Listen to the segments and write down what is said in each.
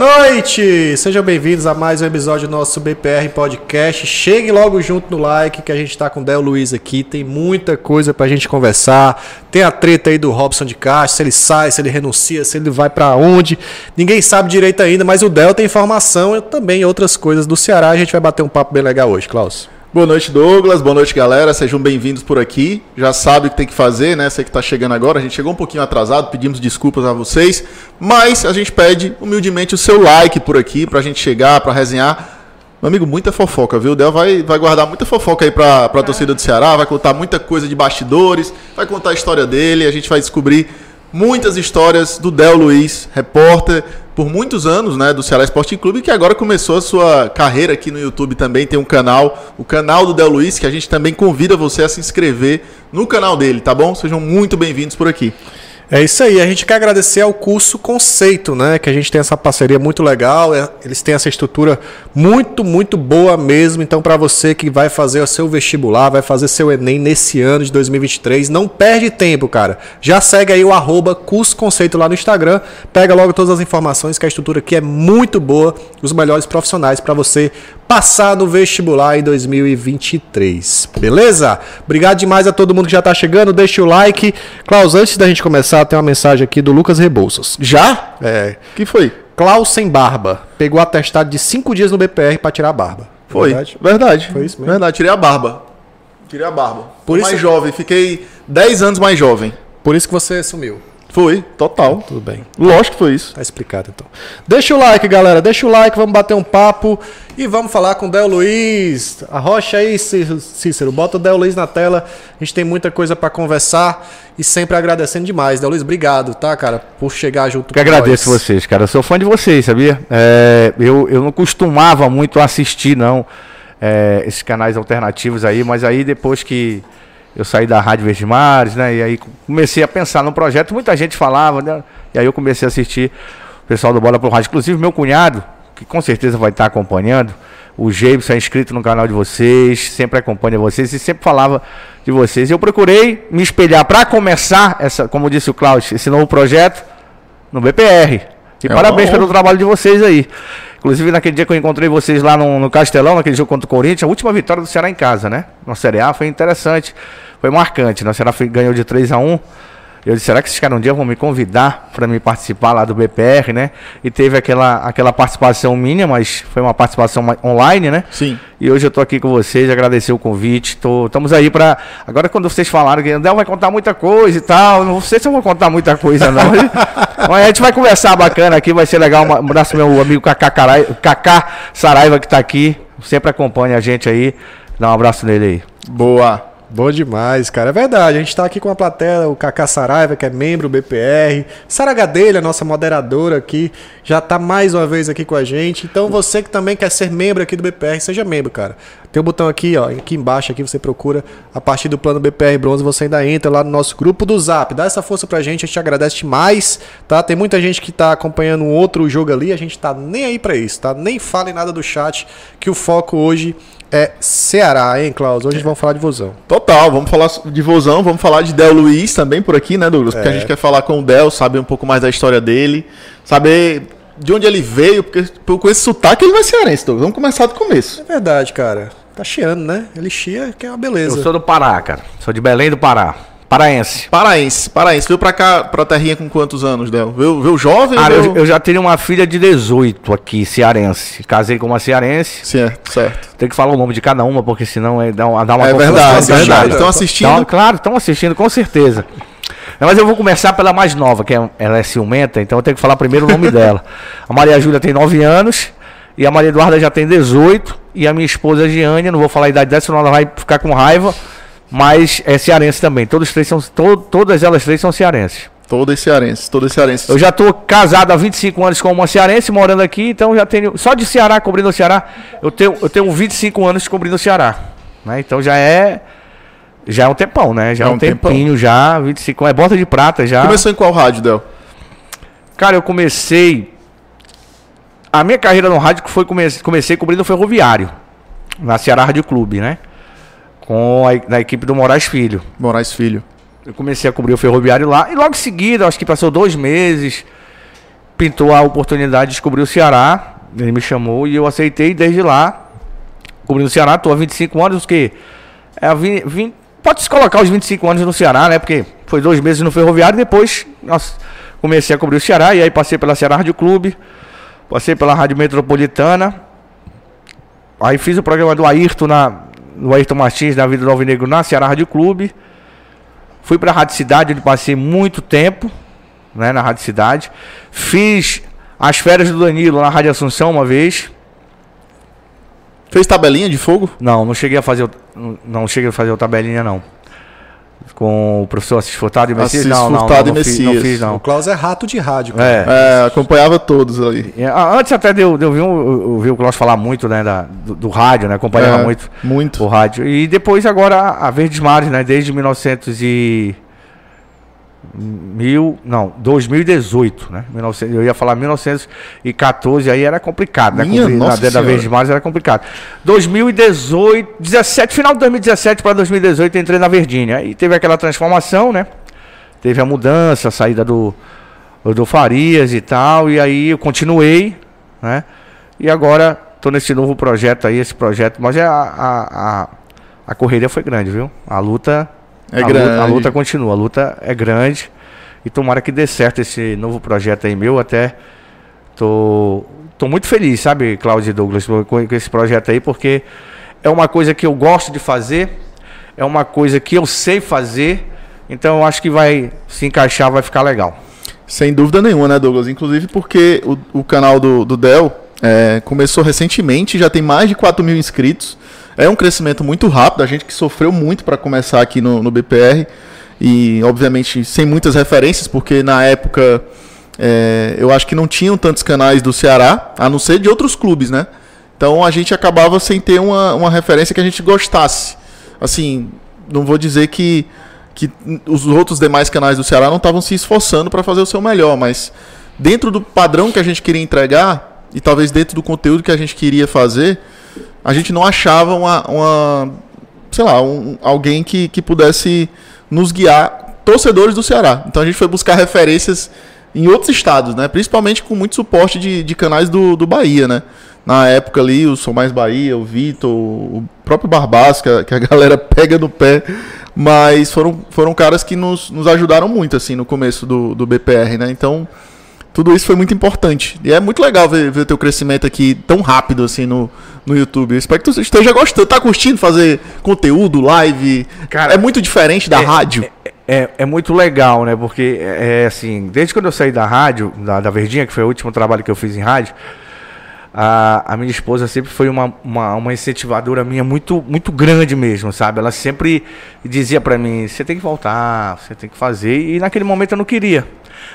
Noite! Sejam bem-vindos a mais um episódio do nosso BPR Podcast. Chegue logo junto no like que a gente tá com o Del Luiz aqui. Tem muita coisa pra gente conversar. Tem a treta aí do Robson de Castro, se ele sai, se ele renuncia, se ele vai para onde. Ninguém sabe direito ainda, mas o Del tem informação e também outras coisas do Ceará. A gente vai bater um papo bem legal hoje, Klaus. Boa noite, Douglas. Boa noite, galera. Sejam bem-vindos por aqui. Já sabe o que tem que fazer, né? Você que está chegando agora. A gente chegou um pouquinho atrasado, pedimos desculpas a vocês, mas a gente pede humildemente o seu like por aqui para a gente chegar, para resenhar. Meu amigo, muita fofoca, viu? O Del vai, vai guardar muita fofoca aí para a torcida do Ceará, vai contar muita coisa de bastidores, vai contar a história dele, a gente vai descobrir muitas histórias do Del Luiz, repórter por muitos anos, né, do Ceará Esporte Clube, que agora começou a sua carreira aqui no YouTube também, tem um canal, o canal do Del Luiz, que a gente também convida você a se inscrever no canal dele, tá bom? Sejam muito bem-vindos por aqui. É isso aí, a gente quer agradecer ao curso Conceito, né? Que a gente tem essa parceria muito legal, é, eles têm essa estrutura muito, muito boa mesmo. Então, para você que vai fazer o seu vestibular, vai fazer seu Enem nesse ano de 2023, não perde tempo, cara. Já segue aí o arroba curso Conceito lá no Instagram, pega logo todas as informações, que a estrutura aqui é muito boa, os melhores profissionais para você passar no vestibular em 2023. Beleza? Obrigado demais a todo mundo que já tá chegando. Deixa o like. Klaus, antes da gente começar, tem uma mensagem aqui do Lucas Rebouças. Já? É. que foi? Klaus sem barba. Pegou atestado de 5 dias no BPR para tirar a barba. Foi. Verdade? Verdade. Foi isso mesmo? Verdade, tirei a barba. Tirei a barba. Por isso... mais jovem, fiquei 10 anos mais jovem. Por isso que você sumiu. Foi, total. Tudo bem. Lógico que foi isso. Tá explicado então. Deixa o like, galera. Deixa o like, vamos bater um papo e vamos falar com o Del Luiz. Arrocha aí, Cícero. Bota o Del Luiz na tela. A gente tem muita coisa para conversar e sempre agradecendo demais. Del Luiz, obrigado, tá, cara, por chegar junto que agradeço nós. vocês, cara. Eu sou fã de vocês, sabia? É, eu, eu não costumava muito assistir, não, é, esses canais alternativos aí, mas aí depois que eu saí da Rádio Verdes né? E aí comecei a pensar no projeto, muita gente falava, né? E aí eu comecei a assistir o pessoal do Bola pro Rádio. Inclusive meu cunhado, que com certeza vai estar acompanhando, o James é inscrito no canal de vocês, sempre acompanha vocês e sempre falava de vocês. Eu procurei me espelhar para começar essa, como disse o Cláudio, esse novo projeto no BPR. E é parabéns pelo trabalho de vocês aí. Inclusive, naquele dia que eu encontrei vocês lá no, no Castelão, naquele jogo contra o Corinthians, a última vitória do Ceará em casa, né? Na Série A foi interessante, foi marcante. Né? O Ceará foi, ganhou de 3 a 1 eu disse, será que esses caras um dia vão me convidar para me participar lá do BPR, né? E teve aquela, aquela participação mínima, mas foi uma participação online, né? Sim. E hoje eu tô aqui com vocês, agradecer o convite. Tô, estamos aí para Agora, quando vocês falaram que Andel vai contar muita coisa e tal, não sei se eu vou contar muita coisa, não. mas a gente vai conversar bacana aqui, vai ser legal. Um abraço meu amigo Cacá, Carai, Cacá Saraiva, que está aqui, sempre acompanha a gente aí. Dá um abraço nele aí. Boa. Bom demais, cara. É verdade. A gente está aqui com a plateia, o Cacá Saraiva, que é membro do BPR. Sara Gadelha, nossa moderadora aqui, já está mais uma vez aqui com a gente. Então você que também quer ser membro aqui do BPR, seja membro, cara. Tem um botão aqui, ó, aqui embaixo, aqui você procura a partir do plano BPR Bronze, você ainda entra lá no nosso grupo do Zap. Dá essa força pra gente, a gente agradece demais, tá? Tem muita gente que tá acompanhando um outro jogo ali, a gente tá nem aí para isso, tá? Nem fale nada do chat, que o foco hoje é Ceará, hein, Klaus? Hoje é. vamos falar de Vozão. Total, vamos falar de Vozão, vamos falar de Del Luiz também por aqui, né, Douglas? Porque é. a gente quer falar com o Del, saber um pouco mais da história dele, saber de onde ele veio, porque com esse sotaque ele vai é cearense, Douglas. Vamos começar do começo. É verdade, cara. Tá chiando, né? Ele chia, que é uma beleza. Eu sou do Pará, cara. Sou de Belém do Pará. Paraense. Paraense, paraense. Veio pra cá, pra terrinha com quantos anos, Del? Veio, veio jovem? Ah, veio... Eu, eu, já tenho uma filha de 18 aqui, cearense. Casei com uma cearense. Certo, certo. Tem que falar o nome de cada uma, porque senão é, dá, dá uma É verdade, é verdade. Estão assistindo? Então, claro, estão assistindo, com certeza. Mas eu vou começar pela mais nova, que é, ela é ciumenta, então eu tenho que falar primeiro o nome dela. A Maria Júlia tem 9 anos e a Maria Eduarda já tem 18 e a minha esposa Giane, não vou falar a idade dessa, senão ela vai ficar com raiva mas é cearense também. Todos três são, to, todas elas três são cearenses. Todas cearenses, todas cearenses. Eu já estou casado há 25 anos com uma cearense, morando aqui, então já tenho. Só de Ceará cobrindo o Ceará, eu tenho, eu tenho 25 anos cobrindo o Ceará. Né? Então já é. Já é um tempão, né? Já é um, um tempinho, tempão. já. 25 É bota de prata já. Começou em qual rádio, Del? Cara, eu comecei. A minha carreira no rádio foi comecei, comecei cobrindo o ferroviário. Na Ceará Rádio Clube, né? com a na equipe do Moraes Filho. Moraes Filho. Eu comecei a cobrir o ferroviário lá e logo em seguida, acho que passou dois meses, pintou a oportunidade de descobrir o Ceará. Ele me chamou e eu aceitei desde lá. Cobrindo o Ceará, tô há 25 anos, que é a 20, 20, pode se colocar os 25 anos no Ceará, né? Porque foi dois meses no Ferroviário, depois nossa, comecei a cobrir o Ceará e aí passei pela Ceará Rádio Clube, passei pela Rádio Metropolitana. Aí fiz o programa do Ayrton na do Ayrton Martins na Vida do Alvinegro na Ceará Rádio Clube. Fui para a Rádio Cidade, onde passei muito tempo, né, na Rádio Cidade. Fiz as férias do Danilo na Rádio Assunção uma vez. Fez tabelinha de fogo? Não, não cheguei a fazer, não cheguei a fazer o tabelinha não. Com o professor Assis Furtado e Messias? Assis Não, não, Furtado não, e não fiz, não Messias. fiz O não. Klaus é rato de rádio. cara. É. É, acompanhava todos ali. É, Antes até de eu, de eu ouvir, um- eu ouvi o Klaus falar muito, né, da, do, do rádio, né, acompanhava É, muito Muito. o rádio. E depois agora a a Verdes Mares, né, desde 1900 e... Mil, não, 2018, né? 1900, eu ia falar 1914, aí era complicado, né? Minha na Nossa dentro da Senhora. Verdes Mares era complicado. 2018, 17, final de 2017 para 2018 eu entrei na Verdinha. Aí teve aquela transformação, né? Teve a mudança, a saída do, do Farias e tal, e aí eu continuei, né? E agora tô nesse novo projeto aí, esse projeto, mas é a, a, a, a correria foi grande, viu? A luta É a grande. Luta, a luta continua, a luta é grande. E tomara que dê certo esse novo projeto aí meu. Até tô, tô muito feliz, sabe, Cláudio e Douglas, com, com esse projeto aí, porque é uma coisa que eu gosto de fazer, é uma coisa que eu sei fazer. Então eu acho que vai se encaixar, vai ficar legal. Sem dúvida nenhuma, né, Douglas? Inclusive porque o, o canal do, do Del é, começou recentemente, já tem mais de 4 mil inscritos. É um crescimento muito rápido, a gente que sofreu muito para começar aqui no, no BPR. E, obviamente, sem muitas referências, porque na época é, eu acho que não tinham tantos canais do Ceará, a não ser de outros clubes, né? Então a gente acabava sem ter uma, uma referência que a gente gostasse. Assim, não vou dizer que, que os outros demais canais do Ceará não estavam se esforçando para fazer o seu melhor, mas dentro do padrão que a gente queria entregar, e talvez dentro do conteúdo que a gente queria fazer, a gente não achava uma, uma sei lá, um, alguém que, que pudesse nos guiar, torcedores do Ceará. Então a gente foi buscar referências em outros estados, né? Principalmente com muito suporte de, de canais do, do Bahia, né? Na época ali, o Sou Mais Bahia, o Vitor, o próprio Barbas, que a, que a galera pega no pé. Mas foram, foram caras que nos, nos ajudaram muito, assim, no começo do, do BPR, né? Então, tudo isso foi muito importante. E é muito legal ver, ver teu crescimento aqui tão rápido, assim, no, no YouTube. Eu espero que tu esteja gostando. Tá curtindo fazer conteúdo, live? Cara, é muito diferente da é- rádio. É, é muito legal, né? Porque, é, é assim, desde quando eu saí da rádio, da, da Verdinha, que foi o último trabalho que eu fiz em rádio, a, a minha esposa sempre foi uma, uma, uma incentivadora minha muito, muito grande mesmo, sabe? Ela sempre dizia pra mim, você tem que voltar, você tem que fazer, e naquele momento eu não queria.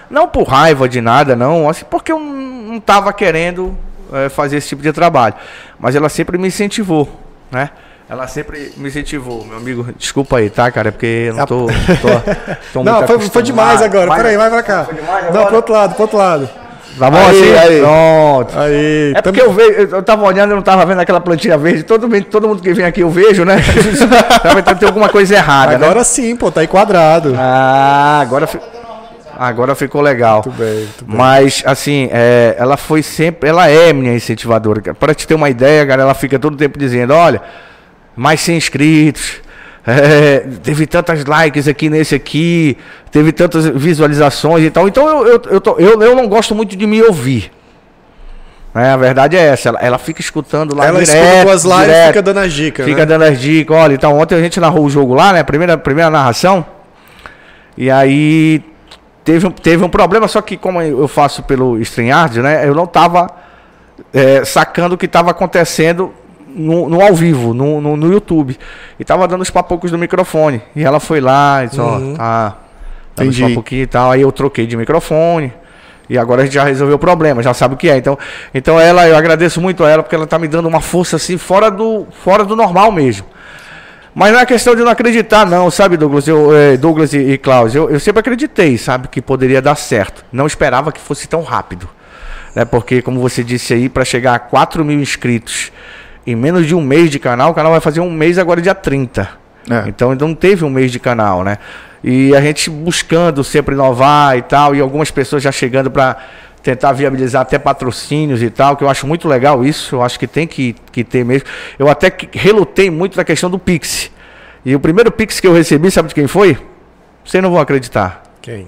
Não por raiva de nada, não, assim, porque eu não tava querendo é, fazer esse tipo de trabalho. Mas ela sempre me incentivou, né? Ela sempre me incentivou, meu amigo. Desculpa aí, tá, cara? Porque eu não tô. tô, tô Não, foi, foi demais agora. Vai- Peraí, vai pra cá. Não, pro outro lado, pro outro lado. Tá bom Aí, assim? aí. Pronto. Aí, É porque eu, vejo, eu tava olhando e não tava vendo aquela plantinha verde. Todo, mundo- todo mundo que vem aqui eu vejo, né? Tava tentando ter alguma coisa errada, né? Agora sim, pô, tá enquadrado. Ah, agora, fi- agora ficou legal. Muito bem, muito bem. Mas, assim, é, ela foi sempre. Ela é minha incentivadora. Pra te ter uma ideia, cara, ela fica todo tempo dizendo: olha, mais 100 inscritos. É, teve tantas likes aqui nesse aqui, teve tantas visualizações e tal. Então eu, eu, eu, tô- eu, eu não gosto muito de me ouvir. É, a verdade é essa, ela, ela fica escutando lá Ela direto, escuta tuas lives e direto. fica dando as dicas, Fica né? dando as dicas. Olha, então ontem a gente narrou o jogo lá, né? Primeira, primeira narração. E aí teve um, teve um problema, só que como eu faço pelo StreamYard, né? Eu não tava é, sacando o que estava acontecendo no, no ao vivo, no, no, no YouTube. E tava dando os papocos do microfone. E ela foi lá e disse, ó, tá. Dando os Entendi. papoquinhos e tal. Aí eu troquei de microfone. E agora a gente já resolveu o problema, já sabe o que é. Então, então ela, eu agradeço muito a ela, porque ela tá me dando uma força assim, fora do, fora do normal mesmo. Mas não é questão de não acreditar, não, sabe, Douglas? Eu, eh, Douglas e, e Klaus, eu, eu sempre acreditei, sabe, que poderia dar certo. Não esperava que fosse tão rápido. Né? Porque, como você disse aí, para chegar a 4 mil inscritos em menos de um mês de canal, o canal vai fazer um mês agora dia 30. É. Então ainda não teve um mês de canal, né? E a gente buscando sempre inovar e tal, e algumas pessoas já chegando para tentar viabilizar até patrocínios e tal, que eu acho muito legal isso, eu acho que tem que, que ter mesmo. Eu até relutei muito na questão do Pix. E o primeiro Pix que eu recebi, sabe de quem foi? Vocês não vão acreditar. Quem?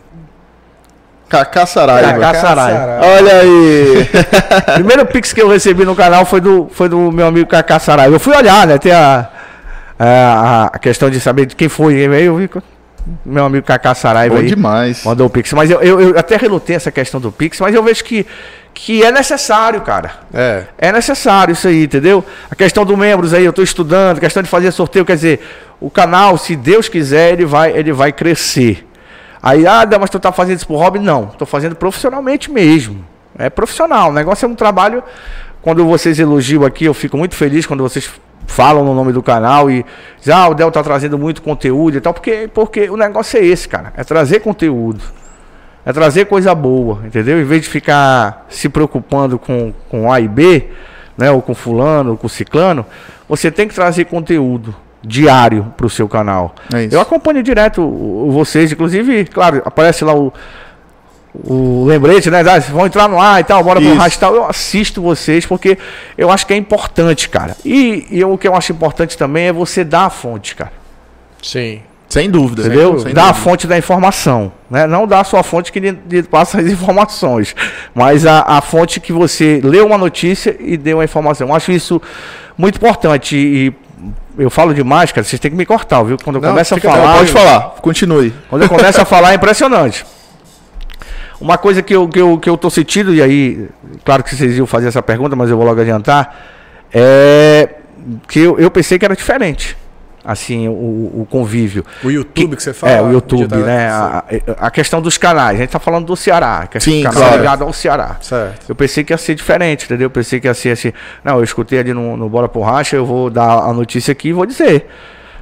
Cacá Saraiva. Cacá Saraiva. Olha aí. primeiro Pix que eu recebi no canal foi do, foi do meu amigo Cacá Saraiva. Eu fui olhar, né? Tem a, a, a questão de saber de quem foi. Eu vi meu amigo Cacá Saraiva Bom aí. demais. Mandou o Pix. Mas eu, eu, eu, até relutei essa questão do Pix, mas eu vejo que, que é necessário, cara. É. É necessário isso aí, entendeu? A questão dos membros aí, eu estou estudando, a questão de fazer sorteio, quer dizer, o canal, se Deus quiser, ele vai, ele vai crescer. Aí, ah, mas tu tá fazendo isso por hobby? Não, estou fazendo profissionalmente mesmo. É profissional. O negócio é um trabalho. Quando vocês elogiam aqui, eu fico muito feliz quando vocês falam no nome do canal e dizem, ah, o Del tá trazendo muito conteúdo e tal, porque, porque o negócio é esse, cara. É trazer conteúdo. É trazer coisa boa, entendeu? Em vez de ficar se preocupando com, com A e B, né? Ou com fulano, ou com ciclano, você tem que trazer conteúdo diário para o seu canal. É eu acompanho direto vocês, inclusive, claro, aparece lá o, o lembrete, né? Ah, vão entrar no ar e tal, bora pro rádio e tal. Eu assisto vocês porque eu acho que é importante, cara. E, e eu, o que eu acho importante também é você dar a fonte, cara. Sim. Sem dúvida. Entendeu? Sem Dá dúvida. a fonte da informação. Né? Não dá a sua fonte que lhe, lhe passa as informações. Mas a, a fonte que você leu uma notícia e deu a informação. Eu acho isso muito importante. E, eu falo demais, cara, vocês têm que me cortar, viu? Quando eu Não, começo a falar. Pode falar, continue. Quando eu começo a falar é impressionante. Uma coisa que eu, que, eu, que eu tô sentindo, e aí, claro que vocês iam fazer essa pergunta, mas eu vou logo adiantar, é que eu, eu pensei que era diferente. Assim, o, o convívio. O YouTube que, você fala? É, o YouTube, digital- né? A, a questão dos canais. A gente tá falando do Ceará, a questão Sim, canal claro. ligado ao Ceará. Certo. Eu pensei que ia ser diferente, entendeu? Eu pensei que ia ser assim. Não, eu escutei ali no, no Bora por Racha, eu vou dar a notícia aqui e vou dizer.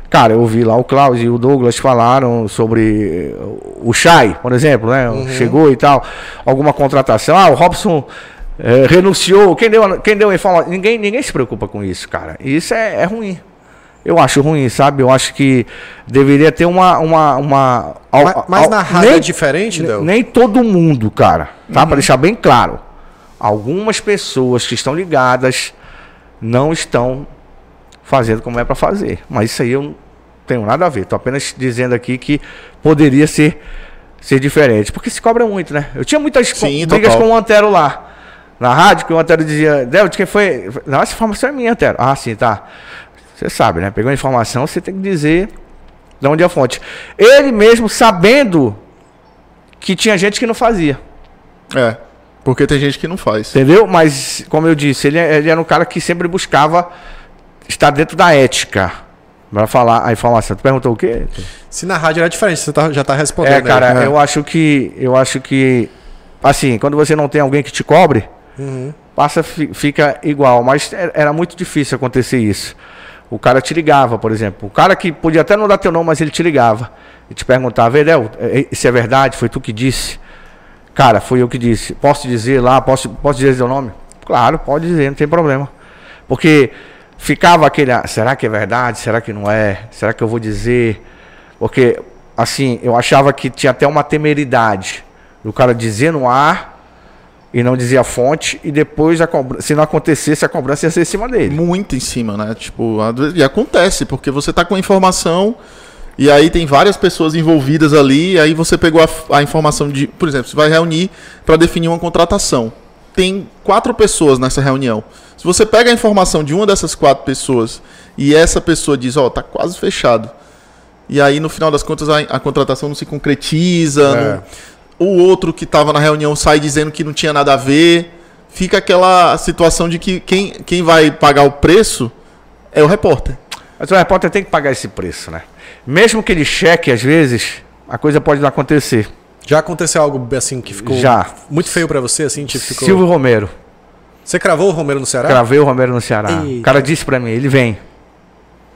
Cara, eu ouvi lá o Klaus e o Douglas falaram sobre eh, o Chay, por exemplo, né? Chegou e tal. Alguma contratação. Ah, o Robson eh, renunciou. Quem deu, quem deu informação? Ninguém, ninguém se preocupa com isso, cara. Isso é, é ruim. Eu acho ruim, sabe? Eu acho que deveria ter uma. uma, uma Mas, mas na rádio nem- é diferente, Del? nem todo mundo, cara. Tá? Pra deixar bem claro. Algumas pessoas que estão ligadas não estão fazendo como é pra fazer. Mas isso aí eu não tenho nada a ver. Tô apenas dizendo aqui que poderia ser, ser diferente. Porque se cobra muito, né? Eu tinha muitas Sim, brigas total. com o Antero lá. Na rádio, que o Antero dizia, Del, de quem foi? Não, essa informação é minha, Antero. Ah, sim, tá. Você sabe, né? Pegou a informação, você tem que dizer de onde é a fonte. Ele mesmo sabendo que tinha gente que não fazia. É. Porque tem gente que não faz. Entendeu? Mas, como eu disse, ele, ele era um cara que sempre buscava estar dentro da ética. Pra falar a informação. Tu perguntou o quê? Se na rádio era diferente, você tá- já tá respondendo. É, aí. cara, É. eu acho que. Eu acho que. Assim, quando você não tem alguém que te cobre, passa, fi- fica igual. Mas era era muito difícil acontecer isso. O cara te ligava, por exemplo. O cara que podia até não dar teu nome, mas ele te ligava. E te perguntava, Edel, é- isso é verdade? Foi tu que disse? Cara, foi eu que disse. Posso dizer lá? Posso, posso dizer seu nome? Claro, pode dizer, não tem problema. Porque ficava aquele, ah, será que é verdade? Será que não é? Será que eu vou dizer? Porque, assim, eu achava que tinha até uma temeridade do cara dizer no ar e não dizer a fonte, e depois, a cobra- se não acontecesse, a cobrança ia ser em cima dele. Muito em cima, né? Tipo, e acontece, porque você tá com a informação e aí tem várias pessoas envolvidas ali, e aí você pegou a, a informação de, por exemplo, você vai reunir para definir uma contratação. Tem quatro pessoas nessa reunião. Se você pega a informação de uma dessas quatro pessoas e essa pessoa diz, ó, tá quase fechado. E aí, no final das contas, a, a contratação não se concretiza. É. não- o outro que estava na reunião sai dizendo que não tinha nada a ver. Fica aquela situação de que quem, quem vai pagar o preço é o repórter. Mas o repórter tem que pagar esse preço, né? Mesmo que ele cheque, às vezes, a coisa pode não acontecer. Já aconteceu algo assim que ficou Já. muito feio pra você, assim? Tipo, ficou... Silvio Romero. Você cravou o Romero no Ceará? Gravei o Romero no Ceará. Eita. O cara disse pra mim, ele vem.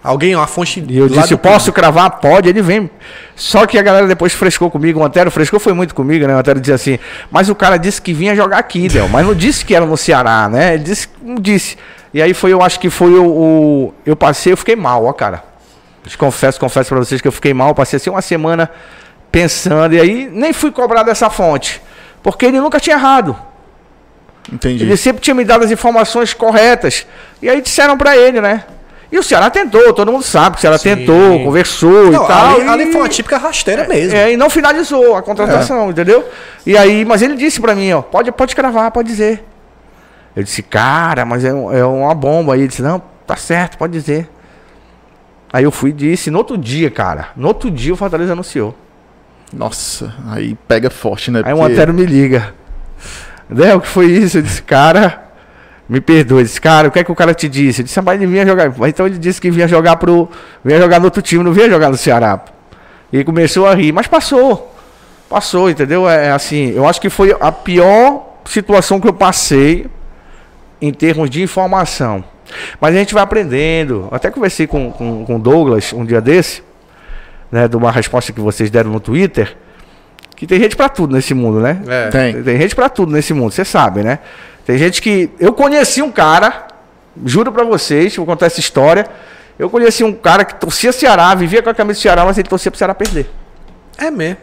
Alguém, uma fonte. E eu lá disse, posso cravar? Pode, ele vem. Só que a galera depois frescou comigo, o Antero frescou foi muito comigo, né? O Antero dizia assim, mas o cara disse que vinha jogar aqui, Del, mas não disse que era no Ceará, né? Ele disse, não disse. E aí foi, eu acho que foi o. o- eu passei, eu fiquei mal, ó, cara. Confesso, confesso pra vocês que eu fiquei mal, passei assim uma semana pensando, e aí nem fui cobrar dessa fonte. Porque ele nunca tinha errado. Entendi. Ele sempre tinha me dado as informações corretas. E aí disseram pra ele, né? E o Ceará tentou, todo mundo sabe que o Ceará Sim. tentou, conversou Não, e tal. ali, e... ali foi uma típica rasteira mesmo. É, e não finalizou a contratação, entendeu? E aí, mas ele disse pra mim, ó, pode, pode cravar, pode dizer. Eu disse, cara, mas é, é uma bomba. Aí ele disse, não, tá certo, pode dizer. Aí eu fui e disse, no outro dia, cara, no outro dia o Fortaleza anunciou. Nossa, aí pega forte, né? Aí o Porque- Antero me liga. Né, o que foi isso? Eu disse, cara, me perdoa. Eu disse, cara, o que é que o cara te disse? Eu disse, mas ele vinha jogar. Mas Então ele disse que vinha jogar pro. Vinha jogar no outro time, não vinha jogar no Ceará. E ele começou a rir, mas passou. Passou, entendeu? É assim, eu acho que foi a pior situação que eu passei em termos de informação. Mas a gente vai aprendendo. Eu até conversei com, com, com o Douglas um dia desse, né? De uma resposta que vocês deram no Twitter. Que tem gente pra tudo nesse mundo, né? É. Tem. Tem, gente pra tudo nesse mundo, você sabe, né? Tem gente que. Eu conheci um cara, juro pra vocês, vou contar essa história. Eu conheci um cara que torcia Ceará, vivia com a camisa do Ceará, mas ele torcia pro Ceará perder. É mesmo.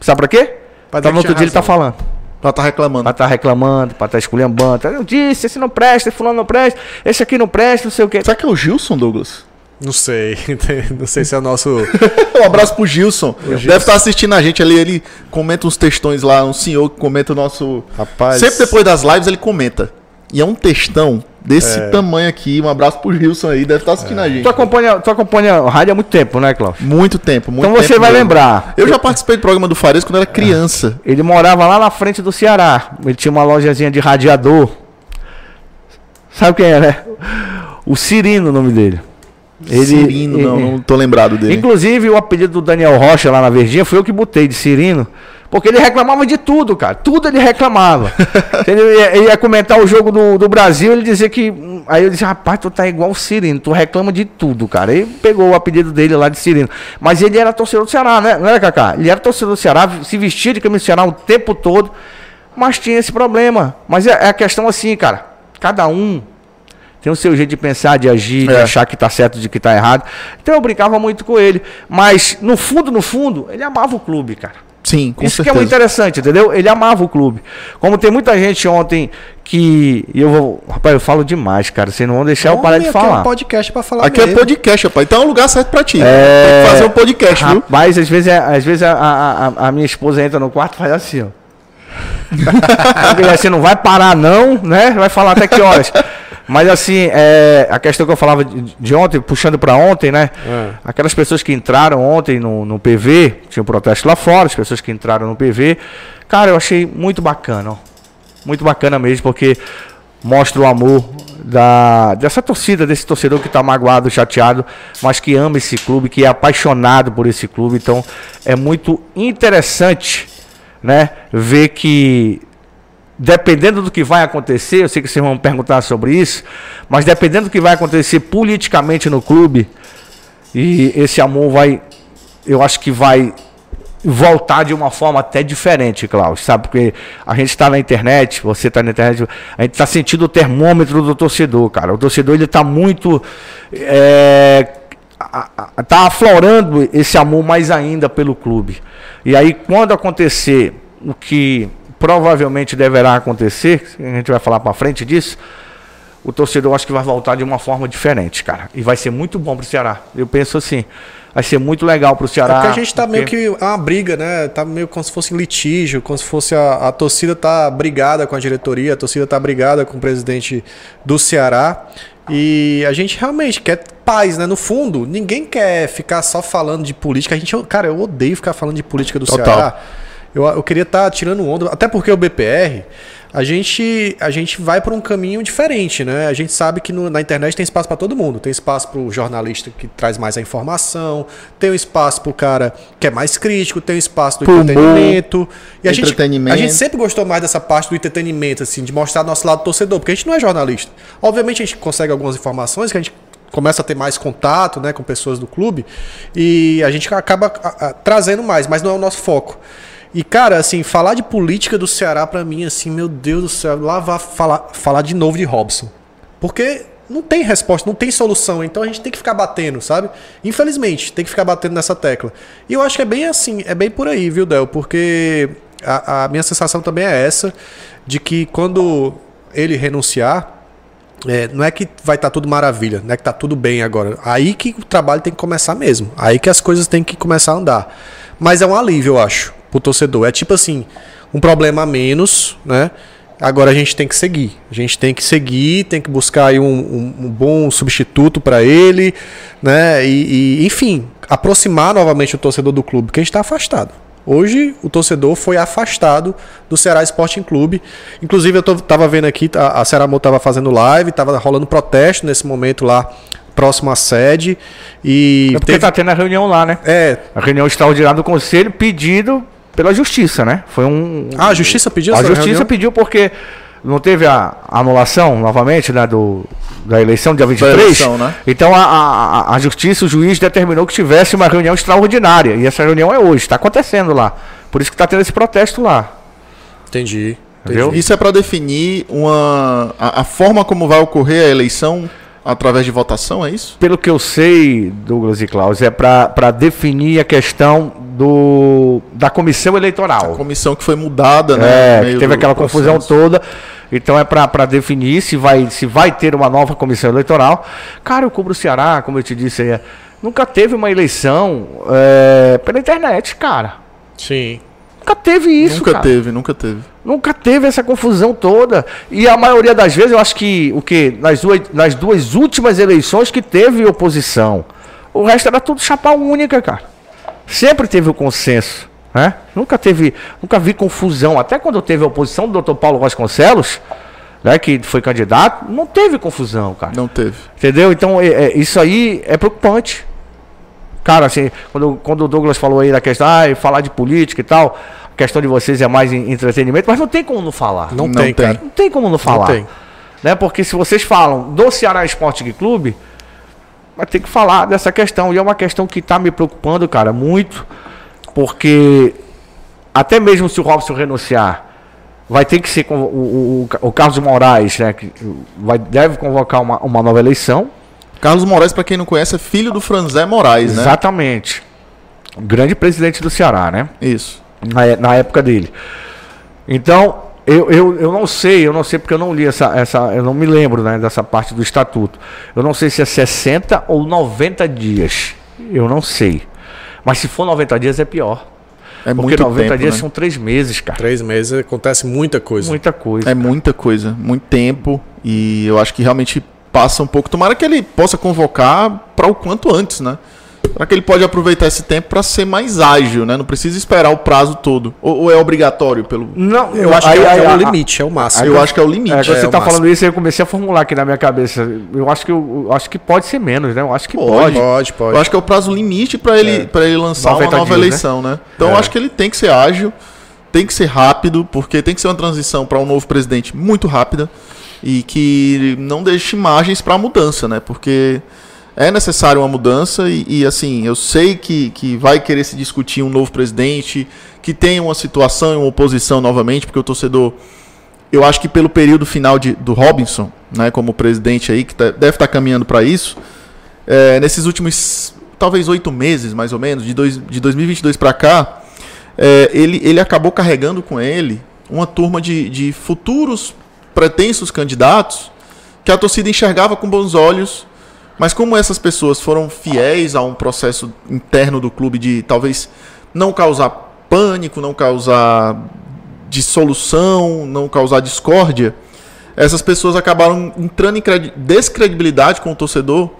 Sabe pra quê? Pra dar no outro dia ele tinha tá falando. Ela tá reclamando. Pra tá reclamando, pra tá esculhambando. Tá, Eu disse, esse não presta, esse fulano não presta, esse aqui não presta, não sei o quê. Será que é o Gilson, Douglas? Não sei. Não sei se é o nosso. Um abraço pro Gilson. Deve estar assistindo a gente ali. Ele comenta uns textões lá. Um senhor que comenta o nosso. Rapaz. Sempre depois das lives ele comenta. E é um textão desse É. tamanho aqui. Um abraço pro Gilson aí. Deve estar assistindo a gente. Tu acompanha, tu acompanha o rádio há muito tempo, né, Cláudio? Muito tempo, muito Então você tempo vai mesmo. lembrar. Eu já participei do programa do Fares quando era criança. Ele morava lá na frente do Ceará. Ele tinha uma lojazinha de radiador. Sabe quem é, né? O Cirino, o nome dele. Ele- Cirino, não, ele- não tô lembrado dele. Inclusive, o apelido do Daniel Rocha lá na Verdinha foi eu que botei de Cirino. Porque ele reclamava de tudo, cara. Tudo ele reclamava. ele, ia, ele ia comentar o jogo do, do Brasil, ele dizia que. Aí eu disse, rapaz, tu tá igual o Cirino, tu reclama de tudo, cara. Aí pegou o apelido dele lá de Cirino. Mas ele era torcedor do Ceará, né? Não era, Cacá? Ele era torcedor do Ceará, se vestia de camisa do Ceará o tempo todo. Mas tinha esse problema. Mas é, é a questão assim, cara. Cada um tem o seu jeito de pensar, de agir, de É. achar que tá certo, de que tá errado. Então eu brincava muito com ele. Mas, no fundo, no fundo, ele amava o clube, cara. Sim, com Isso que é certeza. muito interessante, entendeu? Ele amava o clube. Como tem muita gente ontem que. Eu vou. Rapaz, eu falo demais, cara. Vocês não vão deixar eu parar de Homem, aqui É falar. um podcast pra falar. Aqui é mesmo. podcast, rapaz. Então é o lugar certo pra ti. É. Tem que fazer um podcast, viu? Rapaz, às vezes, é- às vezes a, a, a- a minha esposa entra no quarto e faz assim, ó. Você não vai parar, não, né? Vai falar até que horas. Mas assim, é, a questão que eu falava de, ontem, puxando pra ontem, né? É. Aquelas pessoas que entraram ontem no, no PV, tinha um protesto lá fora, as pessoas que entraram no PV. Cara, eu achei muito bacana, ó. Muito bacana mesmo, porque mostra o amor da, dessa torcida, desse torcedor que tá magoado, chateado, mas que ama esse clube, que é apaixonado por esse clube. Então, é muito interessante, né? Ver que dependendo do que vai acontecer, eu sei que vocês vão perguntar sobre isso, mas dependendo do que vai acontecer politicamente no clube, e esse amor vai, eu acho que vai voltar de uma forma até diferente, Klaus, sabe? Porque a gente está na internet, você está na internet, a gente está sentindo o termômetro do torcedor, cara. O torcedor ele está muito é, tá aflorando esse amor mais ainda pelo clube. E aí quando acontecer o que provavelmente deverá acontecer, a gente vai falar para frente disso, o torcedor acho que vai voltar de uma forma diferente, cara. E vai ser muito bom pro Ceará. Eu penso assim, vai ser muito legal pro É Ceará. porque a gente tá meio porque- que. É uma briga, né? Tá meio como se fosse um litígio, como se fosse a, a torcida tá brigada com a diretoria, a torcida tá brigada com o presidente do Ceará. E a gente realmente quer paz, né? No fundo, ninguém quer ficar só falando de política. A gente, cara, eu odeio ficar falando de política do Total. Ceará. Eu, eu queria estar tirando onda, até porque o BPR, a gente, a gente vai por um caminho diferente, né? A gente sabe que no- na internet tem espaço para todo mundo. Tem espaço para o jornalista que traz mais a informação, tem um espaço para o cara que é mais crítico, tem um espaço do humor, entretenimento. E a gente, a gente sempre gostou mais dessa parte do entretenimento, assim, de mostrar nosso lado torcedor, porque a gente não é jornalista. Obviamente a gente consegue algumas informações que a gente começa a ter mais contato né, com pessoas do clube e a gente acaba a- a- trazendo mais, mas não é o nosso foco. E, cara, assim, falar de política do Ceará pra mim, assim, meu Deus do céu, lá vai falar, falar de novo de Robson. Porque não tem resposta, não tem solução, então a gente tem que ficar batendo, sabe? Infelizmente, tem que ficar batendo nessa tecla. E eu acho que é bem assim, é bem por aí, viu, Del? Porque a, a minha sensação também é essa, de que quando ele renunciar, é, não é que vai estar tudo maravilha, não é que tá tudo bem agora. Aí que o trabalho tem que começar mesmo. Aí que as coisas têm que começar a andar. Mas é um alívio, eu acho, pro torcedor. É tipo assim, um problema a menos, né? Agora a gente tem que seguir. A gente tem que seguir, tem que buscar aí um, um, um bom substituto para ele, né? E, e, enfim, aproximar novamente o torcedor do clube, que a gente está afastado. Hoje o torcedor foi afastado do Ceará Sporting Clube. Inclusive eu tô, tava vendo aqui, a, a Ceará tava fazendo live, tava rolando protesto nesse momento lá próximo à sede e é porque teve... tá tendo a reunião lá, né? É. A reunião extraordinária do conselho pedido pela justiça, né? Foi um. Ah, a justiça pediu A justiça reunião? pediu porque não teve a anulação novamente né, do, da eleição dia 23. Eleição, né? Então a, a, a, justiça, o juiz determinou que tivesse uma reunião extraordinária. E essa reunião é hoje, está acontecendo lá. Por isso que está tendo esse protesto lá. Entendi. Entendeu? Isso é para definir uma, a, a forma como vai ocorrer a eleição através de votação, é isso? Pelo que eu sei, Douglas e Klaus, é para definir a questão do, da comissão eleitoral. A comissão que foi mudada, né? É, que teve aquela processo. confusão toda. Então é para definir se vai, se vai ter uma nova comissão eleitoral. Cara, eu cubro o Ceará, como eu te disse aí, nunca teve uma eleição é, pela internet, cara. Sim. Nunca teve isso, Nunca cara. teve, nunca teve. Nunca teve essa confusão toda. E a maioria das vezes, eu acho que o que nas duas, nas duas últimas eleições que teve oposição. O resto era tudo chapa única, cara. Sempre teve o consenso. Né? Nunca teve, nunca vi confusão. Até quando teve a oposição do Dr. Paulo Vasconcelos, né, que foi candidato, não teve confusão, cara. Não teve. Entendeu? Então, é, é, isso aí é preocupante. Cara, assim, quando, quando o Douglas falou aí da questão, ah, falar de política e tal, a questão de vocês é mais em entretenimento, mas não tem como não falar. Não, não tem, cara. Não tem como não falar. Não tem. Né? Porque se vocês falam do Ceará Esporte Clube, vai ter que falar dessa questão. E é uma questão que está me preocupando, cara, muito. Porque até mesmo se o Robson renunciar, vai ter que ser o, o, o Carlos Moraes, né? Que vai, deve convocar uma, uma nova eleição. Carlos Moraes, para quem não conhece, é filho do Franzé Moraes, né? Exatamente. Grande presidente do Ceará, né? Isso. Na, na época dele. Então, eu, eu, eu não sei, eu não sei porque eu não li essa, essa. Eu não me lembro né, dessa parte do estatuto. Eu não sei se é 60 ou 90 dias. Eu não sei. Mas se for 90 dias é pior. É Porque muito 90 tempo, dias né? são três meses, cara. Três meses acontece muita coisa. Muita coisa. É cara. muita coisa, muito tempo. E eu acho que realmente passa um pouco. Tomara que ele possa convocar para o quanto antes, né? Para que ele pode aproveitar esse tempo para ser mais ágil, né? Não precisa esperar o prazo todo. Ou, ou é obrigatório pelo. Não, eu acho aí, que é, é, o limite, é o máximo. Eu acho que é o limite. É, você está falando isso, eu comecei a formular aqui na minha cabeça. Eu acho que eu, eu acho que pode ser menos, né? Eu acho que pode. Pode, pode. pode. Eu acho que é o prazo limite para ele, é. ele lançar uma nova dias, né? eleição, né? né? Então eu é. acho que ele tem que ser ágil, tem que ser rápido, porque tem que ser uma transição para um novo presidente muito rápida e que não deixe margens para mudança, né? Porque é necessário uma mudança e, e, assim, eu sei que, que vai querer se discutir um novo presidente, que tenha uma situação e uma oposição novamente, porque o torcedor, eu acho que pelo período final de, do Robinson, né, como presidente aí, que tá, deve estar tá caminhando para isso, é, nesses últimos, talvez oito meses, mais ou menos, de, dois, de 2022 para cá, é, ele, ele acabou carregando com ele uma turma de, de futuros pretensos candidatos que a torcida enxergava com bons olhos mas como essas pessoas foram fiéis a um processo interno do clube de talvez não causar pânico, não causar dissolução, não causar discórdia, essas pessoas acabaram entrando em descredibilidade com o torcedor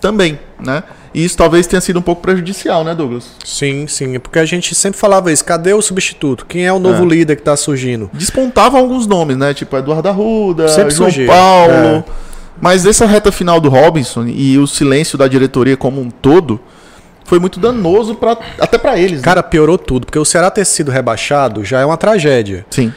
também, né? E isso talvez tenha sido um pouco prejudicial, né, Douglas? Sim, sim. É porque a gente sempre falava isso. Cadê o substituto? Quem é o novo é. líder que está surgindo? Despontavam alguns nomes, né? Tipo Eduardo Arruda, sempre João surgia. Paulo. É. Mas essa reta final do Robinson e o silêncio da diretoria como um todo foi muito danoso pra, até para eles. Né? Cara, piorou tudo, porque o Ceará ter sido rebaixado já é uma tragédia. Sim.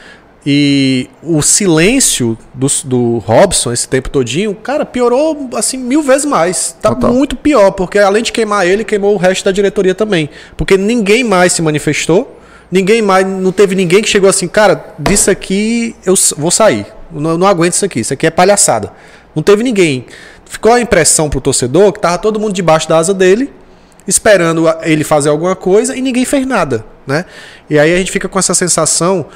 E o silêncio do, do Robson esse tempo todinho, cara, piorou assim mil vezes mais. Tá Total. muito pior, porque além de queimar ele, queimou o resto da diretoria também. Porque ninguém mais se manifestou, ninguém mais, não teve ninguém que chegou assim, cara, disso aqui eu vou sair. Não, não aguento isso aqui, isso aqui é palhaçada. Não teve ninguém. Ficou a impressão pro torcedor que tava todo mundo debaixo da asa dele, esperando ele fazer alguma coisa e ninguém fez nada. Né? E aí a gente fica com essa sensação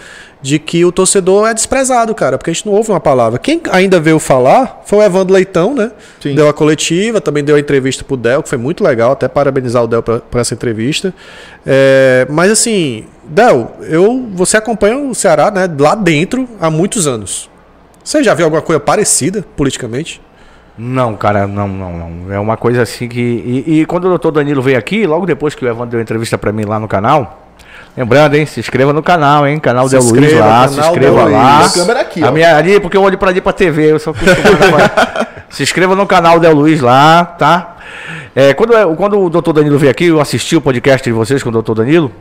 de que o torcedor é desprezado, cara, porque a gente não ouve uma palavra. Quem ainda veio falar foi o Evandro Leitão, né? Sim. Deu a coletiva, também deu a entrevista pro Del, que foi muito legal, até parabenizar o Del por, essa entrevista. É, mas assim, Del, eu, você acompanha o Ceará, né, lá dentro há muitos anos. Você já viu alguma coisa parecida politicamente? Não, cara, não, não, não. É uma coisa assim que. E, e quando o doutor Danilo veio aqui, logo depois que o Evandro deu entrevista pra mim lá no canal. Lembrando, hein? Se inscreva no canal, hein? Canal Se Del Luiz lá, se inscreva Del lá. Luiz. A câmera aqui, A ó. minha ali, porque eu olho pra ali pra TV, eu sou. Se inscreva no canal Del Luiz lá, tá? É, quando, eu- quando o doutor Danilo veio aqui, eu assisti o podcast de vocês com o doutor Danilo,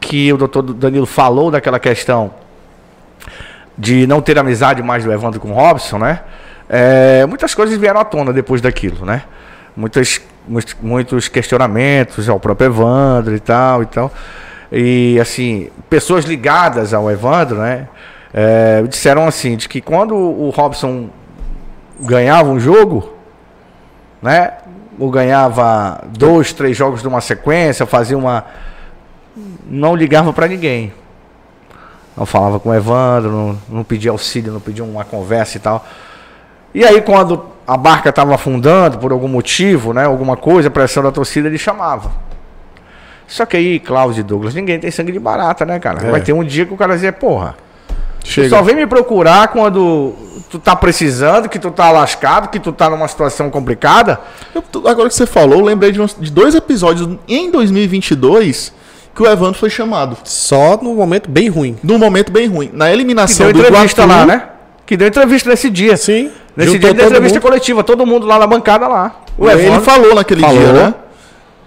que o doutor Danilo falou daquela questão de não ter amizade mais do Evandro com o Robson, né? É, muitas coisas vieram à tona depois daquilo, né? Muitas, muitos, muitos questionamentos ao próprio Evandro e tal e tal. E assim, pessoas ligadas ao Evandro, né? é, disseram assim, de que quando o Robson ganhava um jogo, né? Ou ganhava dois, três jogos de uma sequência, fazia uma. Não ligava pra ninguém. Não falava com o Evandro, não, não pedia auxílio, não pedia uma conversa e tal. E aí, quando a barca estava afundando por algum motivo, né? Alguma coisa, pressão da torcida, ele chamava. Só que aí, Cláudio e Douglas, ninguém tem sangue de barata, né, cara? É. Vai ter um dia que o cara dizer, porra, tu Chega. só vem me procurar quando tu tá precisando, que tu tá lascado, que tu tá numa situação complicada. Eu agora que você falou, eu lembrei de, uns- de dois episódios em 2022 que o Evandro foi chamado. Só no momento bem ruim. Num momento bem ruim. Na Que eliminação deu do entrevista lá, né? Que deu entrevista nesse dia. Sim. Nesse dia deu entrevista mundo. coletiva, todo mundo lá na bancada lá. O Ele Evandro- falou naquele Falou. dia, né?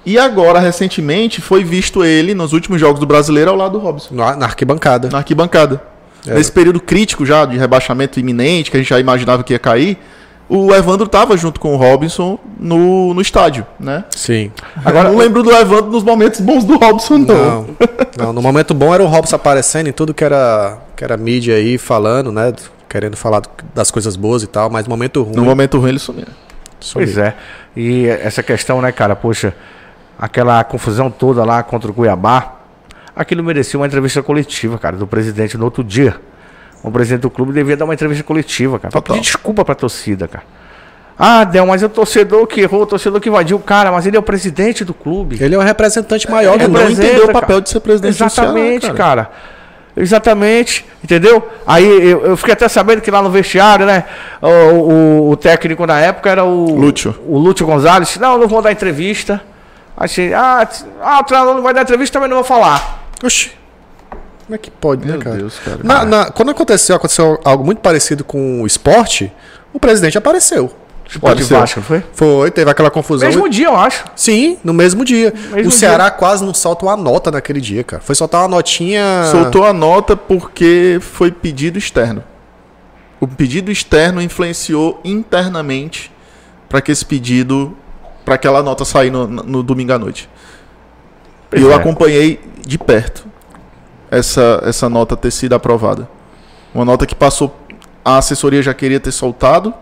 E agora, recentemente, foi visto ele nos últimos jogos do Brasileiro ao lado do Robson. Na, na arquibancada. Na arquibancada. É. Nesse período crítico já, de rebaixamento iminente, que a gente já imaginava que ia cair, o Evandro tava junto com o Robson no, no estádio, né? Sim. Agora, não lembro do Evandro nos momentos bons do Robson, não. Não, não, no momento bom era o Robson aparecendo em tudo que era, que era mídia aí, falando, né? Querendo falar das coisas boas e tal, mas no momento ruim. No momento ruim ele sumiu. sumiu. Pois é. E essa questão, né, cara, poxa, aquela confusão toda lá contra o Cuiabá, aquilo merecia uma entrevista coletiva, cara, do presidente no outro dia. O presidente do clube devia dar uma entrevista coletiva, cara, pra pedir desculpa pra torcida, cara. Ah, Del, mas é o torcedor que errou, o torcedor que invadiu o cara, mas ele é o presidente do clube. Ele é um representante maior Ele do não entendeu o papel de ser presidente do Ceará, Exatamente, cara. cara. Exatamente, entendeu? Aí eu, eu fiquei até sabendo que lá no vestiário, né? O, o, o técnico na época era o Lúcio. O Lúcio Gonzalez. Não, não vou dar entrevista. Achei, ah, ah, o treinador não vai dar entrevista, também não vou falar. Oxi. Como é que pode, Meu né, cara? Deus, cara. Na- na- quando aconteceu, aconteceu algo muito parecido com o esporte, o presidente apareceu. Esporte Apareceu. Vasco, não foi? Foi, teve aquela confusão. Mesmo dia, eu acho. Sim, no mesmo dia. Mesmo o Ceará quase não solta uma nota naquele dia, cara. Foi soltar uma notinha. Soltou a nota porque foi pedido externo. O pedido externo influenciou internamente para que esse pedido, para aquela nota sair no, no domingo à noite. Pois e eu é. acompanhei de perto essa, essa nota ter sido aprovada. Uma nota que passou, a assessoria já queria ter soltado,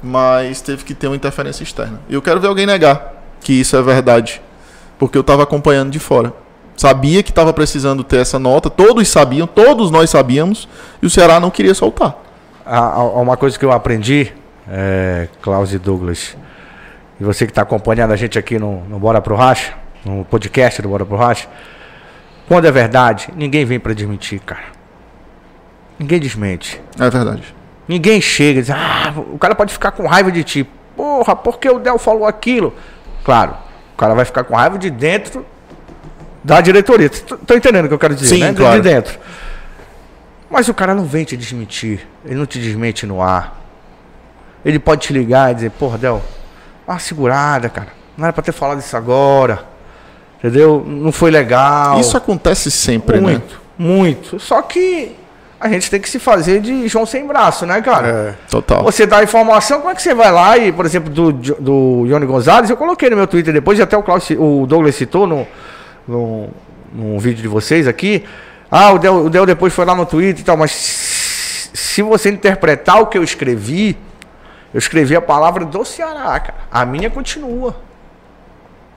mas teve que ter uma interferência externa. E eu quero ver alguém negar que isso é verdade, porque eu estava acompanhando de fora. Sabia que estava precisando ter essa nota, todos sabiam, todos nós sabíamos, e o Ceará não queria soltar. Há- há Uma coisa que eu aprendi, é, Klaus e Douglas, e você que está acompanhando a gente aqui no, no Bora Pro Racha, no podcast do Bora Pro Racha, quando é verdade, ninguém vem para desmentir, cara. Ninguém desmente. É verdade. Ninguém chega e diz, ah, o cara pode ficar com raiva de ti. Porra, por que o Del falou aquilo? Claro, o cara vai ficar com raiva de dentro da diretoria. Tô entendendo o que eu quero dizer, Sim, né? De- claro. De dentro. Mas o cara não vem te desmentir. Ele não te desmente no ar. Ele pode te ligar e dizer, porra, Del, uma segurada, cara. Não era pra ter falado isso agora. Entendeu? Não foi legal. Isso acontece sempre, né? muito, muito. Só que a gente tem que se fazer de João sem braço, né, cara? É. Total. Você dá informação, como é que você vai lá e, por exemplo, do, do Johnny Gonzalez, eu coloquei no meu Twitter depois, e até o, Klaus, o Douglas citou no, no, no vídeo de vocês aqui. Ah, o Del, o Del depois foi lá no Twitter e tal, mas se você interpretar o que eu escrevi, eu escrevi a palavra do Ceará, cara. A minha continua.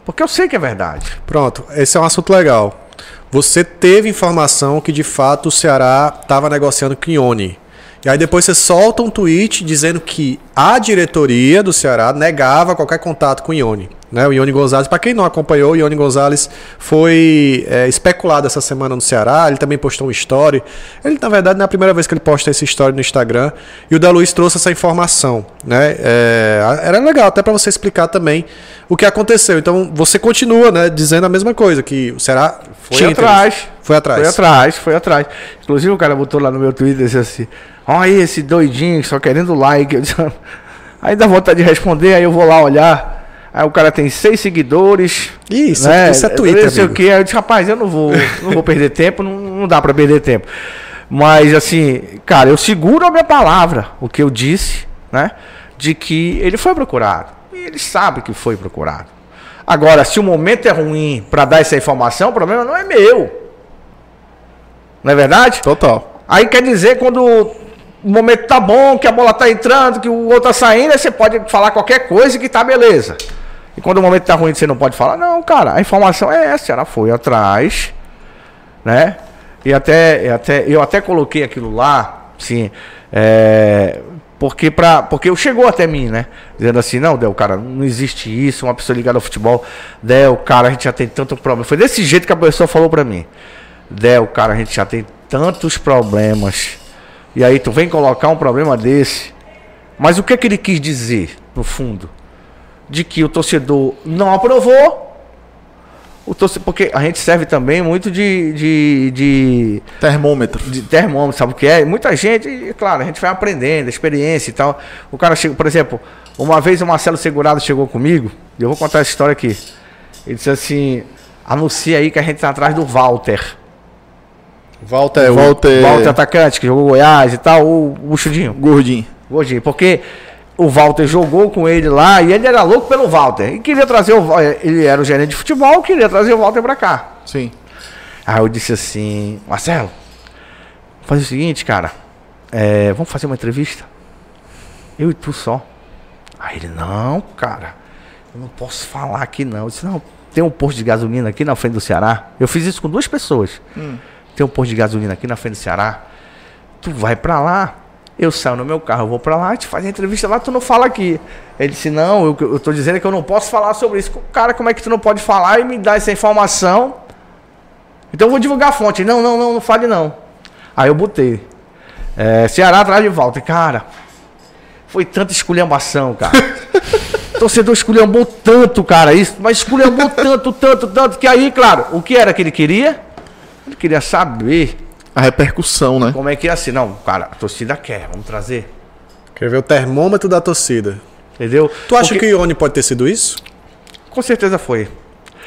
Porque eu sei que é verdade. Pronto, esse é um assunto legal. você teve informação que de fato o Ceará estava negociando com o Ione. E aí depois você solta um tweet dizendo que a diretoria do Ceará negava qualquer contato com o Ione. Né? O Ione Gonzalez, para quem não acompanhou, o Ione Gonzalez foi é, especulado essa semana no Ceará. Ele também postou um story. Ele, na verdade, não é a primeira vez que ele posta esse story no Instagram. E o da Luiz trouxe essa informação. Né? É, era legal, até para você explicar também o que aconteceu. Então você continua né, dizendo a mesma coisa, que o Ceará foi atrás. Foi atrás. Foi atrás, foi atrás. Inclusive o cara botou lá no meu Twitter disse assim: Olha aí esse doidinho só querendo like. Aí dá vontade de responder, aí eu vou lá olhar. Aí o cara tem seis seguidores. Isso, né? isso é Twitter. Não sei o que. Aí eu disse, rapaz, eu não vou, não vou perder tempo, não, não dá para perder tempo. Mas assim, cara, eu seguro a minha palavra, o que eu disse, né? De que ele foi procurado. E ele sabe que foi procurado. Agora, se o momento é ruim para dar essa informação, o problema não é meu. Não é verdade? Total. Aí quer dizer quando o momento tá bom, que a bola tá entrando, que o outro tá saindo, aí você pode falar qualquer coisa que tá beleza. E quando o momento tá ruim, você não pode falar. Não, cara, a informação é essa, ela foi atrás, né? E até, até eu até coloquei aquilo lá, sim, é, porque para porque chegou até mim, né? Dizendo assim, não, Del, cara, não existe isso, uma pessoa ligada ao futebol, Del, cara, a gente já tem tanto problema. Foi desse jeito que a pessoa falou para mim. Del, cara, a gente já tem tantos problemas. E aí tu vem colocar um problema desse. Mas o que é que ele quis dizer, no fundo? De que o torcedor não aprovou. O torcedor, porque a gente serve também muito de, de, de, Termômetro. de termômetro, sabe o que é? Muita gente, claro, a gente vai aprendendo, experiência e tal. O cara chega, por exemplo, uma vez o Marcelo Segurado chegou comigo, e eu vou contar essa história aqui. Ele disse assim: anuncia aí que a gente tá atrás do Walter. Walter, o- Walter. Walter atacante, que jogou Goiás e tal, o, o Chudinho. Gordinho. Gordinho, porque o Walter jogou com ele lá e ele era louco pelo Walter. E queria trazer o ele era o gerente de futebol, queria trazer o Walter pra cá. Sim. Aí eu disse assim, Marcelo, faz o seguinte, cara, é, vamos fazer uma entrevista? Eu e tu só. Aí ele, não, cara, eu não posso falar aqui não. Eu disse, não, tem um posto de gasolina aqui na frente do Ceará. Eu fiz isso com duas pessoas. Tem um posto de gasolina aqui na frente do Ceará. Tu vai pra lá, eu saio no meu carro, eu vou pra lá, te faz a entrevista lá, tu não fala aqui. Ele disse, não, eu, eu tô dizendo que eu não posso falar sobre isso. Cara, como é que tu não pode falar e me dar essa informação? Então eu vou divulgar a fonte. Não, não, não, não fale não. Aí eu botei. É, Ceará atrás de volta. Cara, foi tanta esculhambação, cara. Torcedor esculhambou tanto, cara, isso, mas esculhambou tanto, tanto, tanto, que aí, claro, o que era que ele queria? Ele queria saber A repercussão, né? como é que ia ser. Não, cara, a torcida quer, vamos trazer. Quer ver o termômetro da torcida. Entendeu? Tu acha Porque- que o Ione pode ter sido isso? Com certeza foi.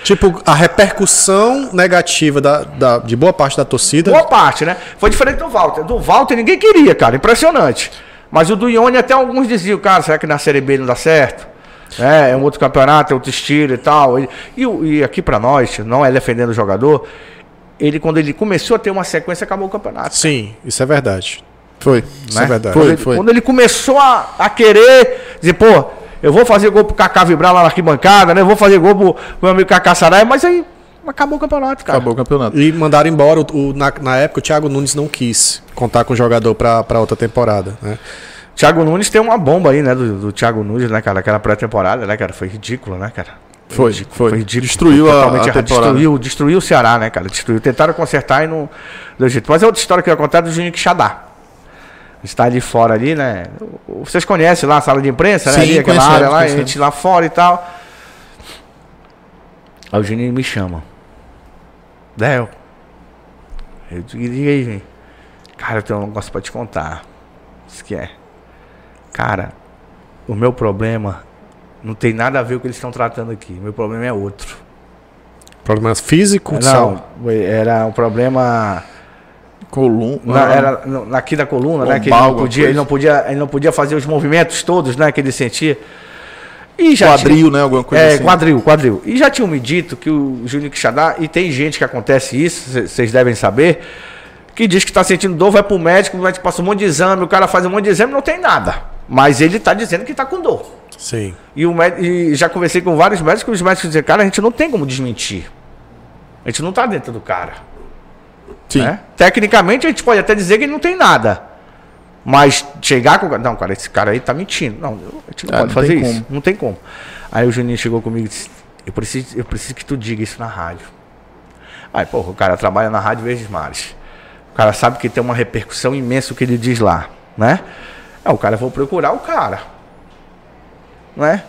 Tipo, a repercussão negativa da, da- de boa parte da torcida. Boa parte, né? Foi diferente do Walter. Do Walter ninguém queria, cara. Impressionante. Mas o do Ione até alguns diziam, cara, será que na Série B não dá certo? É, é um outro campeonato, é outro estilo e tal. E, e e aqui pra nós, não é defendendo o jogador, ele quando ele começou a ter uma sequência, acabou o campeonato. Sim, isso é verdade. Foi. Isso é verdade. Quando, Foi, ele, foi. quando ele começou a, a querer dizer, pô, eu vou fazer gol pro Kaká vibrar lá na arquibancada, né? Eu vou fazer gol pro meu amigo Kaká Sarai, mas aí acabou o campeonato, cara. Acabou o campeonato. E mandaram embora, o, o- na, na época o Thiago Nunes não quis contar com o jogador pra, pra outra temporada. Né? Thiago Nunes tem uma bomba aí, né? Do, do Thiago Nunes, né, cara? Aquela pré-temporada, né, cara? Foi ridículo, né, cara? Foi, foi. ridículo. Destruiu a- Totalmente a temporada. Destruiu, destruiu o Ceará, né, cara? Destruiu. Tentaram consertar e não deu jeito. Mas é outra história que eu ia contar do Juninho Quixadá. Está ali fora ali, né? Vocês conhecem lá a sala de imprensa, né? Sim, Ali, aquela área lá, a gente lá fora e tal. Aí o Juninho me chama. Del. Eu digo, aí, gente. Cara, eu tenho um negócio pra te contar. Isso que é. Cara, o meu problema não tem nada a ver com o que eles estão tratando aqui. Meu problema é outro. Problemas físicos, Não, saúde. era um problema Colum. na, ah, era no- aqui da coluna, né? Que ele não, podia, ele, não podia, ele não podia fazer os movimentos todos, né? Que ele sentia. E já Quadril, né? Alguma coisa é, assim. quadril, quadril. E já tinham me dito que o Júnior Quixadá, e tem gente que acontece isso, vocês devem saber, que diz que está sentindo dor, vai pro médico, o médico passa um monte de exame, o cara faz um monte de exame não tem nada. Mas ele está dizendo que está com dor. Sim. E, o e já conversei com vários médicos, os médicos dizem, cara, a gente não tem como desmentir. A gente não tá dentro do cara. Sim. né? Tecnicamente, a gente pode até dizer que ele não tem nada. Mas chegar com. Não, cara, esse cara aí tá mentindo. Não, a gente não Ah, pode não fazer isso. como. Não tem como. Aí o Juninho chegou comigo e disse: eu preciso, eu preciso que tu diga isso na rádio. Aí, porra, o cara trabalha na Rádio Verdes Mares. O cara sabe que tem uma repercussão imensa o que ele diz lá, né? Aí o cara vou procurar o cara. Né?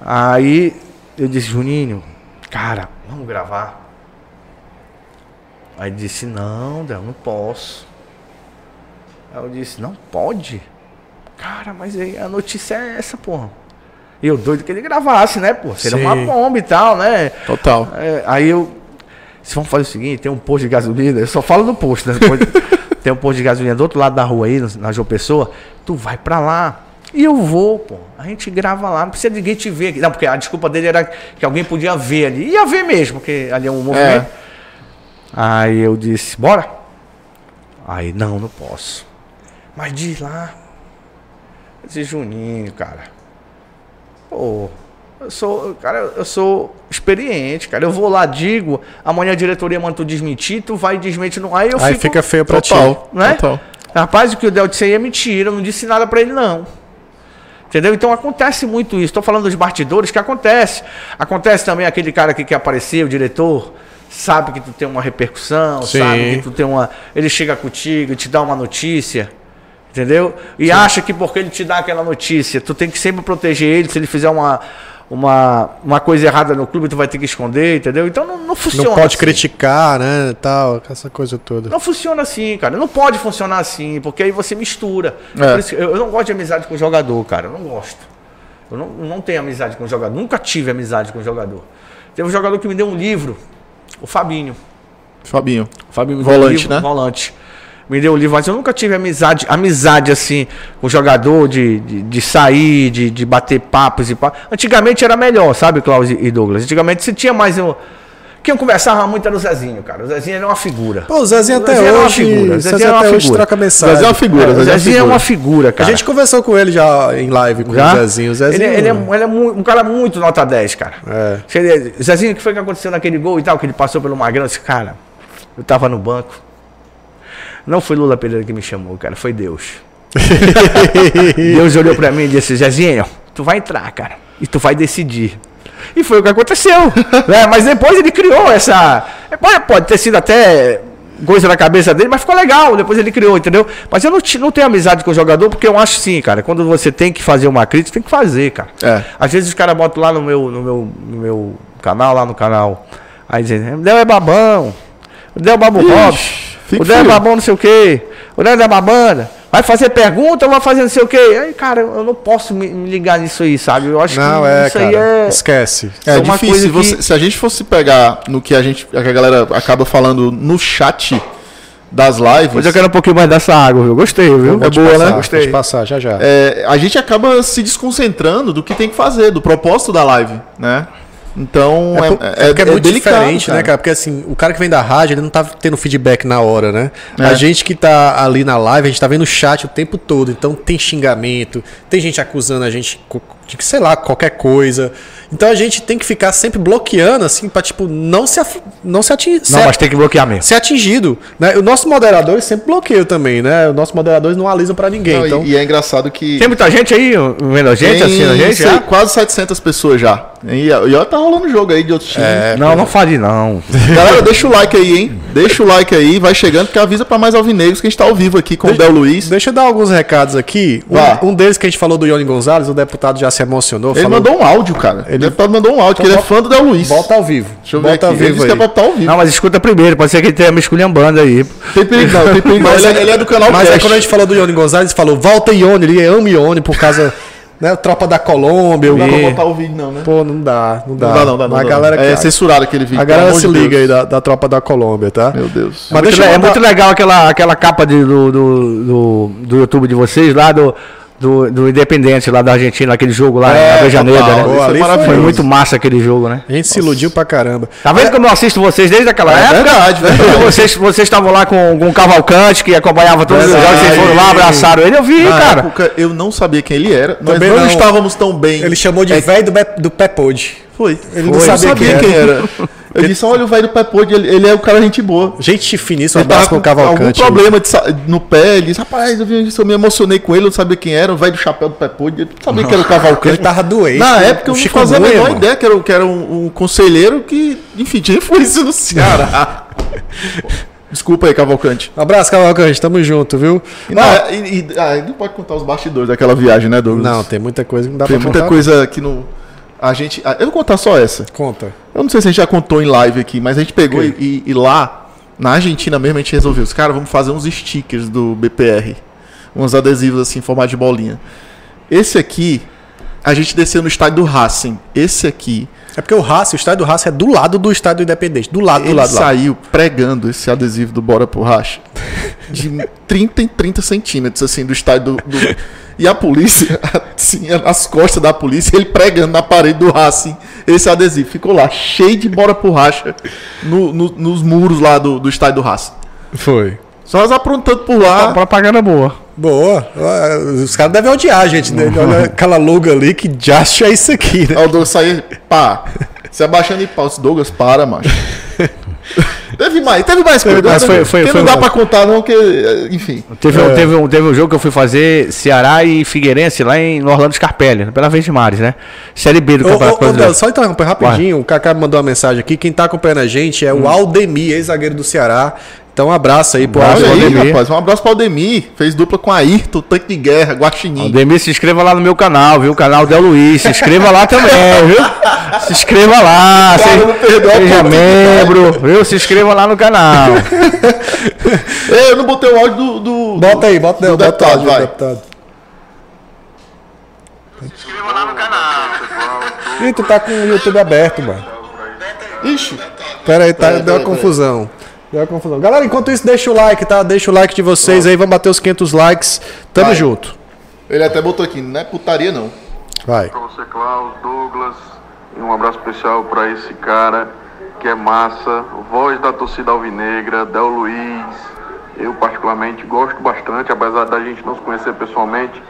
Aí eu disse, Juninho, cara, vamos gravar. Aí disse, não, Del, não posso. Aí eu disse, não pode? Cara, mas aí a notícia é essa, porra. E eu doido que ele gravasse, né, pô? Seria uma Sim. bomba e tal, né? Total. É, aí eu. Se vamos fazer o seguinte, tem um posto de gasolina, eu só falo do posto, né? Tem um posto de gasolina do outro lado da rua aí, na João Pessoa, tu vai pra lá. E eu vou, pô. A gente grava lá, não precisa de ninguém te ver. aqui. Não, porque a desculpa dele era que alguém podia ver ali. Ia ver mesmo, porque ali é um movimento. Aí eu disse, bora? Aí, não, não posso. Mas diz lá. Eu disse, Juninho, cara. Pô, eu sou, cara, eu sou experiente, cara. Eu vou lá, digo, amanhã a diretoria manda tu desmentir, tu vai e desmente no. Aí eu Aí fico, fica feio pra ti. Total. né? Total. Rapaz, o que o Del disse aí é mentira, eu não disse nada pra ele não. Entendeu? Então acontece muito isso. Estou falando dos bastidores que acontece. Acontece também aquele cara que quer aparecer, o diretor, sabe que tu tem uma repercussão, Sim. sabe que tu tem uma. Ele chega contigo, te dá uma notícia. Entendeu? E acha que porque ele te dá aquela notícia, tu tem que sempre proteger ele. Se ele fizer uma, uma, uma coisa errada no clube, tu vai ter que esconder, entendeu? Então não, não funciona. Não pode assim. criticar, né? Tal, essa coisa toda. Não funciona assim, cara. Não pode funcionar assim, porque aí você mistura. É. Por isso que eu, eu não gosto de amizade com jogador, cara. Eu não gosto. Eu não, não tenho amizade com jogador. Nunca tive amizade com jogador. Teve um jogador que me deu um livro, o Fabinho. Fabinho. Fabinho Volante, um livro, né? Volante. Me deu um livro, mas eu nunca tive amizade, amizade assim, com jogador, de, de, de sair, de, de bater papos e pá. Antigamente era melhor, sabe, Klaus e Douglas? Antigamente você tinha mais um. Quem conversava muito era o Zezinho, cara. O Zezinho era uma figura. Pô, o Zezinho até Zezinho era uma hoje. figura, o Zezinho Zezinho era uma até hoje figura. troca mensagem. Zezinho é uma figura. É, o Zezinho é uma Zezinho é figura. uma figura, A cara. gente conversou com ele já em live com Já? o Zezinho. O Zezinho. Ele, ele é, ele é mu- um cara muito nota 10, cara. É. Se ele- Zezinho, o que foi que aconteceu naquele gol e tal, que ele passou pelo Magrão? Eu disse, cara, eu tava no banco. Não foi Lula Pereira que me chamou, cara, foi Deus. Deus olhou pra mim e disse, Zezinho, tu vai entrar, cara, e tu vai decidir. E foi o que aconteceu. né? Mas depois ele criou essa. Pode, ter sido até coisa na cabeça dele, mas ficou legal. Depois ele criou, entendeu? Mas eu não, não tenho amizade com o jogador, porque eu acho sim, cara. Quando você tem que fazer uma crítica, tem que fazer, cara. É. Às vezes os caras botam lá no meu, no, meu, no meu canal, lá no canal. Aí dizem, o Del é babão. O Del é babo Robson. Fica O é babão não sei o quê. O Del é babana. Vai fazer pergunta ou vai fazer não sei o quê. Aí, cara, eu não posso me, ligar nisso aí, sabe? Eu acho Não, que é, isso cara. aí é. Esquece. É é difícil. coisa Você- que- se a gente fosse pegar no que a gente, que a galera acaba falando no chat das lives, Mas eu quero um pouquinho mais dessa água, viu? Gostei, viu? Vou te boa, passar, né? Vou Gostei. te passar, já já. é, a gente acaba se desconcentrando do que tem que fazer, do propósito da live, né? Então É, é, é- é é, é muito delicado, diferente, né, cara? Porque assim, o cara que vem da rádio, ele não tá tendo feedback na hora, né? É. A gente que tá ali na live, a gente tá vendo o chat o tempo todo. Então tem xingamento, tem gente acusando a gente de, sei lá, qualquer coisa. Então a gente tem que ficar sempre bloqueando, assim, pra, tipo, não se, af- não se atingir. Não, mas tem que bloquear mesmo. ser atingido. Né? O nosso moderador sempre bloqueia também, né? Os nossos moderadores não alisam pra ninguém. Não, e- então, e, é engraçado que Tem muita gente aí vendo a gente, tem, assistindo a gente sei, já? quase 700 pessoas já. E, e ó, tá rolando jogo aí de outros times. É, Não, não fale não. Galera, deixa o like aí, hein? Deixa o like aí, vai chegando, porque avisa pra mais alvinegros que a gente tá ao vivo aqui com o Del Luiz. Deixa eu dar alguns recados aqui. Um, um deles que a gente falou do Ione Gonzalez, o deputado já se emocionou. Ele falou, mandou um áudio, cara. Ele- O deputado mandou um áudio, que ele é Então, fã do Del Luiz. Volta ao vivo. Deixa eu ver Volta aqui. ao Ele vivo disse que é aí. estar ao vivo. Não, mas escuta primeiro, pode ser que ele tenha me esculhambando aí. Tem perigo não, tem perigo não. Ele, é- ele é do canal Mas aí Cash. quando a gente falou do Ione Gonzalez, ele falou, volta Ione, ele ama Ione por causa, né, tropa da Colômbia. Não dá pra botar o vídeo não, né? Pô, não dá, não dá. Não dá não, dá não. A galera, não. É que- censurado aquele vídeo. a galera se liga aí Deus. da, da tropa da Colômbia, tá? Meu Deus. Mas Muito deixa le- eu é muito legal aquela, aquela capa de- do, do, do, do YouTube de vocês lá, do, do, do Independente lá da Argentina, aquele jogo lá É, na Avejaneira, total, né? isso é foi muito massa aquele jogo, né? A gente se iludiu pra caramba. Tá vendo como eu assisto vocês desde aquela É época? verdade, Porque verdade. Vocês vocês estavam lá com, com o Cavalcante, que acompanhava todos os Verdade. jogos, vocês foram lá, abraçaram ele, eu vi, Na cara. época, eu não sabia quem ele era. Nós Também não, não. estávamos tão bem. Ele chamou de É, velho do, do Pé Pod. Foi. Ele não Foi, sabia eu quem sabia quem era. Eu disse, olha o velho do Pepode, ele, ele é o cara gente boa. Gente finíssima, um abraço pro Cavalcante. algum problema de no pé, ele disse, rapaz, eu, vi isso, eu me emocionei com ele, eu não sabia quem era, o velho do chapéu do Pepode, eu não sabia que era o Cavalcante. Ele tava doente. Na época eu não fazia a menor ideia que era, que era um, um conselheiro que, enfim, tinha influência no Ceará. Desculpa aí, Cavalcante. Um abraço, Cavalcante. Tamo junto, viu? E, na- e- e- ah, não pode contar os bastidores daquela viagem, né, Douglas? Não, tem muita coisa que não dá Tem pra muita contar. coisa que não. A gente. Eu vou contar só essa. Conta. Eu não sei se a gente já contou em live aqui, mas a gente pegou e, e- e lá, na Argentina mesmo, a gente resolveu. Os caras, vamos fazer uns stickers do BPR. Uns adesivos assim, em formato de bolinha. Esse aqui, a gente desceu no estádio do Racing. Esse aqui, É porque o Racing, o estádio do Racing é do lado do estádio do Independente. Do lado, do ele lado, do lado. saiu pregando esse adesivo do Bora pro Racha. De 30 em 30 centímetros, assim, do estádio do. do- E a polícia, assim, nas costas da polícia, ele pregando na parede do Racing esse adesivo. Ficou lá, cheio de Bora pro Racha no- no- nos muros lá do, do estádio do Racing. Foi. Só nós aprontando por lá. Propaganda boa. Boa. Os caras devem odiar a gente, né? Olha aquela logo ali que just é isso aqui, né? Aí o Douglas saiu, pá, se abaixando e pau. Disse, Douglas, para, macho. teve mais, teve mais coisa. mas né? foi- foi- Porque foi não dá pra contar, não, que, enfim. Teve, É. um, teve, um, teve um jogo que eu fui fazer Ceará e Figueirense lá em Orlando Scarpelli, pela Vez de Mares, né? Série B do Ô, ô, Campeonato ô, só interromper rapidinho, o Kaká me mandou uma mensagem aqui. Quem tá acompanhando a gente é o Aldemir, ex-zagueiro do Ceará. Então, um abraço aí pro Olha aí, Aldemir. rapaz. Um abraço pro Aldemir. Fez dupla com Ayrton, tanque de guerra, Guaxinim. Demir, se inscreva lá no meu canal, viu? O canal Del Luiz. Se inscreva lá também, viu? Se inscreva lá. Cara, não a seja membro, viu? Se inscreva lá no canal. Ei, eu não botei o áudio do. do Bota aí, bota, do bota deputado, áudio, vai. deputado. Ih, tu tá com o YouTube aberto, mano. Ixi. Pera aí, tá, Pera deu uma pera confusão. Deu confusão. Galera, enquanto isso, deixa o like, tá? Deixa o like de vocês aí, vamos bater os 500 likes. Tamo Vai. junto. Ele até botou aqui, não é putaria não. Vai. Pra você, Klaus, Douglas, e um abraço especial pra esse cara que é massa, voz da torcida alvinegra, Del Luiz. Eu, particularmente, gosto bastante, apesar da gente não se conhecer pessoalmente,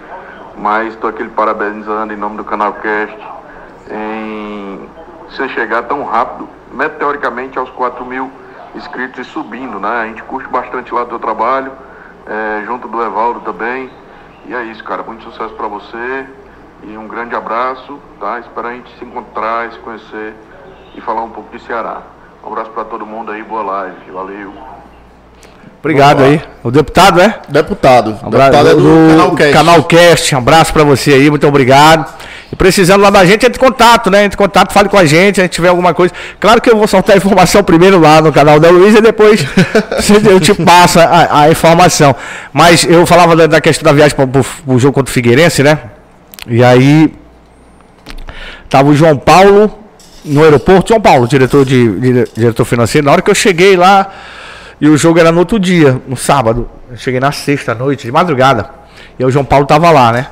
mas estou aqui lhe parabenizando em nome do canal Cast em você chegar tão rápido, meteoricamente, aos 4 mil inscritos e subindo, né? A gente curte bastante lá do teu trabalho, é, junto do Evaldo também. E é isso, cara. Muito sucesso pra você. E um grande abraço, tá? Espero a gente se encontrar, se conhecer e falar um pouco de Ceará. Um abraço pra todo mundo aí, boa live. Valeu. Obrigado aí. O deputado, é? Deputado. Um abraço Deputado é do, do canal Cast. Canal Cast. Um abraço pra você aí, muito obrigado. E precisando lá da gente, entre em contato, né? Entre em contato, fale com a gente, se a gente tiver alguma coisa. Claro que eu vou soltar a informação primeiro lá no canal da Luiz e depois eu te passo a, a informação. Mas eu falava da, da questão da viagem para o jogo contra o Figueirense, né? E aí tava o João Paulo no aeroporto, João Paulo, diretor de dire- diretor financeiro. Na hora que eu cheguei lá, e o jogo era no outro dia, no sábado. Eu cheguei na sexta noite, de madrugada. E o João Paulo tava lá, né?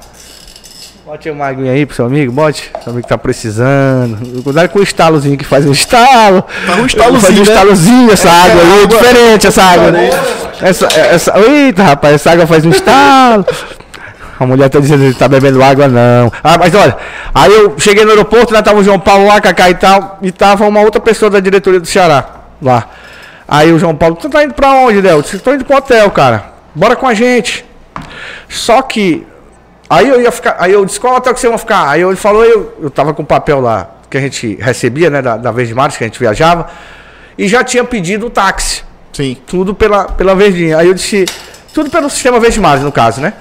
Bote uma aguinha aí pro seu amigo, bote. Seu amigo tá precisando. Cuidado com o estalozinho que faz um estalo. Faz um Faz um estalozinho, né? estalozinho essa água aí, é diferente essa água. né? Essa, essa, eita, rapaz, essa água faz um estalo. A mulher tá dizendo que tá bebendo água, não. Ah, mas olha, aí eu cheguei no aeroporto, lá tava o João Paulo lá, Cacá e tal, e tava uma outra pessoa da diretoria do Ceará lá. Aí o João Paulo, tu tá indo pra onde, Del? Eu disse, tô indo pro hotel, cara. Bora com a gente. Só que. Aí eu ia ficar. Aí eu disse, qual hotel que vocês vão ficar? Aí ele falou, eu, eu tava com o papel lá que a gente recebia, né? Da, da vez de março que a gente viajava. E já tinha pedido o táxi. Sim. Tudo pela, pela Verdinha. Aí eu disse, tudo pelo sistema Verde Mais, no caso, né?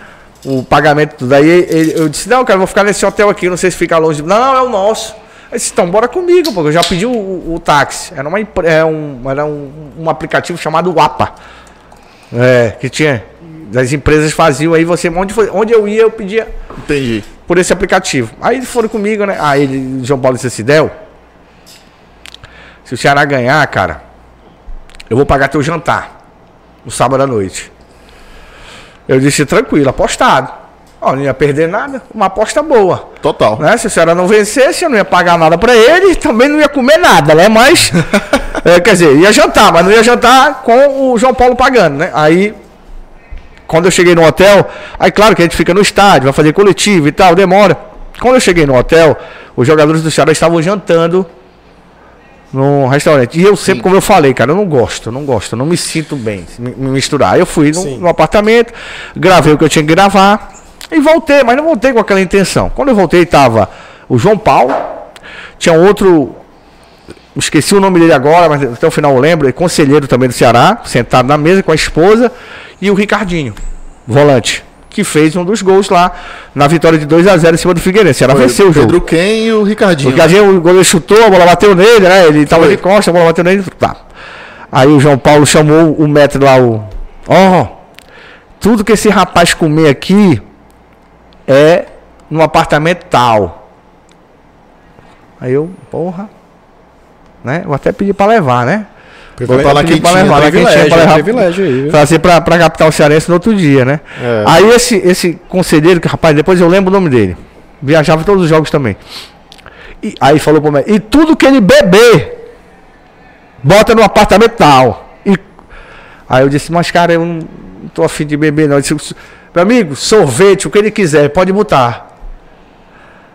O pagamento, daí ele- eu disse, não, cara, eu vou ficar nesse hotel aqui, não sei se fica longe. Não, é o nosso. Aí disse, então, bora comigo, porque eu já pedi o, o- táxi. Era, uma, é um, era um, um aplicativo chamado Wapa. É, que tinha. Das empresas faziam aí, você, onde, foi, onde eu ia, eu pedia Entendi. por esse aplicativo. Aí eles foram comigo, né? Aí ele, João Paulo disse assim, Del, se o Ceará ganhar, cara, eu vou pagar teu jantar no sábado à noite. Eu disse, tranquilo, apostado. Ó, não ia perder nada, uma aposta boa. Total. Né? Se o Ceará não vencesse, eu não ia pagar nada pra ele, também não ia comer nada, né? Mas, é, quer dizer, ia jantar, mas não ia jantar com o João Paulo pagando, né? Aí, quando eu cheguei no hotel, aí claro que a gente fica no estádio, vai fazer coletivo e tal, demora. Quando eu cheguei no hotel, os jogadores do Ceará estavam jantando num restaurante. E eu sempre, como eu falei, cara, eu não gosto, não gosto, não me sinto bem me, me misturar. Aí eu fui no, Sim. no apartamento, gravei o que eu tinha que gravar e voltei, mas não voltei com aquela intenção. Quando eu voltei, tava o João Paulo, tinha um outro. Esqueci o nome dele agora, mas até o final eu lembro. é Conselheiro também do Ceará, sentado na mesa com a esposa. E o Ricardinho, volante, que fez um dos gols lá na vitória de 2 a 0 em cima do Figueirense. O Ceará venceu o jogo. Pedro Ken e o Ricardinho. Porque a gente, o goleiro chutou, a bola bateu nele, né? Ele tava Foi. de costas, a bola bateu nele. Tá. Aí o João Paulo chamou o metro lá, o. Ó, tudo que esse rapaz comer aqui é no apartamento tal. Aí eu, porra. Né? Eu até pedi pra levar, né? Botar na Pedi pra quentinha, levar, na privilégio, quentinha pra é levar. privilégio aí? Trazer pra, pra capital cearense no outro dia, né? É. Aí esse, esse conselheiro, que rapaz, depois eu lembro o nome dele. Viajava todos os jogos também. E, aí falou pro médico, e tudo que ele beber, bota no apartamento tal. E, aí eu disse, mas cara, eu não tô afim de beber não. Eu disse, meu amigo, sorvete, o que ele quiser, pode botar.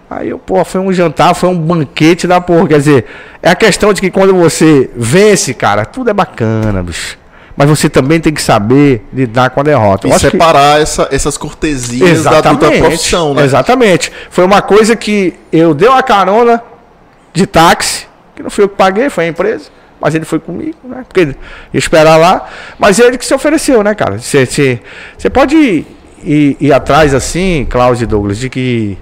Aí eu, pô, foi um jantar, foi um banquete da porra. Quer dizer, é a questão de que quando você vence, cara, tudo é bacana, bicho. Mas você também tem que saber lidar com a derrota. E acho que- separar essa- essas cortesias da, da profissão, né? Exatamente. Foi uma coisa que eu dei uma carona de táxi, que não fui eu que paguei, foi a empresa. Mas ele foi comigo, né? Porque ele ia esperar lá. Mas ele que se ofereceu, né, cara? Você, pode ir, ir- ir atrás assim, Cláudio e Douglas, de que.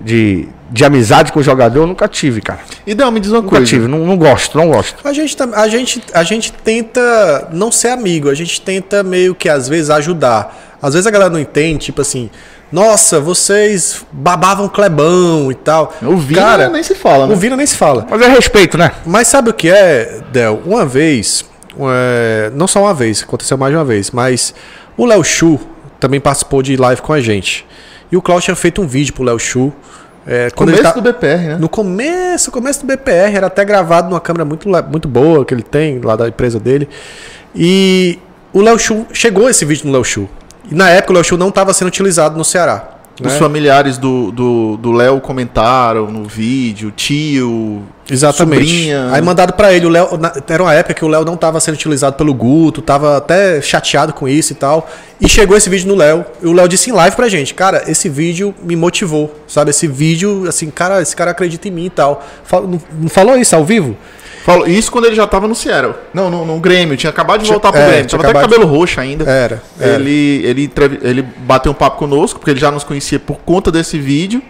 De, de amizade com o jogador, eu nunca tive, cara. E Del, me diz uma Nunca coisa. tive, não, não gosto, não gosto. A gente, a, gente, a gente tenta não ser amigo, a gente tenta meio que às vezes ajudar. Às vezes a galera não entende, tipo assim, nossa, vocês babavam Clebão e tal. O Vina Cara, nem se fala, né? O Vina nem se fala. Mas é respeito, né? Mas sabe o que é, Del? Uma vez, é, não só uma vez, aconteceu mais de uma vez, mas o Léo Chu também participou de live com a gente. E o Klaus tinha feito um vídeo pro Léo Chu. É, quando Começo ele tá- do BPR, né? no começo, começo do BPR, era até gravado numa câmera muito, muito boa que ele tem lá da empresa dele. E o Léo Chu, chegou esse vídeo no Léo Chu. E na época o Léo Chu não estava sendo utilizado no Ceará. Os né? familiares do do do Léo comentaram no vídeo, tio, Exatamente. sobrinha. Aí mandado pra ele, o Léo, era uma época que o Léo não tava sendo utilizado pelo Guto, tava até chateado com isso e tal. E chegou esse vídeo no Léo, e o Léo disse em live pra gente, cara, esse vídeo me motivou, sabe? Esse vídeo, assim, cara, esse cara acredita em mim e tal. Não falou isso ao vivo? Falou, isso quando ele já tava no Seattle. Não, no, no Grêmio. Tinha acabado de voltar pro é, Grêmio. tinha Tava até cabelo roxo ainda. Era, era. Ele, ele, ele bateu um papo conosco, porque ele já nos conhecia por conta desse vídeo.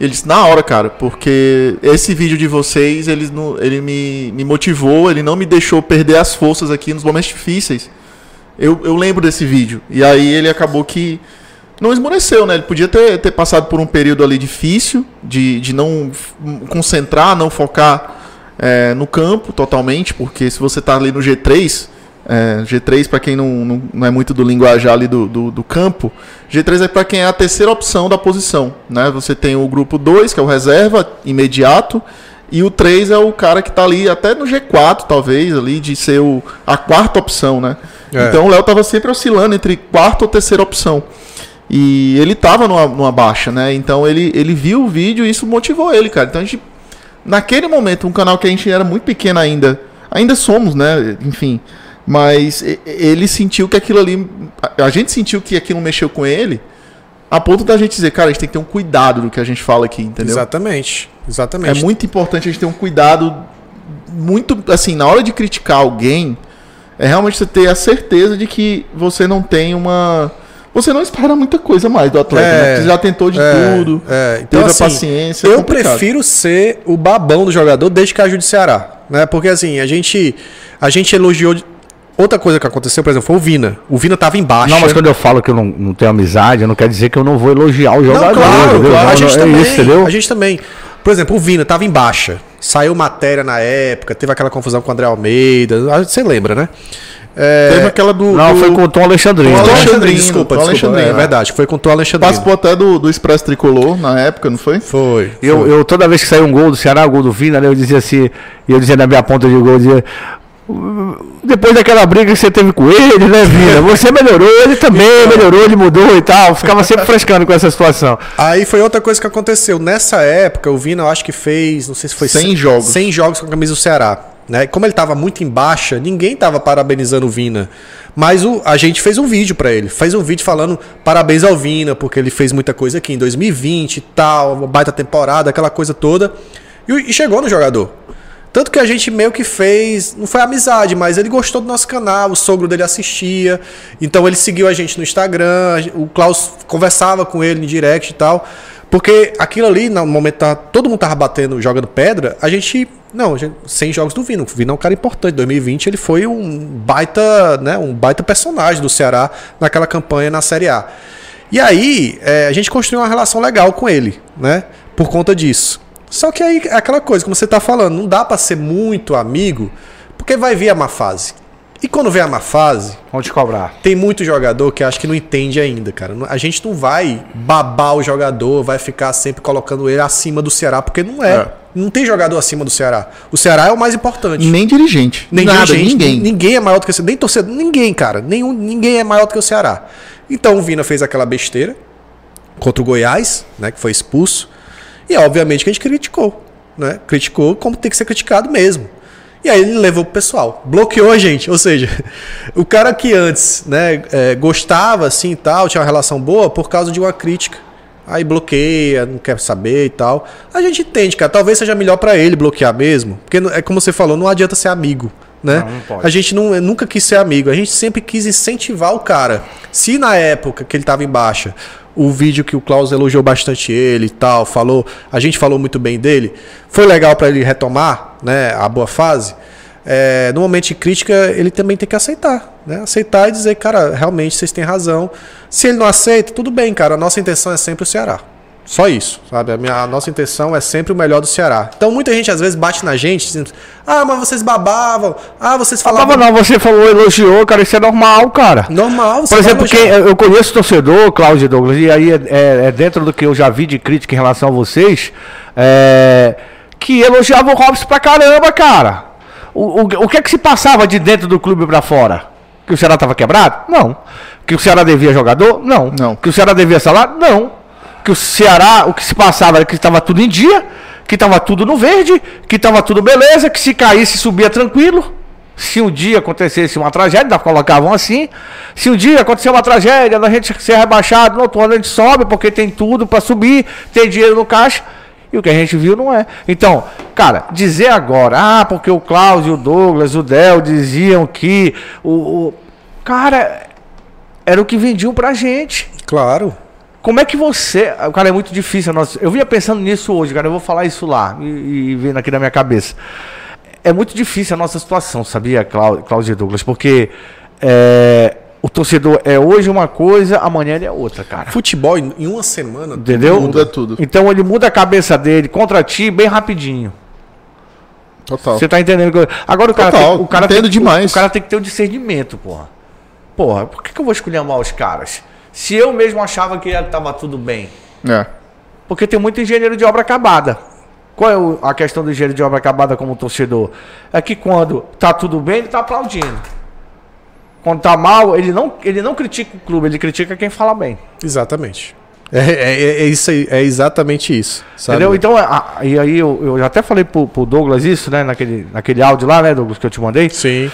Ele disse, na hora, cara, porque esse vídeo de vocês, ele, ele me, me motivou, ele não me deixou perder as forças aqui nos momentos difíceis. Eu, eu lembro desse vídeo. E aí ele acabou que não esmoreceu, né? Ele podia ter, ter passado por um período ali difícil, de, de não concentrar, não focar é, no campo totalmente, porque se você tá ali no G3, é, G3 para quem não, não, não é muito do linguajar ali do, do, do campo, G3 é para quem é a terceira opção da posição, né? Você tem o grupo 2, que é o reserva imediato, e o 3 é o cara que tá ali até no G4, talvez, ali, de ser o, a quarta opção, né? É. Então o Léo tava sempre oscilando entre quarta ou terceira opção. E ele tava numa, numa baixa, né? Então ele, ele viu o vídeo e isso motivou ele, cara. Então a gente, naquele momento, um canal que a gente era muito pequeno ainda, ainda somos, né? Enfim, mas ele sentiu que aquilo ali, a- gente sentiu que aquilo mexeu com ele, a ponto da gente dizer, cara, a gente tem que ter um cuidado do que a gente fala aqui, entendeu? Exatamente. É Exatamente. muito importante a gente ter um cuidado muito, assim, na hora de criticar alguém, é realmente você ter a certeza de que você não tem uma. Você não espera muita coisa mais do atleta, É, né? Você já tentou de É, tudo, é. Então, teve assim, a paciência. é Eu prefiro ser o babão do jogador desde que ajude o Ceará. Né? Porque assim, a gente, a gente elogiou. Outra coisa que aconteceu, por exemplo, foi o Vina. O Vina tava embaixo. Não, mas quando eu falo que eu não, não tenho amizade, não quer dizer que eu não vou elogiar o Não, jogador. claro, entendeu? claro. Não, A gente não, também. É isso, entendeu? A gente também. Por exemplo, o Vina tava em baixa. Saiu matéria na época, teve aquela confusão com o André Almeida. Você lembra, né? É, Teve aquela do. Não, do- foi com o Tom Alexandrino. Tom? Alexandrino, desculpa, Tom desculpa. Alexandrino, é né? verdade, foi com o Tom Alexandrino. Participou até do, do Expresso Tricolor na época, não foi? Foi. Eu, eu, toda vez que saiu um gol do Ceará, o gol do Vina, né, eu dizia assim, e eu dizia na minha ponta de gol, eu dizia, Depois daquela briga que você teve com ele, né, Vina? Você melhorou, ele também melhorou, ele mudou e tal. Ficava sempre frescando com essa situação. Aí foi outra coisa que aconteceu. Nessa época, o Vina, eu acho que fez, não sei se foi 100 jogos. 100 jogos com a camisa do Ceará. Né? Como ele estava muito em baixa, ninguém estava parabenizando o Vina. Mas o, a gente fez um vídeo para ele. Fez um vídeo falando parabéns ao Vina, porque ele fez muita coisa aqui em 2020 e tal, uma baita temporada, aquela coisa toda. E, e chegou no jogador. Tanto que a gente meio que fez, não foi amizade, mas ele gostou do nosso canal, o sogro dele assistia, então ele seguiu a gente no Instagram, o Klaus conversava com ele em direct e tal. Porque aquilo ali, no momento tá, todo mundo tava batendo, jogando pedra, a gente. Não, a gente, sem jogos do Vino. O Vino é um cara importante. Em 2020 ele foi um baita, né, um baita personagem do Ceará naquela campanha na Série A. E aí, é, a gente construiu uma relação legal com ele, né? Por conta disso. Só que aí é aquela coisa, como você tá falando, não dá para ser muito amigo, porque vai vir a má fase. E quando vem a má fase, Vamos te cobrar. tem muito jogador que acho que não entende ainda, cara. A gente não vai babar o jogador, vai ficar sempre colocando ele acima do Ceará, porque não é. É. Não tem jogador acima do Ceará. O Ceará é o mais importante. Nem dirigente. Nem Nada, dirigente, ninguém. Ninguém é maior do que o Ceará. Nem torcedor. Ninguém, cara. Nenhum, ninguém é maior do que o Ceará. Então o Vina fez aquela besteira contra o Goiás, né? Que foi expulso. E obviamente que a gente criticou. Né? Criticou como tem que ser criticado mesmo. E aí ele levou pro pessoal. Bloqueou a gente. Ou seja, o cara que antes né, é, gostava assim e tal, tinha uma relação boa por causa de uma crítica. Aí bloqueia, não quer saber e tal. A gente entende, cara. Talvez seja melhor pra ele bloquear mesmo. Porque é como você falou, não adianta ser amigo. Né? Não, não. A gente não, nunca quis ser amigo. A gente sempre quis incentivar o cara. Se na época que ele tava em baixa, o vídeo que o Klaus elogiou bastante ele e tal, falou, a gente falou muito bem dele, foi legal pra ele retomar, né, a boa fase. É, no momento de crítica, ele também tem que aceitar, né? Aceitar e dizer, cara, realmente vocês têm razão. Se ele não aceita, tudo bem, cara. A nossa intenção é sempre o Ceará. Só isso, sabe? A, minha, a nossa intenção é sempre o melhor do Ceará. Então muita gente às vezes bate na gente dizendo: Ah, mas vocês babavam. Ah, vocês falavam. Falava não, você falou, elogiou, cara, isso é normal, cara. Normal, você Por exemplo, quem, eu conheço torcedor, Cláudio Douglas, e aí é, é- é dentro do que eu já vi de crítica em relação a vocês, é, que elogiava o Robson pra caramba, cara. O, o, o que é que se passava de dentro do clube pra fora? Que o Ceará tava quebrado? Não. Que o Ceará devia jogador? Não. Não. Que o Ceará devia salário? Não. Que o Ceará, o que se passava era que estava tudo em dia, que estava tudo no verde, que estava tudo beleza, que se caísse subia tranquilo. Se um dia acontecesse uma tragédia, colocavam assim. Se um dia acontecer uma tragédia, a gente ser rebaixado, no outro ano a gente sobe, porque tem tudo para subir, tem dinheiro no caixa. E o que a gente viu não é. Então, cara, dizer agora, ah, porque o Cláudio, o Douglas, o Del diziam que o, o- Cara, era o que vendiam pra gente. Claro. Como é que você. Cara, é muito difícil. Nossa, eu vinha pensando nisso hoje, cara. Eu vou falar isso lá e, e vendo aqui na minha cabeça. É muito difícil a nossa situação, sabia, Clá- Cláudio Douglas? Porque é, o torcedor é hoje uma coisa, amanhã ele é outra, cara. Futebol em uma semana. Entendeu? Muda tudo. Então ele muda a cabeça dele contra ti bem rapidinho. Total. Você tá entendendo? Agora o cara, Total, tem, o cara entendo tem, demais. O, cara tem que ter o discernimento, porra. Porra, por que, que eu vou escolher mal os caras? Se eu mesmo achava que tava tudo bem. É. Porque tem muito engenheiro de obra acabada. Qual é o- a questão do engenheiro de obra acabada como torcedor? É que quando tá tudo bem, ele tá aplaudindo. Quando tá mal, ele não, ele não critica o clube, ele critica quem fala bem. Exatamente. É, é, é isso aí, é exatamente isso. Sabe? Entendeu? Então, a- e aí eu, eu já até falei pro, pro Douglas isso, né? Naquele, naquele áudio lá, né, Douglas, que eu te mandei. Sim.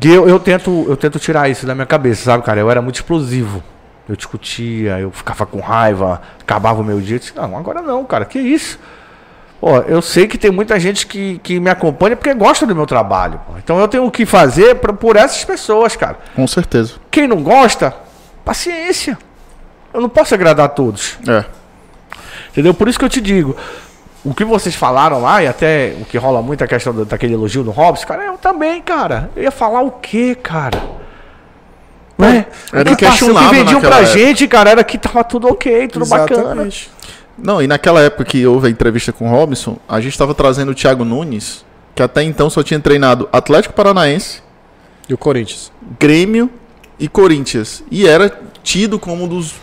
Que eu, eu, tento, eu tento tirar isso da minha cabeça, sabe, cara? Eu era muito explosivo. Eu discutia, eu ficava com raiva, acabava o meu dia. Eu disse, não, agora não, cara, que isso? Pô, eu sei que tem muita gente que, que me acompanha porque gosta do meu trabalho. pô. Então eu tenho que fazer pra, por essas pessoas, cara. Com certeza. Quem não gosta, paciência. Eu não posso agradar a todos. É. Entendeu? Por isso que eu te digo. O que vocês falaram lá, e até o que rola muito a questão do- daquele elogio do Robson, cara, eu também, cara. Eu ia falar o quê, cara? Né? era o que, o que vendiam pra época. gente, cara, era que tava tudo ok, tudo bacana. Exatamente. Não, e naquela época que houve a entrevista com o Robson, a gente estava trazendo o Thiago Nunes, que até então só tinha treinado Atlético Paranaense, E o Corinthians? Grêmio e Corinthians. E era tido como um dos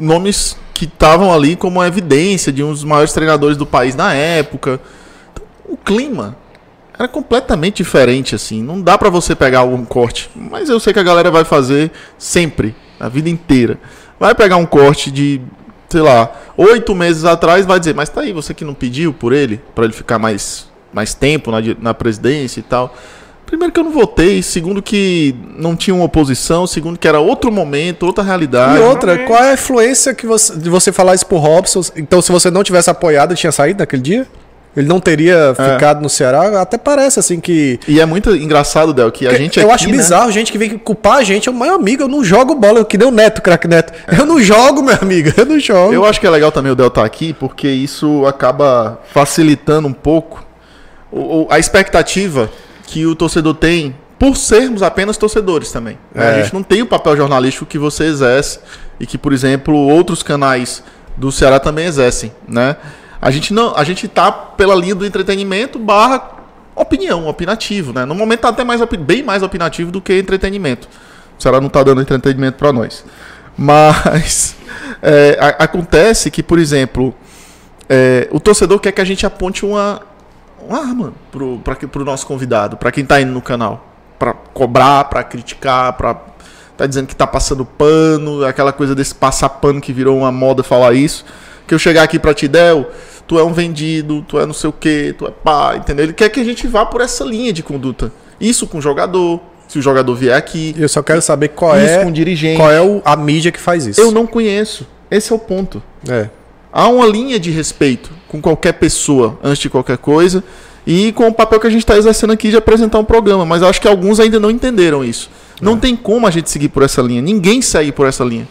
nomes que estavam ali como evidência de um dos maiores treinadores do país na época. Então, o clima era completamente diferente, assim. Não dá pra você pegar um corte. Mas eu sei que a galera vai fazer sempre, a vida inteira. Vai pegar um corte de, sei lá, oito meses atrás, vai dizer, mas tá aí, você que não pediu por ele, pra ele ficar mais, mais tempo na, na presidência e tal. Primeiro que eu não votei, segundo que não tinha uma oposição, segundo que era outro momento, outra realidade. E outra, qual é a influência que você, de você falar isso pro Robson? Então, se você não tivesse apoiado, ele tinha saído naquele dia? Ele não teria É. ficado no Ceará? Até parece assim que. E é muito engraçado, Del, que a gente eu aqui, acho né, bizarro gente que vem culpar a gente. É o meu amigo, eu não jogo bola, que nem o Neto, craque Neto. Eu não jogo, meu amigo, eu não jogo. É. Eu acho que é legal também o Del estar aqui, porque isso acaba facilitando um pouco a expectativa que o torcedor tem por sermos apenas torcedores também. né? É. A gente não tem o papel jornalístico que você exerce e que, por exemplo, outros canais do Ceará também exercem, né? A gente não, a gente tá pela linha do entretenimento barra opinião, opinativo, né? No momento tá até mais bem mais opinativo do que entretenimento. O Ceará não tá dando entretenimento para nós. Mas é, a- acontece que, por exemplo, é, o torcedor quer que a gente aponte uma arma pro, pra, pro nosso convidado, para quem tá indo no canal. Pra cobrar, pra criticar, pra tá dizendo que tá passando pano, aquela coisa desse passar pano que virou uma moda falar isso. Que eu chegar aqui pra ti, Del, tu é um vendido, tu é não sei o que, tu é pá, entendeu? Ele quer que a gente vá por essa linha de conduta. Isso com o jogador, se o jogador vier aqui, Eu só quero saber qual é, com o dirigente. qual é o- a mídia que faz isso. Eu não conheço. Esse é o ponto. É. Há uma linha de respeito com qualquer pessoa antes de qualquer coisa e com o papel que a gente está exercendo aqui de apresentar um programa. Mas acho que alguns ainda não entenderam isso. Não tem como a gente seguir por essa linha. Ninguém segue por essa linha.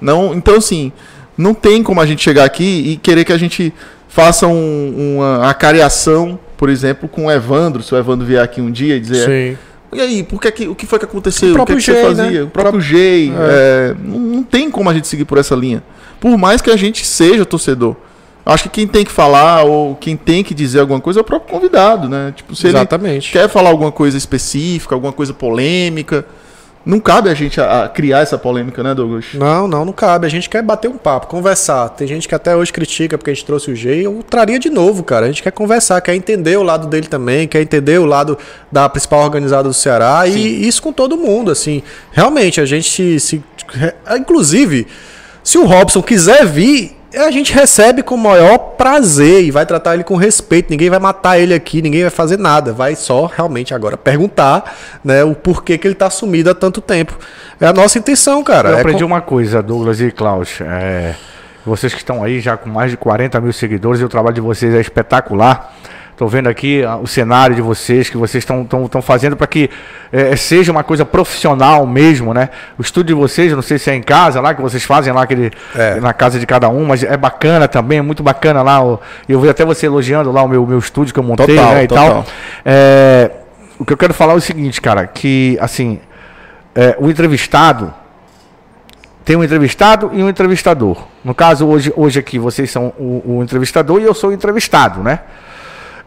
Não, então, assim, não tem como a gente chegar aqui e querer que a gente faça um- uma acariação, por exemplo, com o Evandro, se o Evandro vier aqui um dia e dizer. Sim. E aí, por que que, o que foi que aconteceu? O O, que, próprio que você fazia? né? O próprio Jay. é, não, não tem como a gente seguir por essa linha. Por mais que a gente seja torcedor. Acho que quem tem que falar ou quem tem que dizer alguma coisa é o próprio convidado, né? Tipo, se Exatamente. ele quer falar alguma coisa específica, alguma coisa polêmica, não cabe a gente a, a criar essa polêmica, né, Douglas? Não, não, não cabe. A gente quer bater um papo, conversar. Tem gente que até hoje critica porque a gente trouxe o G. Eu traria de novo, cara. A gente quer conversar, quer entender o lado dele também, quer entender o lado da principal organizada do Ceará e isso com todo mundo, assim. Realmente, a gente se. se- inclusive, se o Robson quiser vir. A gente recebe com o maior prazer e vai tratar ele com respeito. Ninguém vai matar ele aqui, ninguém vai fazer nada. Vai só realmente agora perguntar né, o porquê que ele tá sumido há tanto tempo. É a nossa intenção, cara. Eu É aprendi com- uma coisa, Douglas e Klaus. é, vocês que estão aí já com mais de 40 mil seguidores, e o trabalho de vocês é espetacular. Estou vendo aqui ah, o cenário de vocês, que vocês estão fazendo para que eh, seja uma coisa profissional mesmo, né? O estúdio de vocês, não sei se é em casa lá, que vocês fazem lá aquele, É. na casa de cada um, mas é bacana também, é muito bacana lá. o- Eu vi até você elogiando lá o meu, meu estúdio que eu montei Total, né, e total. tal. É, o que eu quero falar é o seguinte, cara, que assim, é, o entrevistado tem um entrevistado e um entrevistador. No caso, hoje, hoje aqui, vocês são o, o entrevistador e eu sou o entrevistado, né?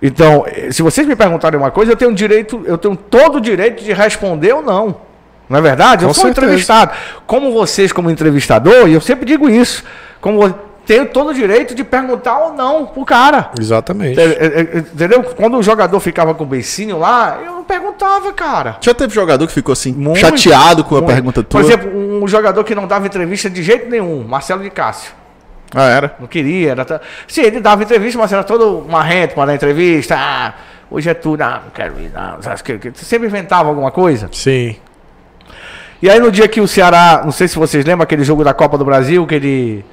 Então, se vocês me perguntarem uma coisa, eu tenho direito, eu tenho todo o direito de responder ou não. Não é verdade? Eu Com sou certeza. entrevistado. Como vocês, como entrevistador, e eu sempre digo isso, como eu tenho todo o direito de perguntar ou não pro cara. Exatamente. É, é, é, Entendeu? Quando o jogador ficava com o beicinho lá, eu não perguntava, cara. Já teve jogador que ficou assim, Muito, chateado com a Muito. pergunta tua? Por exemplo, um jogador que não dava entrevista de jeito nenhum, Marcelo de Cássio. Ah, era? Não queria, era. t- Sim, ele dava entrevista, mas era todo marrento para dar entrevista. Ah, hoje é tudo, ah, não quero ir, não. Que, sempre inventava alguma coisa. Sim. E aí no dia que o Ceará, não sei se vocês lembram aquele jogo da Copa do Brasil, que ele.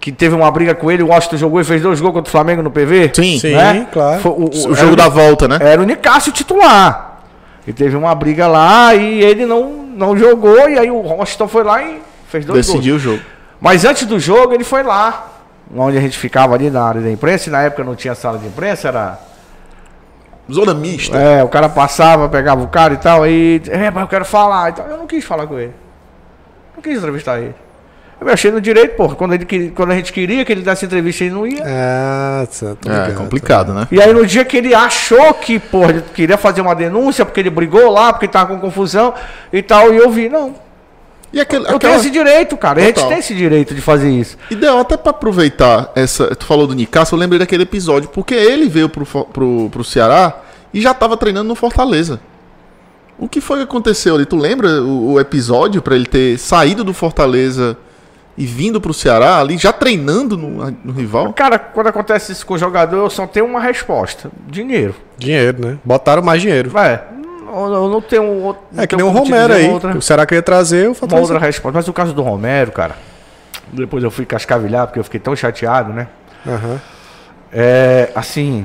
Que teve uma briga com ele, o Washington jogou e fez dois gols contra o Flamengo no PV? Sim. Sim, né? claro. Foi o, O era jogo da volta, né? Era o Nicásio titular. E teve uma briga lá e ele não, não jogou, e aí o Washington foi lá e fez dois gols. Decidiu o jogo. Mas antes do jogo ele foi lá, onde a gente ficava ali na área da imprensa, e na época não tinha sala de imprensa, era. Zona mista. É, o cara passava, pegava o cara e tal, aí. É, mas eu quero falar. Então, eu não quis falar com ele. Não quis entrevistar ele. Eu me achei no direito, porra. Quando, ele, queria- quando a gente queria que ele desse entrevista, ele não ia. Ah, tô É, ligado. complicado, né? E aí no dia que ele achou que, porra, ele queria fazer uma denúncia, porque ele brigou lá, porque tava com confusão e tal, e eu vi, não. E aquele, Eu tenho aquela... esse direito, cara. A gente Total. tem esse direito de fazer isso. Ideal até pra aproveitar essa. Tu falou do Nicasso, eu lembrei daquele episódio, porque ele veio pro, pro, pro Ceará e já estava treinando no Fortaleza. O que foi que aconteceu ali? Tu lembra o, o episódio para ele ter saído do Fortaleza e vindo pro Ceará ali, já treinando no, no rival? Cara, quando acontece isso com o jogador, eu só tenho uma resposta: dinheiro. Dinheiro, né? Botaram mais dinheiro. É, eu eu não tenho outro. É que nem o Romero aí. Outra, O Ceará queria trazer o uma Fortaleza. outra resposta. Mas o caso do Romero, cara, depois eu fui cascavilhar, porque eu fiquei tão chateado, né? Aham. É, assim,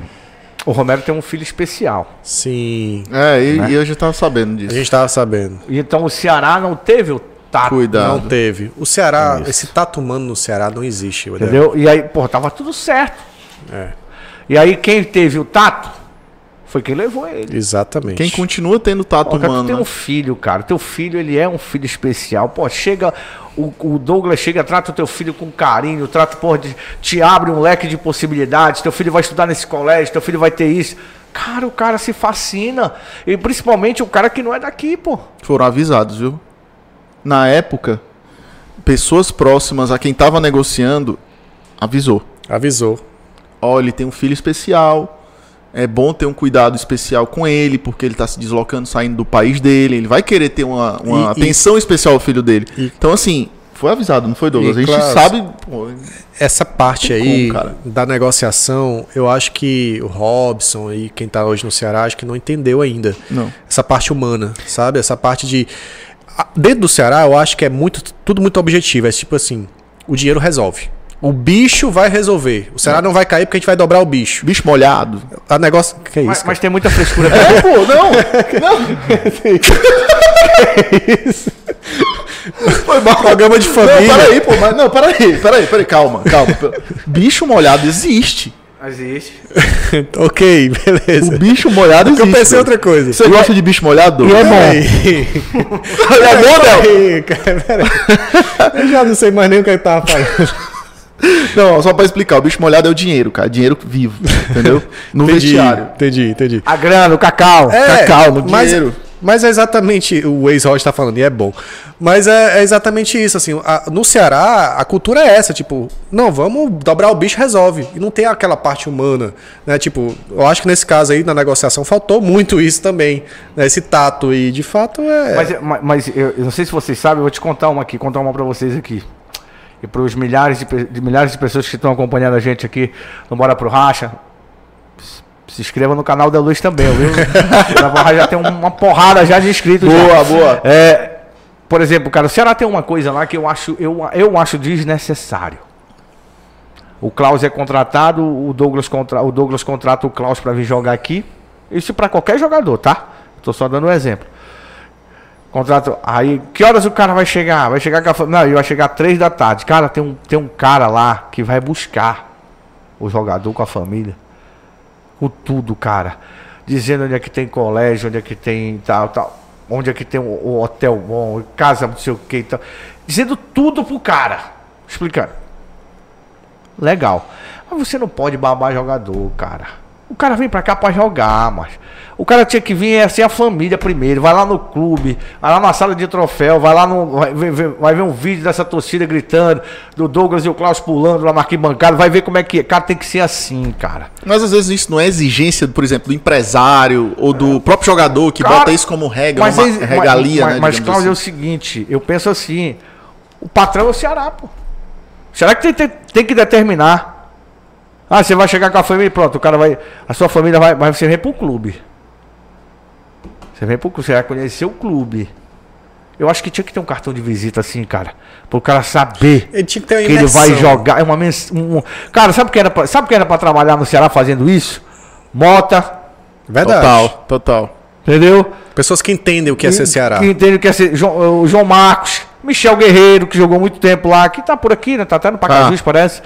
o Romero tem um filho especial. Sim. É, e, Né? e eu já tava sabendo A disso. gente tava sabendo. E Então o Ceará não teve o tato. Cuidado. Não teve. O Ceará, esse tato humano no Ceará não existe. Entendeu? E aí, pô, tava tudo certo. É, E aí quem teve o tato foi quem levou ele. exatamente. Quem continua tendo tato Pô, cara, tu humano, tem né? um filho, cara. Teu filho, ele é um filho especial. Pô, chega. O, o Douglas chega, trata o teu filho com carinho, trata, pô, de- te abre um leque de possibilidades. Teu filho vai estudar nesse colégio, teu filho vai ter isso. Cara, o cara se fascina. E principalmente o cara que não é daqui, pô. foram avisados, viu? Na época, pessoas próximas a quem tava negociando avisou. Avisou. Ó, ele tem um filho especial. É bom ter um cuidado especial com ele, porque ele tá se deslocando, saindo do país dele. Ele vai querer ter uma, uma E- e- atenção especial ao filho dele. Então, assim, foi avisado, não foi, Douglas? E, a gente claro, sabe. pô, Essa parte aí como, cara. da negociação, eu acho que o Robson e quem tá hoje no Ceará, acho que não entendeu ainda. Não. Essa parte humana, sabe? Essa parte de. Dentro do Ceará, eu acho que é muito, tudo muito objetivo. É tipo assim: o dinheiro resolve. O bicho vai resolver. O Ceará não vai cair porque a gente vai dobrar o bicho. bicho molhado. A negócio. Que é isso? Mas, cara? mas tem muita frescura. É, pô, não! Foi mal. Programa de família. Não, peraí, pô, mas não, peraí, peraí, peraí, calma, calma. Bicho molhado existe. Existe. ok, beleza. O bicho molhado Porque existe. eu pensei outra coisa. Você gosta de bicho molhado? E é bom. É Del? Cara, peraí. Eu já não sei mais nem o que ele tava falando. Não, só pra explicar, o bicho molhado é o dinheiro, cara. Dinheiro vivo, entendeu? No entendi, vestiário. entendi, entendi. A grana, o cacau. Cacau, no mas, dinheiro. mas é exatamente o ex-Roger tá falando, e é bom. Mas é, é exatamente isso, assim. a- no Ceará, a cultura é essa, tipo, não, vamos dobrar o bicho, resolve. E não tem aquela parte humana, né? Tipo, eu acho que nesse caso aí, na negociação, faltou muito isso também, né? Esse tato. E de fato é. Mas, mas, mas eu, eu não sei se vocês sabem, eu vou te contar uma aqui, contar uma pra vocês aqui. E para os milhares de, de milhares de pessoas que estão acompanhando a gente aqui no Bora Pro Racha. Se inscreva no canal da Luz também, viu? Já tem uma porrada já de inscritos. já. Boa, boa. É, por exemplo, cara, o Ceará tem uma coisa lá que eu acho, eu, eu acho desnecessário. O Klaus é contratado, o Douglas, contra, o Douglas contrata o Klaus para vir jogar aqui. Isso para qualquer jogador, tá? Tô só dando um exemplo. Contrato. Aí, que horas o cara vai chegar? Vai chegar com a Não, ele vai chegar três da tarde. Cara, tem um, tem um cara lá que vai buscar o jogador com a família. Com tudo, cara. Dizendo onde é que tem colégio, onde é que tem tal, tal. Onde é que tem o, hotel bom, casa não sei o que tal. Dizendo tudo pro cara. Explicando. Legal. Mas você não pode babar jogador, cara. O cara vem pra cá pra jogar, mas. O cara tinha que vir assim a família primeiro. Vai lá no clube, vai lá na sala de troféu, vai lá no. Vai ver, vai ver um vídeo dessa torcida gritando, do Douglas e o Klaus pulando lá na arquibancada, vai ver como é que é. Cara, tem que ser assim, cara. Mas às vezes isso não é exigência, por exemplo, do empresário ou do próprio jogador que Cara, bota isso como regra, Mas, uma ex- regalia, mas, né? mas, digamos Cláudio, é o assim. seguinte, eu penso assim, o patrão é o Ceará, pô. Será que tem, tem, tem que determinar? Ah, você vai chegar com a família e pronto, o cara vai. A sua família vai. Mas você vem pro clube. Você vem pro clube, você vai conhecer o clube. Eu acho que tinha que ter um cartão de visita assim, cara. Pro cara saber Ele tinha que ter uma que ele vai jogar. É uma mens... um... Cara, sabe quem era pra... sabe quem era pra trabalhar no Ceará fazendo isso? Mota, Verdade. Total, total. entendeu? Pessoas que entendem o que é ser Ceará. Que entende o que é ser João, o João Marcos, Michel Guerreiro, que jogou muito tempo lá, que tá por aqui, né? Tá até no Pacajus, Ah. parece.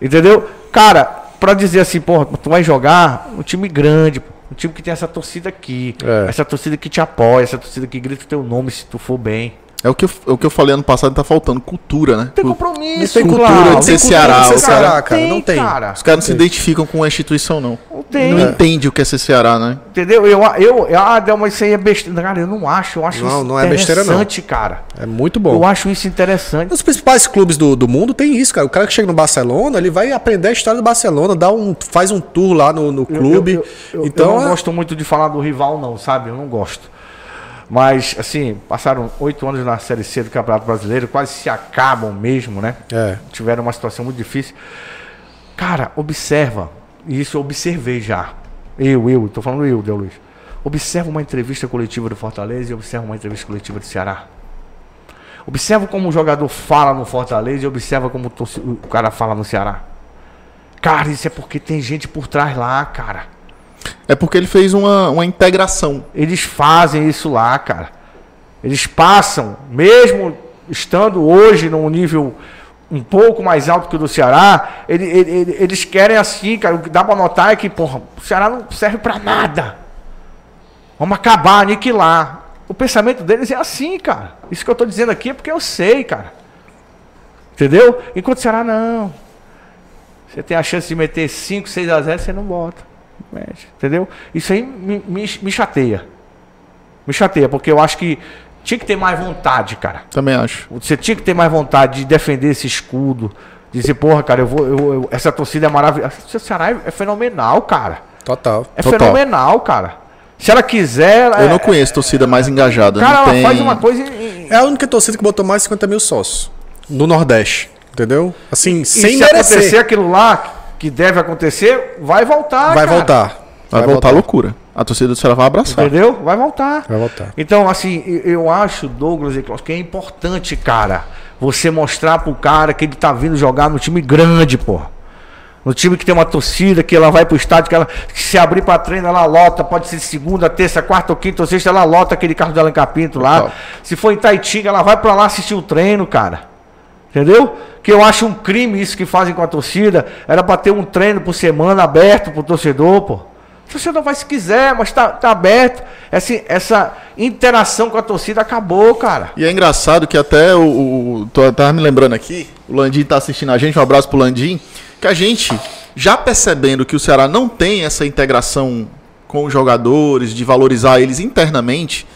Entendeu? Cara, pra dizer assim, porra, tu vai jogar um time grande, um time que tem essa torcida aqui, É. essa torcida que te apoia, essa torcida que grita o teu nome se tu for bem. É o que, eu, é o que eu falei ano passado, tá faltando cultura, né? Tem compromisso, Não tem cultura de ser tem Ceará, cultura de ser cara- Ceará, cara, não tem. cara. Os caras não se identificam com a instituição, não. Não tem. Não entende o que é ser Ceará, né? Entendeu? Eu, eu, eu, ah, Delma, isso aí é besteira. Cara, eu não acho. Eu acho Não, isso não é besteira, não. interessante, cara. É muito Eu bom. acho isso interessante. Os principais clubes do, do mundo tem isso, cara. O cara que chega no Barcelona, ele vai aprender a história do Barcelona, dá um, faz um tour lá no, no Eu- clube. Eu, eu- eu então, não é- gosto muito de falar do rival, não, sabe? Eu não gosto. Mas, assim, passaram oito anos na Série C do Campeonato Brasileiro, quase se acabam mesmo, né? É. Tiveram uma situação muito difícil. Cara, observa. E isso eu observei já. Eu, eu, tô falando eu, Del Luiz. Observa uma entrevista coletiva do Fortaleza e observa uma entrevista coletiva do Ceará. Observa como o jogador fala no Fortaleza e observa como o, cara fala no Ceará. Cara, isso é porque tem gente por trás lá, cara. É porque ele fez uma, uma integração. Eles fazem isso lá, cara. Eles passam, mesmo estando hoje num nível um pouco mais alto que o do Ceará, ele- ele- ele- eles querem assim, cara. O que dá pra notar é que, porra, o Ceará não serve pra nada. Vamos acabar, aniquilar. O pensamento deles é assim, cara. Isso que eu tô dizendo aqui é porque eu sei, cara. Entendeu? Enquanto o Ceará não. Você tem a chance de meter 5, 6 a 0, você não bota. Mete, entendeu? Isso aí me, me, me chateia. Me chateia, porque eu acho que tinha que ter mais vontade, cara. Também acho. Você tinha que ter mais vontade de defender esse escudo. Dizer, porra, cara, eu vou. eu- eu- essa torcida é maravilhosa. O Ceará é, é fenomenal, cara. Total. É Total. fenomenal, cara. Se ela quiser. Ela, Eu não é- conheço torcida mais engajada. Cara, não ela tem... faz uma coisa. É a única torcida que botou mais de 50 mil sócios. No Nordeste. Entendeu? Assim, e sem se acontecer merecer. aquilo lá que deve acontecer, vai voltar. Vai cara. voltar. Vai, voltar a loucura. A torcida do Ceará vai abraçar. Entendeu? Vai voltar. Vai voltar. Então, assim, eu- acho, Douglas e Klaus, que é importante, cara, você mostrar pro cara que ele tá vindo jogar no time grande, pô. No time que tem uma torcida, que ela vai pro estádio, que ela que se abrir pra treino, ela lota, pode ser segunda, terça, quarta ou quinta ou sexta, ela lota aquele carro dela em Capinto lá. Total. Se for em Taitinga, ela vai pra lá assistir o treino, cara. Entendeu? Que eu acho um crime isso que fazem com a torcida. Era pra ter um treino por semana aberto pro torcedor, pô. O torcedor vai se quiser, mas tá, tá aberto. Essa, essa interação com a torcida acabou, cara. E é engraçado que até o. o tô, tava me lembrando aqui, o Landim tá assistindo a gente, um abraço pro Landim, que a gente, já percebendo que o Ceará não tem essa integração com os jogadores, de valorizar eles internamente,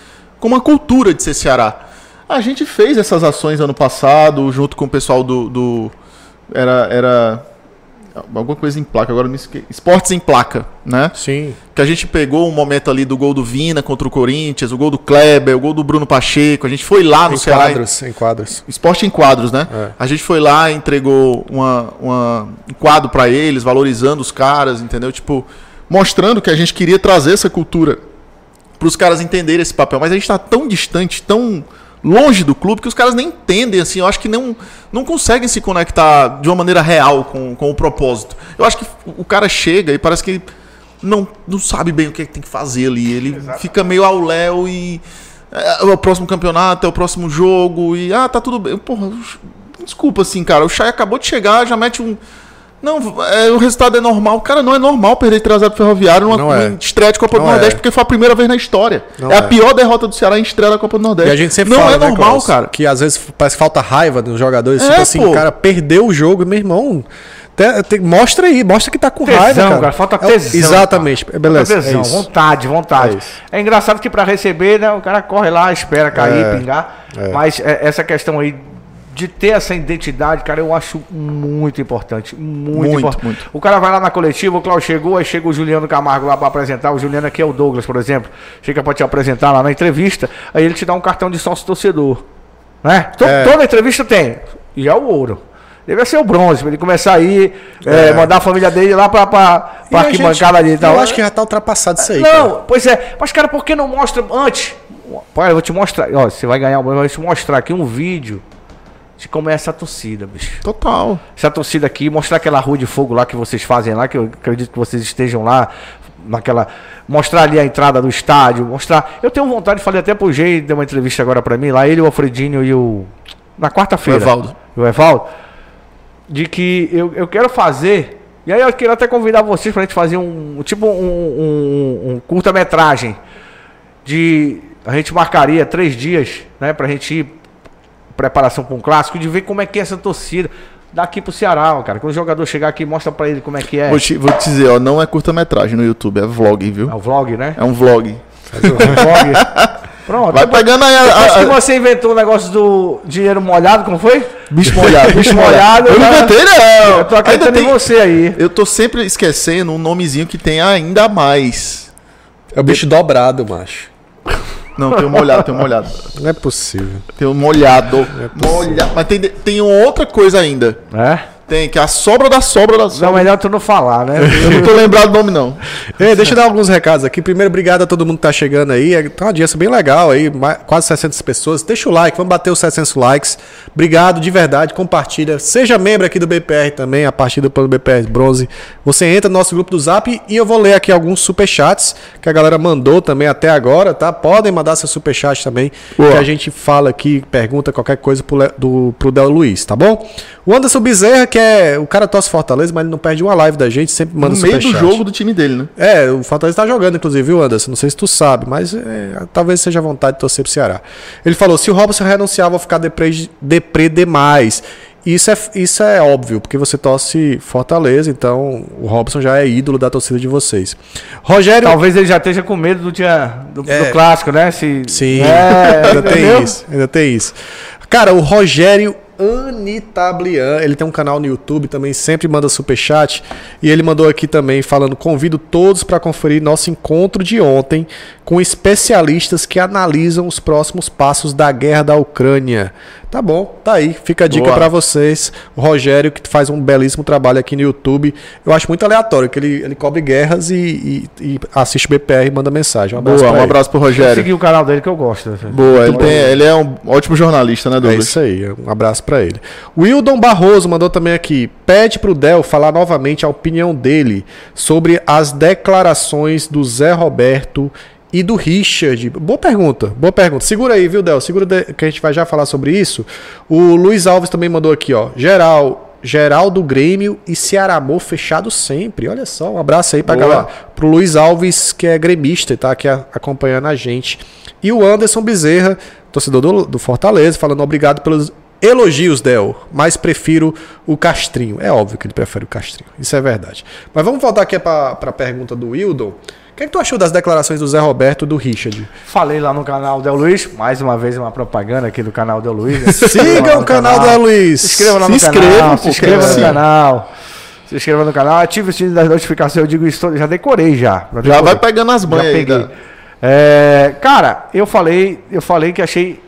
com uma cultura de ser Ceará. A gente fez essas ações ano passado, junto com o pessoal do. do- era. era alguma coisa em placa, agora me esqueci. Esportes em placa, né? Sim. que a gente pegou um momento ali do gol do Vina contra o Corinthians, o gol do Kleber, o gol do Bruno Pacheco, a gente foi lá no Em Ceará. quadros, em quadros. Esporte em quadros, né? É. A gente foi lá e entregou uma, uma- um quadro pra eles, valorizando os caras, entendeu? Tipo, mostrando que a gente queria trazer essa cultura pros caras entenderem esse papel. Mas a gente tá tão distante, tão longe do clube, que os caras nem entendem, assim. Eu acho que não, não conseguem se conectar de uma maneira real com, com o propósito. Eu acho que o cara chega e parece que não, não sabe bem o que, é que tem que fazer ali. Ele fica meio ao léu e. É, é o próximo campeonato, é o próximo jogo, e. Ah, tá tudo bem. Porra, desculpa assim, cara. O Chay acabou de chegar, já mete um. Não, é, o resultado é normal. Cara, não é normal perder 3x0 pro Ferroviário numa, Não é. numa estreia de Copa do Não Nordeste, é. porque foi a primeira vez na história. Não é, a é. pior derrota do Ceará em estreia da Copa do Nordeste. E a gente sempre não fala, é né, normal, Klaus, cara. Que às vezes parece que falta raiva dos jogadores. É, tipo assim, pô. o cara perdeu o jogo, meu irmão. te- te- mostra aí, mostra que tá com Tesão, raiva, cara. cara, falta É o- tesão, exatamente. cara. Beleza. Falta tesão, é isso. vontade, vontade. É isso. É, engraçado que pra receber, né, o cara corre lá, espera cair, É, pingar. é. Mas é, essa questão aí de ter essa identidade, cara, eu acho muito importante. Muito, Muito, importante. muito. O cara vai lá na coletiva, o Cláudio chegou, aí chega o Juliano Camargo lá pra apresentar. O Juliano aqui é o Douglas, por exemplo. Chega pra te apresentar lá na entrevista, aí ele te dá um cartão de sócio torcedor. Né? É. Toda entrevista tem. E é o ouro. Deve ser o bronze, pra ele começar aí, é, mandar a família dele lá pra, pra, pra a arquibancada ali e tal. Eu acho que já tá ultrapassado isso aí. Não, cara. pois é. Mas, cara, por que não mostra antes? Pai, eu vou te mostrar. Ó, você vai ganhar, eu vou te mostrar aqui um vídeo de como é essa torcida, bicho. Total. Essa torcida aqui, mostrar aquela rua de fogo lá que vocês fazem lá, que eu acredito que vocês estejam lá, naquela. Mostrar ali a entrada do estádio, mostrar. Eu tenho vontade, falei até pro G, deu uma entrevista agora pra mim, lá ele, o Alfredinho e o. Na quarta-feira. O Evaldo. O Evaldo. De que eu, eu quero fazer. E aí eu queria até convidar vocês pra gente fazer um. Tipo um, um, um curta-metragem. De. A gente marcaria três dias, né? Pra gente ir preparação para um clássico, de ver como é que é essa torcida. Daqui pro Ceará, ó, cara. Quando o jogador chegar aqui, mostra pra ele como é que é. Vou te, vou te dizer, ó, não é curta-metragem no YouTube, é vlog, viu? É o vlog, né? É um vlog. É o vlog. Pronto. Vai pegando aí a, Depois a- que você inventou o negócio do dinheiro molhado, como foi? Bicho molhado. Bicho molhado. Eu não né? inventei, não. Eu tô Ainda acreditando em tem- você aí. Eu tô sempre esquecendo um nomezinho que tem ainda mais. É o bicho dobrado, macho. Não, tem um molhado, tem um molhado. Não é possível. Tem um molhado. molhado. Mas tem, tem outra coisa ainda. É? Tem, que é a sobra da sobra da Não, sobra. melhor tu não falar, né? Eu não tô lembrado do nome, não. Ei, deixa eu dar alguns recados aqui. Primeiro, obrigado a todo mundo que tá chegando aí. É, Tá uma audiência bem legal aí, quase 600 pessoas. Deixa o like, vamos bater os 700 likes. Obrigado de verdade, compartilha. Seja membro aqui do BPR também, a partir do plano BPR Bronze. Você entra no nosso grupo do Zap e eu vou ler aqui alguns superchats que a galera mandou também até agora, tá? Podem mandar seu superchat também, Boa. que a gente fala aqui, pergunta qualquer coisa pro, Le- do, pro Del Luiz, tá bom? O Anderson Bezerra, que é. O cara torce Fortaleza, mas ele não perde uma live da gente, sempre manda No meio do jogo do time dele, né? É, o Fortaleza tá jogando, inclusive, viu, Anderson? Não sei se tu sabe, mas é, talvez seja vontade de torcer pro Ceará. Ele falou: se o Robson renunciar, eu vou ficar deprê, deprê demais. Isso é, isso é óbvio, porque você torce Fortaleza, então o Robson já é ídolo da torcida de vocês. Rogério. Talvez ele já esteja com medo do dia do, do É. clássico, né? Se, Sim, É, ainda tem isso, ainda tem isso. Cara, o Rogério Anitablian, ele tem um canal no YouTube também, sempre manda superchat. E ele mandou aqui também falando: convido todos para conferir nosso encontro de ontem com especialistas que analisam os próximos passos da guerra da Ucrânia. Tá bom, tá aí, fica a dica para vocês. O Rogério, que faz um belíssimo trabalho aqui no YouTube. Eu acho muito aleatório, que ele, ele cobre guerras e, e- e assiste BPR e manda mensagem. Um abraço Boa, pra um ele. abraço pro Rogério. segui o canal dele que eu gosto. Boa, ele, tem- ele é um ótimo jornalista, né, É Douglas? isso aí, um abraço pra ele. Wildon Barroso mandou também aqui. Pede pro Del falar novamente a opinião dele sobre as declarações do Zé Roberto e do Richard. Boa pergunta, boa pergunta. Segura aí, viu, Del? Segura de- que a gente vai já falar sobre isso. O Luiz Alves também mandou aqui, ó. Geral, geral do Grêmio e Cearamor fechado sempre. Olha só, um abraço aí pra Boa. galera. Pro Luiz Alves, que é gremista e tá aqui a- acompanhando a gente. E o Anderson Bezerra, torcedor do, do Fortaleza, falando obrigado pelos elogios, Del, mas prefiro o Castrinho. É óbvio que ele prefere o Castrinho, isso é verdade. Mas vamos voltar aqui para a pergunta do Wildon. O que, é que tu achou das declarações do Zé Roberto e do Richard? Falei lá no canal Del Luiz, mais uma vez uma propaganda aqui do canal Del Luiz. né? Siga o canal da Luiz. Se inscreva lá Se no inscreva, canal. Se inscreva no Sim. canal. Se inscreva no canal. Ative o sininho das notificações. Eu digo isso, já decorei já. Já decorei. vai pegando as Já manhas aí. peguei. da- É, cara, eu falei, eu falei que achei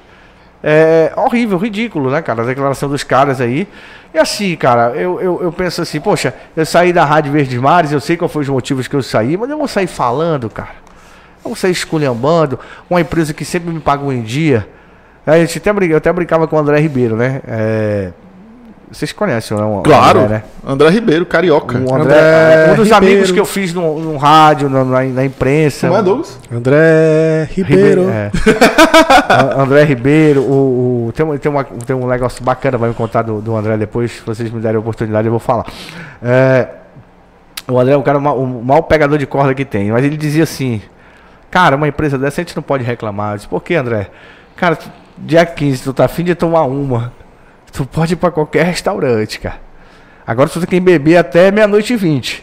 é, horrível, ridículo, né, cara? A declaração dos caras aí. E assim, cara, eu, eu, eu penso assim, poxa, eu saí da Rádio Verdes Mares, eu sei qual foi os motivos que eu saí, mas eu vou sair falando, cara. Eu vou sair esculhambando. Uma empresa que sempre me pagou em dia. A gente até, eu até brincava com o André Ribeiro, né? É, vocês conhecem, não? Claro, André, né? André Ribeiro, carioca. O André, André um dos Ribeiro. amigos que eu fiz no, no rádio, no- na, na imprensa. Como é, Douglas? André Ribeiro. é. A- André Ribeiro, o, o- tem, um- tem, uma- tem um negócio bacana, vai me contar do, do André depois, se vocês me derem a oportunidade, eu vou falar. É, o André é o cara, o maior pegador de corda que tem, mas ele dizia assim: Cara, uma empresa dessa a gente não pode reclamar. Eu disse, Por que, André? Cara, dia 15, tu tá afim de tomar uma. Tu pode ir pra qualquer restaurante, cara. Agora tu tem que beber até meia-noite e vinte.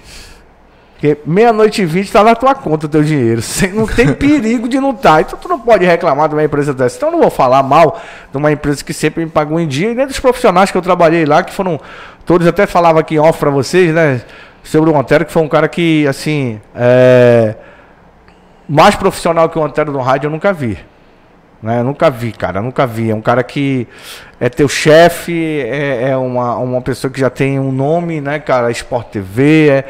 Porque meia-noite e vinte tá na tua conta o teu dinheiro. Você não tem perigo de não estar. Então tu não pode reclamar de uma empresa dessa. Então eu não vou falar mal de uma empresa que sempre me pagou em dia. E nem dos profissionais que eu trabalhei lá, que foram. Todos até falava aqui em off pra vocês, né? Sobre o Antero, que foi um cara que, assim. É, mais profissional que o Antero no rádio eu nunca vi. Né? Eu nunca vi, cara, nunca vi. É um cara que é teu chefe, é, é uma, uma pessoa que já tem um nome, né, cara? Sport TV, é,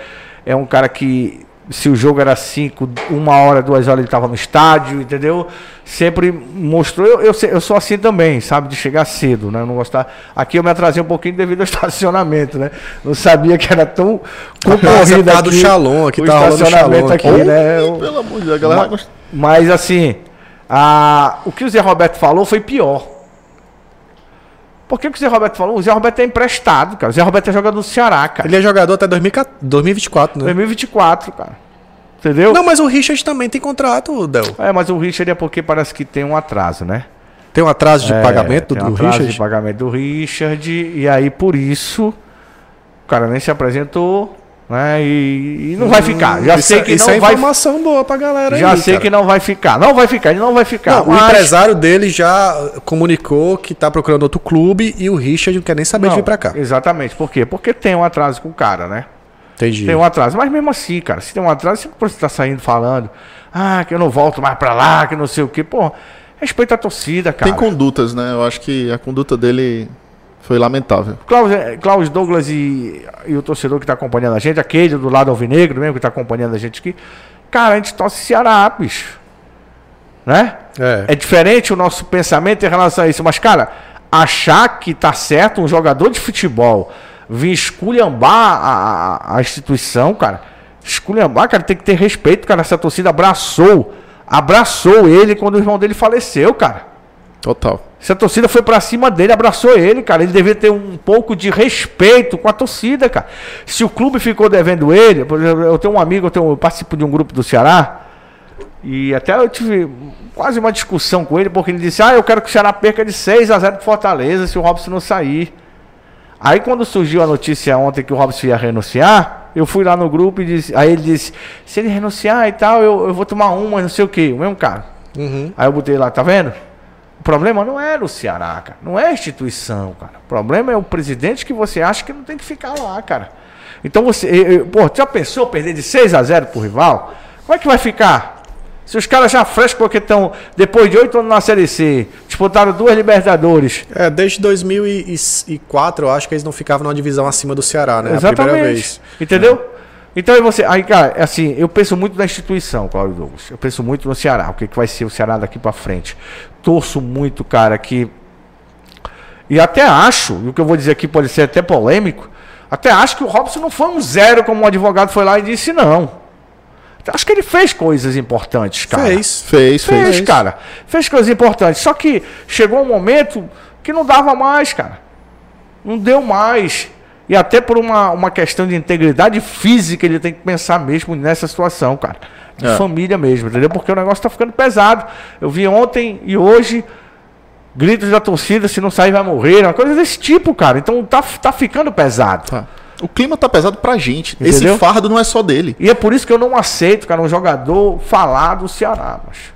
é um cara que, se o jogo era 5, uma hora, duas horas ele estava no estádio, entendeu? Sempre mostrou. Eu, eu, eu sou assim também, sabe? De chegar cedo, né? Eu não gostar. Aqui eu me atrasei um pouquinho devido ao estacionamento, né? Não sabia que era tão concorrido tá aqui. do Shalom, aqui o tá estacionamento aqui, né? Pelo amor de Deus, a galera vai gostar. mas assim, a- o que o Zé Roberto falou foi pior. Por que, que o Zé Roberto falou? O Zé Roberto é emprestado, cara. O Zé Roberto é jogador do Ceará, cara. Ele é jogador até 2014 2024, né? 2024, cara. Entendeu? Não, mas o Richard também tem contrato, Del. É, mas o Richard é porque parece que tem um atraso, né? Tem um atraso de É, pagamento tem do um atraso Richard? de pagamento do Richard. E aí, por isso, o cara nem se apresentou, né? E, e não vai ficar. Já Isso sei é- que isso não é vai informação boa pra galera Já aí, sei cara. que não vai ficar. Não vai ficar, ele não vai ficar. Não, o mas- empresário dele já comunicou que tá procurando outro clube e o Richard não quer nem saber de Não, vir pra cá. Exatamente. Por quê? Porque tem um atraso com o cara, né? Entendi. Tem um atraso. Mas mesmo assim, cara, se tem um atraso, você estar saindo falando. Ah, que eu não volto mais pra lá, que não sei o quê. Pô, respeita a torcida, cara. Tem condutas, né? Eu acho que a conduta dele foi lamentável. Klaus, eh, Klaus Douglas e, e o torcedor que está acompanhando a gente, aquele do lado alvinegro mesmo que está acompanhando a gente aqui. Cara, a gente torce Ceará, bicho. Né? É. É diferente o nosso pensamento em relação a isso. Mas, cara, achar que tá certo um jogador de futebol vir esculhambar a, a, a instituição, cara. Esculhambar, cara, tem que ter respeito, cara. Essa torcida abraçou. Abraçou ele quando o irmão dele faleceu, cara. Total. Se a torcida foi pra cima dele, abraçou ele, cara. Ele devia ter um pouco de respeito com a torcida, cara. Se o clube ficou devendo ele, por exemplo, eu tenho um amigo, eu, tenho, eu participo de um grupo do Ceará, e até eu tive quase uma discussão com ele, porque ele disse: Ah, eu quero que o Ceará perca de 6 a 0 pro Fortaleza se o Robson não sair. Aí quando surgiu a notícia ontem que o Robson ia renunciar, eu fui lá no grupo e disse, aí ele disse, se ele renunciar e tal, eu, eu vou tomar uma, não sei o que, o mesmo cara. Uhum. Aí eu botei lá, tá vendo? O problema não era o Ceará, cara. Não é a instituição, cara. O problema é o presidente que você acha que não tem que ficar lá, cara. Então você. eu- Pô, já pensou perder de 6 a 0 pro rival? Como é que vai ficar? Se os caras já frescos porque estão, depois de oito anos na Série C, disputaram duas Libertadores. É, desde 2004, eu acho que eles não ficavam numa divisão acima do Ceará, né? A Exatamente. primeira vez. Entendeu? Então aí você. Aí, cara, é assim, eu penso muito na instituição, Cláudio Douglas. Eu penso muito no Ceará. O que, que vai ser o Ceará daqui pra frente. Torço muito, cara, que. E até acho, e o que eu vou dizer aqui pode ser até polêmico, até acho que o Robson não foi um zero como o advogado foi lá e disse, não. Acho que ele fez coisas importantes, cara. Fez. Fez, fez. Fez, cara. Fez coisas importantes. Só que chegou um momento que não dava mais, cara. Não deu mais. E até por uma, uma questão de integridade física, ele tem que pensar mesmo nessa situação, cara. De É. família mesmo, entendeu? Porque o negócio tá ficando pesado. Eu vi ontem e hoje gritos da torcida, se não sair vai morrer, uma coisa desse tipo, cara. Então tá, tá ficando pesado. Tá. O clima tá pesado pra gente. Entendeu? Esse fardo não é só dele. E é por isso que eu não aceito, cara, um jogador falar do Ceará, mas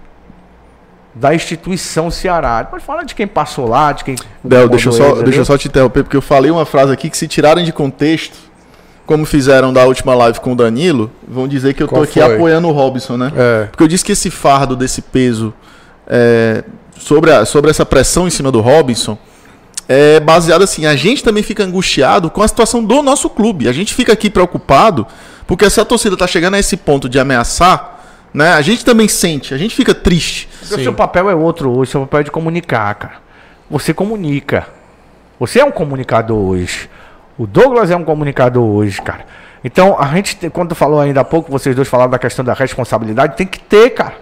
da instituição Ceará. Pode falar de quem passou lá, de quem. Del, deixa eu, só, ele, deixa eu só te interromper, porque eu falei uma frase aqui que se tirarem de contexto, como fizeram da última live com o Danilo, vão dizer que eu Qual tô aqui foi? apoiando o Robson, né? É. Porque eu disse que esse fardo desse peso é, sobre, a- sobre essa pressão em cima do Robinson é baseado assim, a gente também fica angustiado com a situação do nosso clube. A gente fica aqui preocupado, porque se a torcida tá chegando a esse ponto de ameaçar, né? A gente também sente, a gente fica triste. O seu papel é outro hoje, o seu papel é de comunicar, cara. Você comunica. Você é um comunicador hoje. O Douglas é um comunicador hoje, cara. Então, a gente, quando falou ainda há pouco, vocês dois falaram da questão da responsabilidade, tem que ter, cara.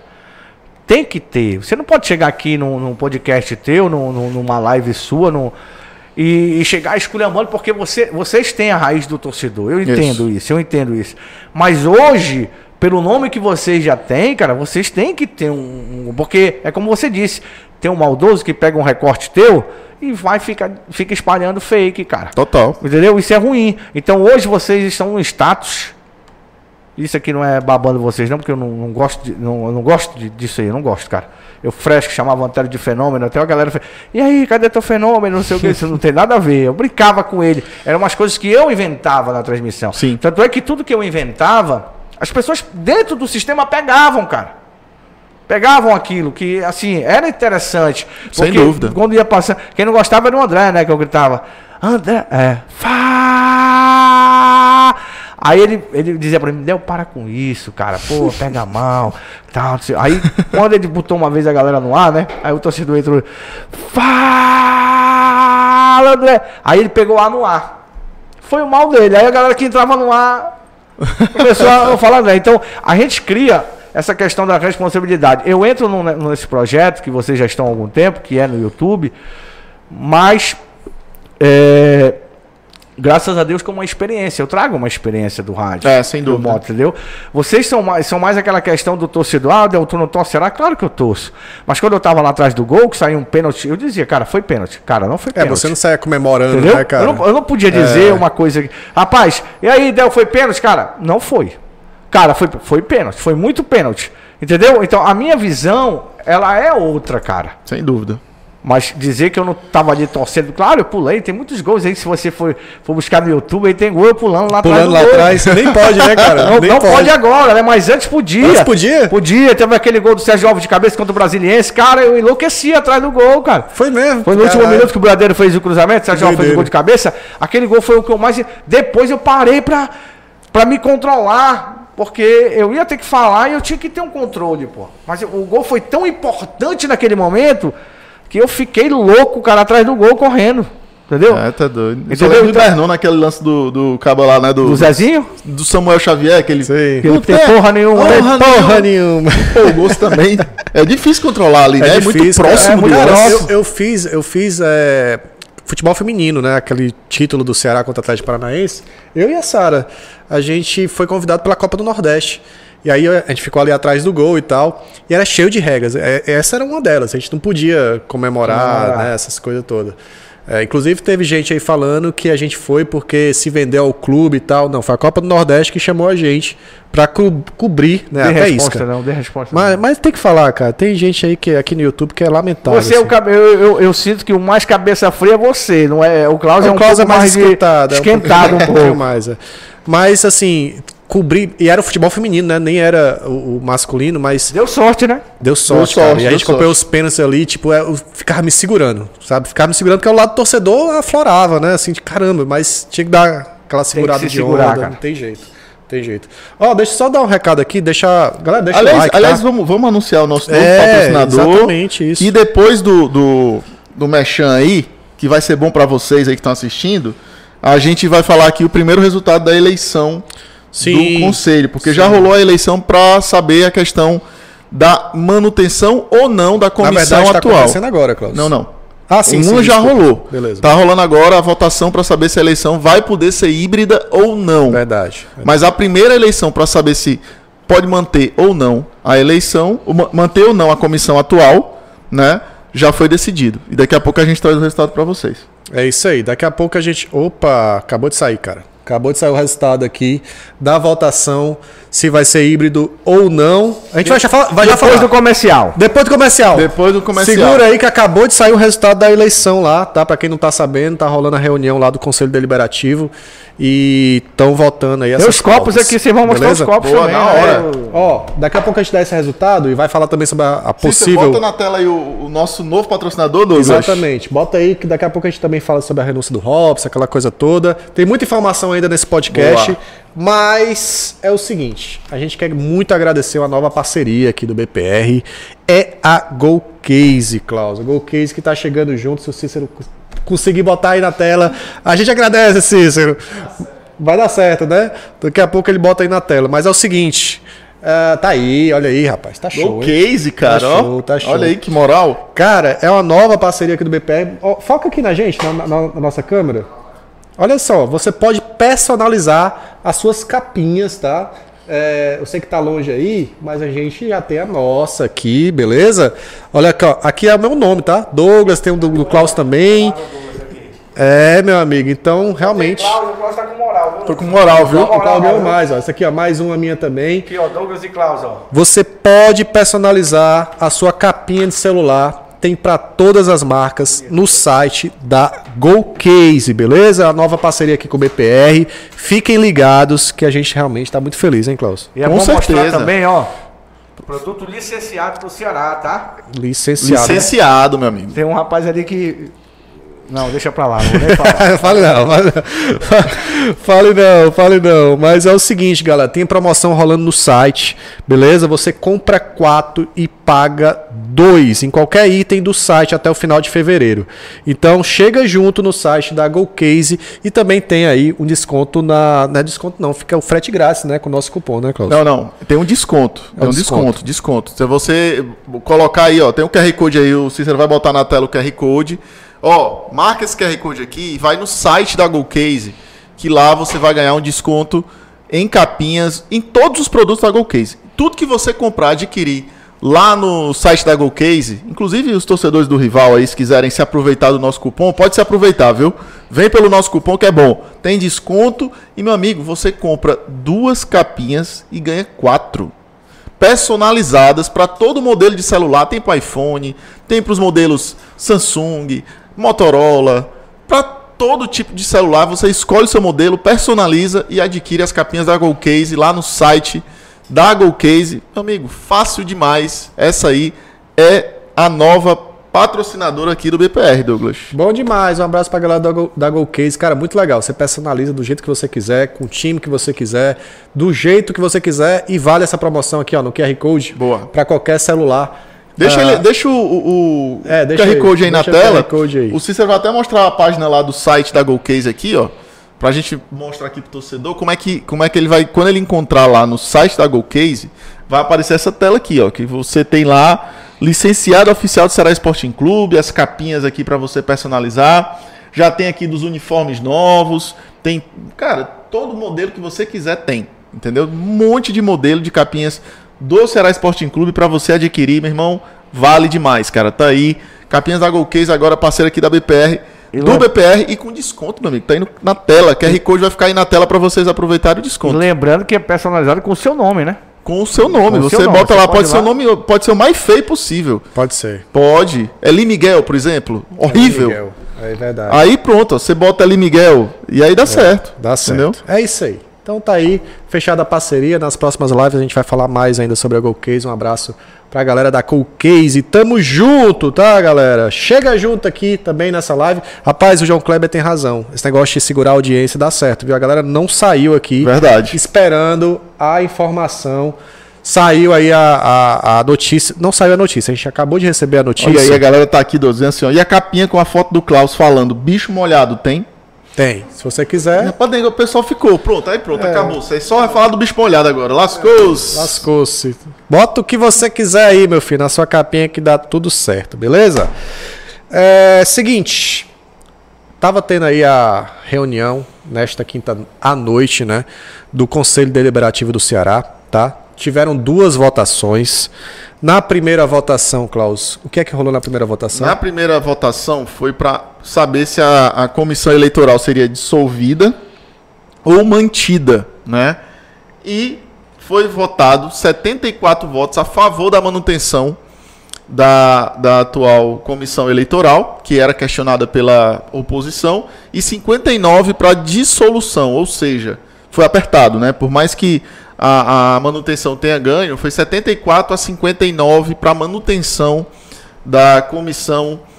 Tem que ter. Você não pode chegar aqui num, num podcast teu, num- num- numa live sua, num- e, e chegar esculhambando, porque você, vocês têm a raiz do torcedor. Eu entendo isso, eu entendo isso. Mas hoje, pelo nome que vocês já têm, cara, vocês têm que ter um. um- porque é como você disse, tem um maldoso que pega um recorte teu e vai ficar fica espalhando fake, cara. Total. Entendeu? Isso é ruim. Então hoje vocês estão no status. Isso aqui não é babando vocês, não, porque eu não, não gosto, de, não, não gosto de- disso aí, eu não gosto, cara. Eu fresco, chamava Antero de fenômeno, até a galera fez, e aí, cadê teu fenômeno? Não sei o que, isso não tem nada a ver. Eu brincava com ele. Eram umas coisas que eu inventava na transmissão. Sim. Tanto é que tudo que eu inventava, as pessoas dentro do sistema pegavam, cara. Pegavam aquilo que, assim, era interessante. Sem dúvida. Quando ia passando. Quem não gostava era o André, né? Que eu gritava. André, é. Fá! Aí ele, ele dizia pra mim, Del, para com isso, cara. Pô, pega mal. Tal. Aí, quando ele botou uma vez a galera no ar, né? Aí o torcedor entrou. Fala, André! Aí ele pegou lá no ar. Foi o mal dele. Aí a galera que entrava no ar começou a falar, né? Então, a gente cria essa questão da responsabilidade. Eu entro num- nesse projeto que vocês já estão há algum tempo, que é no YouTube, mas é, graças a Deus, com uma experiência. Eu trago uma experiência do rádio. É, sem dúvida. moto, entendeu? Vocês são mais, são mais aquela questão do torcedor. Ah, Del, tu não torcerá? Claro que eu torço. Mas quando eu tava lá atrás do gol, que saiu um pênalti, eu dizia, cara, foi pênalti. Cara, não foi É, pênalti. você não saia comemorando, Entendeu? né, cara? Eu, não, eu não podia dizer uma coisa. que- Rapaz, e aí, Del, foi pênalti? Cara, não foi. Cara, foi, foi pênalti. Foi muito pênalti. Entendeu? Então, a minha visão, ela é outra, cara. Sem dúvida. Mas dizer que eu não tava ali torcendo, claro, eu pulei, tem muitos gols aí, se você for, for buscar no YouTube, aí tem gol eu pulando lá atrás. Pulando do lá atrás. Nem pode, né, cara? Não, não pode. agora, né? Mas antes podia. Antes podia? Podia. Teve aquele gol do Sérgio Alves de cabeça contra o Brasiliense. Cara, eu enlouqueci atrás do gol, cara. Foi mesmo. Foi no último Caralho. minuto que o Bradeiro fez o cruzamento, o Sérgio Alves fez o gol de cabeça. Aquele gol foi o que eu mais. Depois eu parei pra, pra me controlar. Porque eu ia ter que falar e eu tinha que ter um controle, pô. Mas o gol foi tão importante naquele momento que eu fiquei louco, cara, atrás do gol correndo. Entendeu? É, tá doido. Eu Entendeu? lembro do Então- naquele lance do, do cabo lá, né? Do, Do Zezinho? do Samuel Xavier, aquele. Sei. Que não tem porra nenhuma. Porra né? Porra nenhuma. Pô, o gosto também. É difícil controlar ali, né? É muito difícil, próximo é do muito próximo. Eu, eu fiz, eu fiz é, futebol feminino, né? Aquele título do Ceará contra o Atlético Paranaense. Eu e a Sara, a gente foi convidado pela Copa do Nordeste. E aí a gente ficou ali atrás do gol e tal. E era cheio de regras. É, Essa era uma delas. A gente não podia comemorar, né, essas coisas todas. É, inclusive teve gente aí falando que a gente foi porque se vendeu ao clube e tal. Não, foi a Copa do Nordeste que chamou a gente pra co- cobrir, né? Dê Até resposta, cara. não, dê resposta. Mas, mas tem que falar, cara. Tem gente aí que aqui no YouTube que é lamentável. Você é o assim. cabe- eu, eu, eu sinto que o mais cabeça fria é você, não é? O Klaus é um o Klaus pouco é mais de- esquentado. é um esquentado um pouco. mais. é. Mas assim, cobrir. E era o futebol feminino, né? Nem era o, o masculino, mas Deu sorte, né? deu sorte, sorte, cara. E a deu gente acompanhou os pênaltis ali, tipo, é, eu ficava me segurando, sabe? Ficava me segurando porque o lado do torcedor aflorava, né? Assim, de caramba, mas tinha que dar aquela segurada se de segurar, onda. cara. Não tem jeito. Não tem jeito. Ó, deixa eu só dar um recado aqui, deixa. Galera, deixa o Aliás, like. aliás tá? vamos, vamos anunciar o nosso novo É, patrocinador. exatamente isso. E depois do, do, do Mechan aí, que vai ser bom pra vocês aí que estão assistindo, a gente vai falar aqui o primeiro resultado da eleição Sim. do conselho, porque já rolou a eleição pra saber a questão da manutenção ou não da Na comissão verdade, tá atual. acontecendo agora, Klaus. Não, não. Ah, sim, Uma sim, já desculpa. rolou. Beleza. Tá rolando agora a votação pra saber se a eleição vai poder ser híbrida ou não. Verdade. Mas a primeira eleição para saber se pode manter ou não a eleição, manter ou não a comissão atual, né? Já foi decidido. E daqui a pouco a gente traz o resultado para vocês. É isso aí. Daqui a pouco a gente. Opa, acabou de sair, cara. Acabou de sair o resultado aqui da votação, se vai ser híbrido ou não. A gente vai já falar. Vai já Depois falar. do comercial. Depois do comercial. Depois do comercial. Segura aí que acabou de sair o resultado da eleição lá, tá? Pra quem não tá sabendo, tá rolando a reunião lá do Conselho Deliberativo e estão votando aí Tem essas os copos aqui, vocês vão mostrar Beleza? os copos Boa, também. na né? hora. Ó, daqui a pouco a gente dá esse resultado e vai falar também sobre a, a Cícero, possível. Bota na tela aí o, o nosso novo patrocinador, Douglas. Exatamente. Bota aí que daqui a pouco a gente também fala sobre a renúncia do Robson, aquela coisa toda. Tem muita informação ainda nesse podcast. Boa. Mas é o seguinte, a gente quer muito agradecer uma nova parceria aqui do BPR. É a GoCase, Klaus. A GoCase que tá chegando junto, se o Cícero conseguir botar aí na tela. A gente agradece, Cícero. Vai dar certo, né? Daqui a pouco ele bota aí na tela. Mas é o seguinte, ah, tá aí, olha aí, rapaz. Tá show. Hein? Case, cara. Tá show, tá show. Olha aí que moral. Cara, é uma nova parceria aqui do BPR. Ó, foca aqui na gente, na, na- na nossa câmera. Olha só, você pode personalizar as suas capinhas, tá? É, eu sei que tá longe aí, mas a gente já tem a nossa aqui, beleza? Olha aqui, ó, aqui é o meu nome, tá? Douglas, tem o do, do Klaus também. É, meu amigo, então realmente. o Klaus tá com moral, viu? Tô com moral, viu? O Klaus ganhou mais, ó. Isso aqui, ó, mais uma minha também. Aqui, ó, Douglas e Klaus, ó. Você pode personalizar a sua capinha de celular. Tem para todas as marcas no site da GoCase, beleza? A nova parceria aqui com o BPR. Fiquem ligados que a gente realmente está muito feliz, hein, Klaus? E é Com bom mostrar certeza. também, ó. Produto licenciado do Ceará, tá? Licenciado. Licenciado, meu amigo. Tem um rapaz ali que. Não, deixa pra lá, não vou nem falar. fale não, fale não. Fale não, fale não. Mas é o seguinte, galera, tem promoção rolando no site, beleza? Você compra quatro e paga dois em qualquer item do site até o final de fevereiro. Então chega junto no site da GoCase e também tem aí um desconto na. Não é desconto, não, fica o frete grátis, né? Com o nosso cupom, né, Klaus? Não, não. Tem um desconto. Tem um um desconto. desconto, desconto. Se você colocar aí, ó, tem um QR Code aí, o Cícero vai botar na tela o QR Code. Ó, marca esse QR Code aqui e vai no site da GoCase que lá você vai ganhar um desconto em capinhas em todos os produtos da GoCase. Tudo que você comprar, adquirir lá no site da GoCase, inclusive os torcedores do rival aí, se quiserem se aproveitar do nosso cupom, pode se aproveitar, viu? Vem pelo nosso cupom que é bom. Tem desconto e, meu amigo, você compra duas capinhas e ganha quatro. Personalizadas para todo modelo de celular. Tem para iPhone, tem para os modelos Samsung, Motorola, para todo tipo de celular. Você escolhe o seu modelo, personaliza e adquire as capinhas da GoCase lá no site da GoCase. Meu amigo, fácil demais. Essa aí é a nova patrocinadora aqui do BPR, Douglas. Bom demais, um abraço pra galera da, Go, da. Cara, muito legal. Você personaliza do jeito que você quiser, com o time que você quiser, do jeito que você quiser e vale essa promoção aqui, ó, no QR Code. Boa. Para qualquer celular. Deixa, Ah, ele, deixa o, o, o É, deixa QR aí, Code aí na o tela. Code aí. O Cícero vai até mostrar a página lá do site da GoCase aqui, ó. Pra gente mostrar aqui pro torcedor como é que, como é que ele vai. Quando ele encontrar lá no site da GoCase, vai aparecer essa tela aqui, ó. Que você tem lá licenciado oficial do Ceará Sporting Clube, as capinhas aqui para você personalizar. Já tem aqui dos uniformes novos. Tem, cara, todo modelo que você quiser tem. Entendeu? Um monte de modelo de capinhas do Ceará Sporting Clube para você adquirir, meu irmão. Vale demais, cara. Tá aí. Capinhas da GoCase agora parceira aqui da BPR. E do BPR e com desconto, meu amigo. Tá indo na tela. QR Code vai ficar aí na tela para vocês aproveitarem o E desconto. lembrando que é personalizado com o seu nome, né? Com o seu nome. Com você seu nome. bota Você lá, pode pode, ir ser o lá. nome, pode ser o mais feio possível. Pode ser. Pode. É Lee Miguel, por exemplo. Horrível. Miguel. É verdade. Aí pronto, ó, você bota ali Miguel e aí dá certo. Dá certo. Entendeu? É isso aí. Então tá aí, fechada a parceria. Nas próximas lives a gente vai falar mais ainda sobre a GoCase. Um abraço pra galera da GoCase. Tamo junto, tá, galera? Chega junto aqui também nessa live. Rapaz, o João Kleber tem razão. Esse negócio de segurar a audiência dá certo, viu? A galera não saiu aqui Verdade. esperando a informação. Saiu aí a, a, a notícia. Não saiu a notícia, a gente acabou de receber a notícia. Olha aí, a galera tá aqui, dizendo assim, ó. E a capinha com a foto do Klaus falando, bicho molhado, tem? Tem. Se você quiser, Rapaz, o pessoal ficou. Pronto, aí É. pronto, acabou. Você só vai falar do bicho molhado agora. Lascou-se. Lascou-se. Bota o que você quiser aí, meu filho, na sua capinha que dá tudo certo, beleza? É, seguinte, tava tendo aí a reunião nesta quinta à noite, né, do Conselho Deliberativo do Ceará, tá? Tiveram duas votações. Na primeira votação, Klaus, o que é que rolou na primeira votação? Na primeira votação foi para saber se a, a comissão eleitoral seria dissolvida ou mantida, né? E foi votado 74 votos a favor da manutenção da, da atual comissão eleitoral, que era questionada pela oposição, e 59 para dissolução, ou seja, foi apertado, né? Por mais que a, a manutenção tenha ganho, foi 74 a 59 para manutenção da comissão eleitoral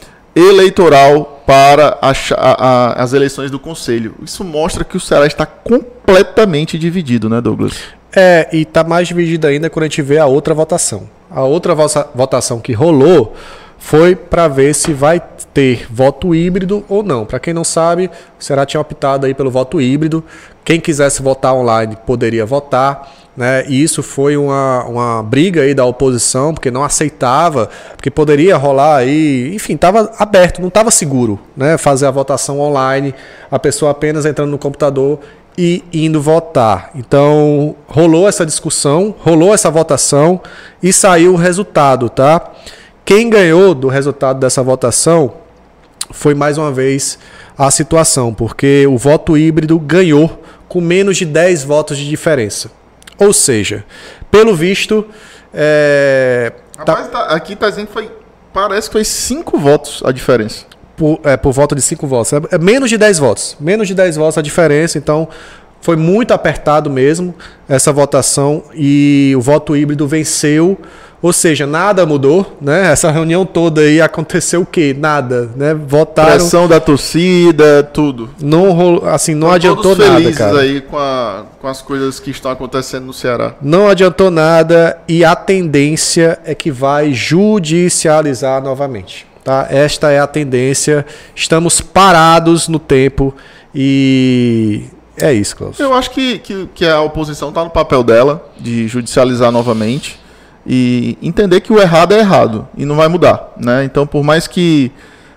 para a a- as eleições do conselho. Isso mostra que o Ceará está completamente dividido, né, Douglas? É, e tá mais dividido ainda quando a gente vê a outra votação. A outra votação que rolou foi para ver se vai ter voto híbrido ou não. Para quem não sabe, o Ceará tinha optado aí pelo voto híbrido. Quem quisesse votar online poderia votar. Né? E isso foi uma, uma briga aí da oposição, porque não aceitava, porque poderia rolar aí, enfim, estava aberto, não estava seguro, né? Fazer a votação online, a pessoa apenas entrando no computador e indo votar. Então, rolou essa discussão, rolou essa votação e saiu o resultado, tá? Quem ganhou do resultado dessa votação foi mais uma vez a situação, porque o voto híbrido ganhou com menos de 10 votos de diferença. Ou seja, pelo visto, é, tá Rapaz, tá- aqui tá dizendo que foi. Parece que foi cinco votos a diferença. por, é, por volta de 5 votos. É, é menos de 10 votos. Menos de 10 votos a diferença, então foi muito apertado mesmo essa votação e o voto híbrido venceu. Ou seja, nada mudou, né? Essa reunião toda aí aconteceu o quê? Nada, né? Votaram, Pressão da torcida, tudo. não rolou, assim, não Estão adiantou todos nada, felizes cara. aí com, a- com as coisas que estão acontecendo no Ceará. Não adiantou nada e a tendência é que vai judicializar novamente. Tá? Esta é a tendência. Estamos parados no tempo e é isso, Klaus. Eu acho que, que, que a oposição está no papel dela de judicializar novamente e entender que o errado é errado e não vai mudar, né? Então, por mais que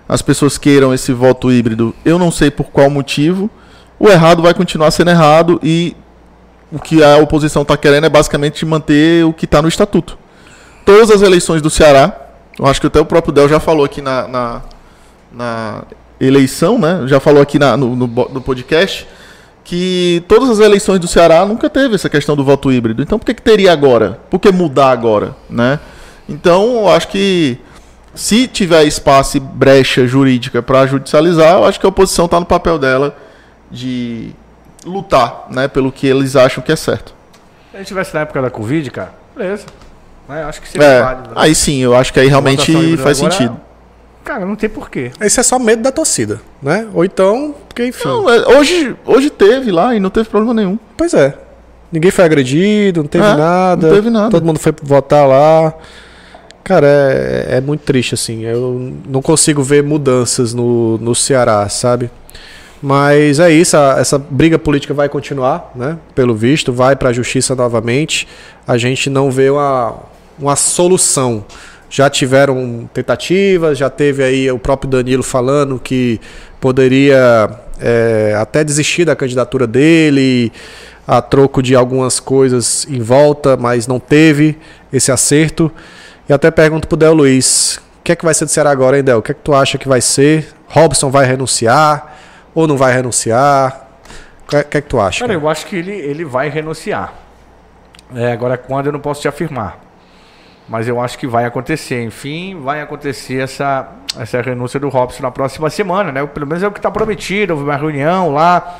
as pessoas queiram esse voto híbrido, eu não sei por qual motivo o errado vai continuar sendo errado e o que a oposição está querendo é basicamente manter o que está no estatuto. Todas as eleições do Ceará, eu acho que até o próprio Del já falou aqui na, na, na eleição, né? Já falou aqui na, no, no, no, podcast que todas as eleições do Ceará nunca teve essa questão do voto híbrido. Então por que, que teria agora? Por que mudar agora, né? Então eu acho que se tiver espaço e brecha jurídica para judicializar, eu acho que a oposição está no papel dela de lutar, né, pelo que eles acham que é certo. Se a gente tivesse na época da Covid, cara, beleza. Né? Acho que seria é, válido. Né? Aí sim, eu acho que aí realmente faz agora, sentido. Cara, não tem porquê. Esse é só medo da torcida, né? Ou então, porque enfim. Não, é, hoje, hoje teve lá e não teve problema nenhum. Pois é. Ninguém foi agredido, não teve é, nada. Não teve nada. Todo mundo foi votar lá. Cara, é, é muito triste, assim. Eu não consigo ver mudanças no, no Ceará, sabe? Mas é isso, a, essa briga política vai continuar, né? Pelo visto, vai para a justiça novamente. A gente não vê uma, uma solução. Já tiveram tentativas, já teve aí o próprio Danilo falando que poderia é, até desistir da candidatura dele a troco de algumas coisas em volta, mas não teve esse acerto. E até pergunto pro Del Luiz, o que é que vai ser do Ceará agora, hein, Del? O que é que tu acha que vai ser? Robson vai renunciar? Ou não vai renunciar? O que, é que tu acha? Cara, cara, eu acho que ele, ele vai renunciar. É, agora, quando eu não posso te afirmar. Mas eu acho que vai acontecer. Enfim, vai acontecer essa, essa renúncia do Robson na próxima semana, né? Pelo menos é o que está prometido. Houve uma reunião lá.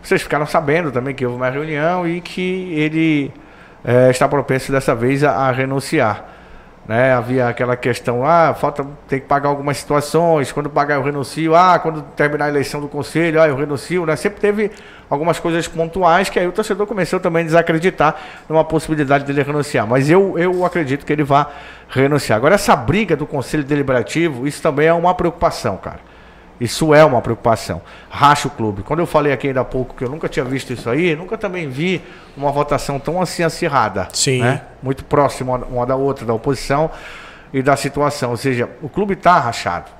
Vocês ficaram sabendo também que houve uma reunião e que ele é, está propenso dessa vez a, a renunciar. Né? Havia aquela questão, ah, falta tem que pagar algumas situações, quando pagar eu renuncio, ah, quando terminar a eleição do conselho, ah, eu renuncio, né? Sempre teve algumas coisas pontuais que aí o torcedor começou também a desacreditar numa possibilidade dele renunciar. Mas eu, eu acredito que ele vá renunciar. Agora, essa briga do conselho deliberativo, isso também é uma preocupação, cara. Isso é uma preocupação. Racha o clube. Quando eu falei aqui ainda há pouco que eu nunca tinha visto isso aí, nunca também vi uma votação tão assim acirrada. Sim. Né? Muito próxima uma da outra, da oposição e da situação. Ou seja, o clube está rachado.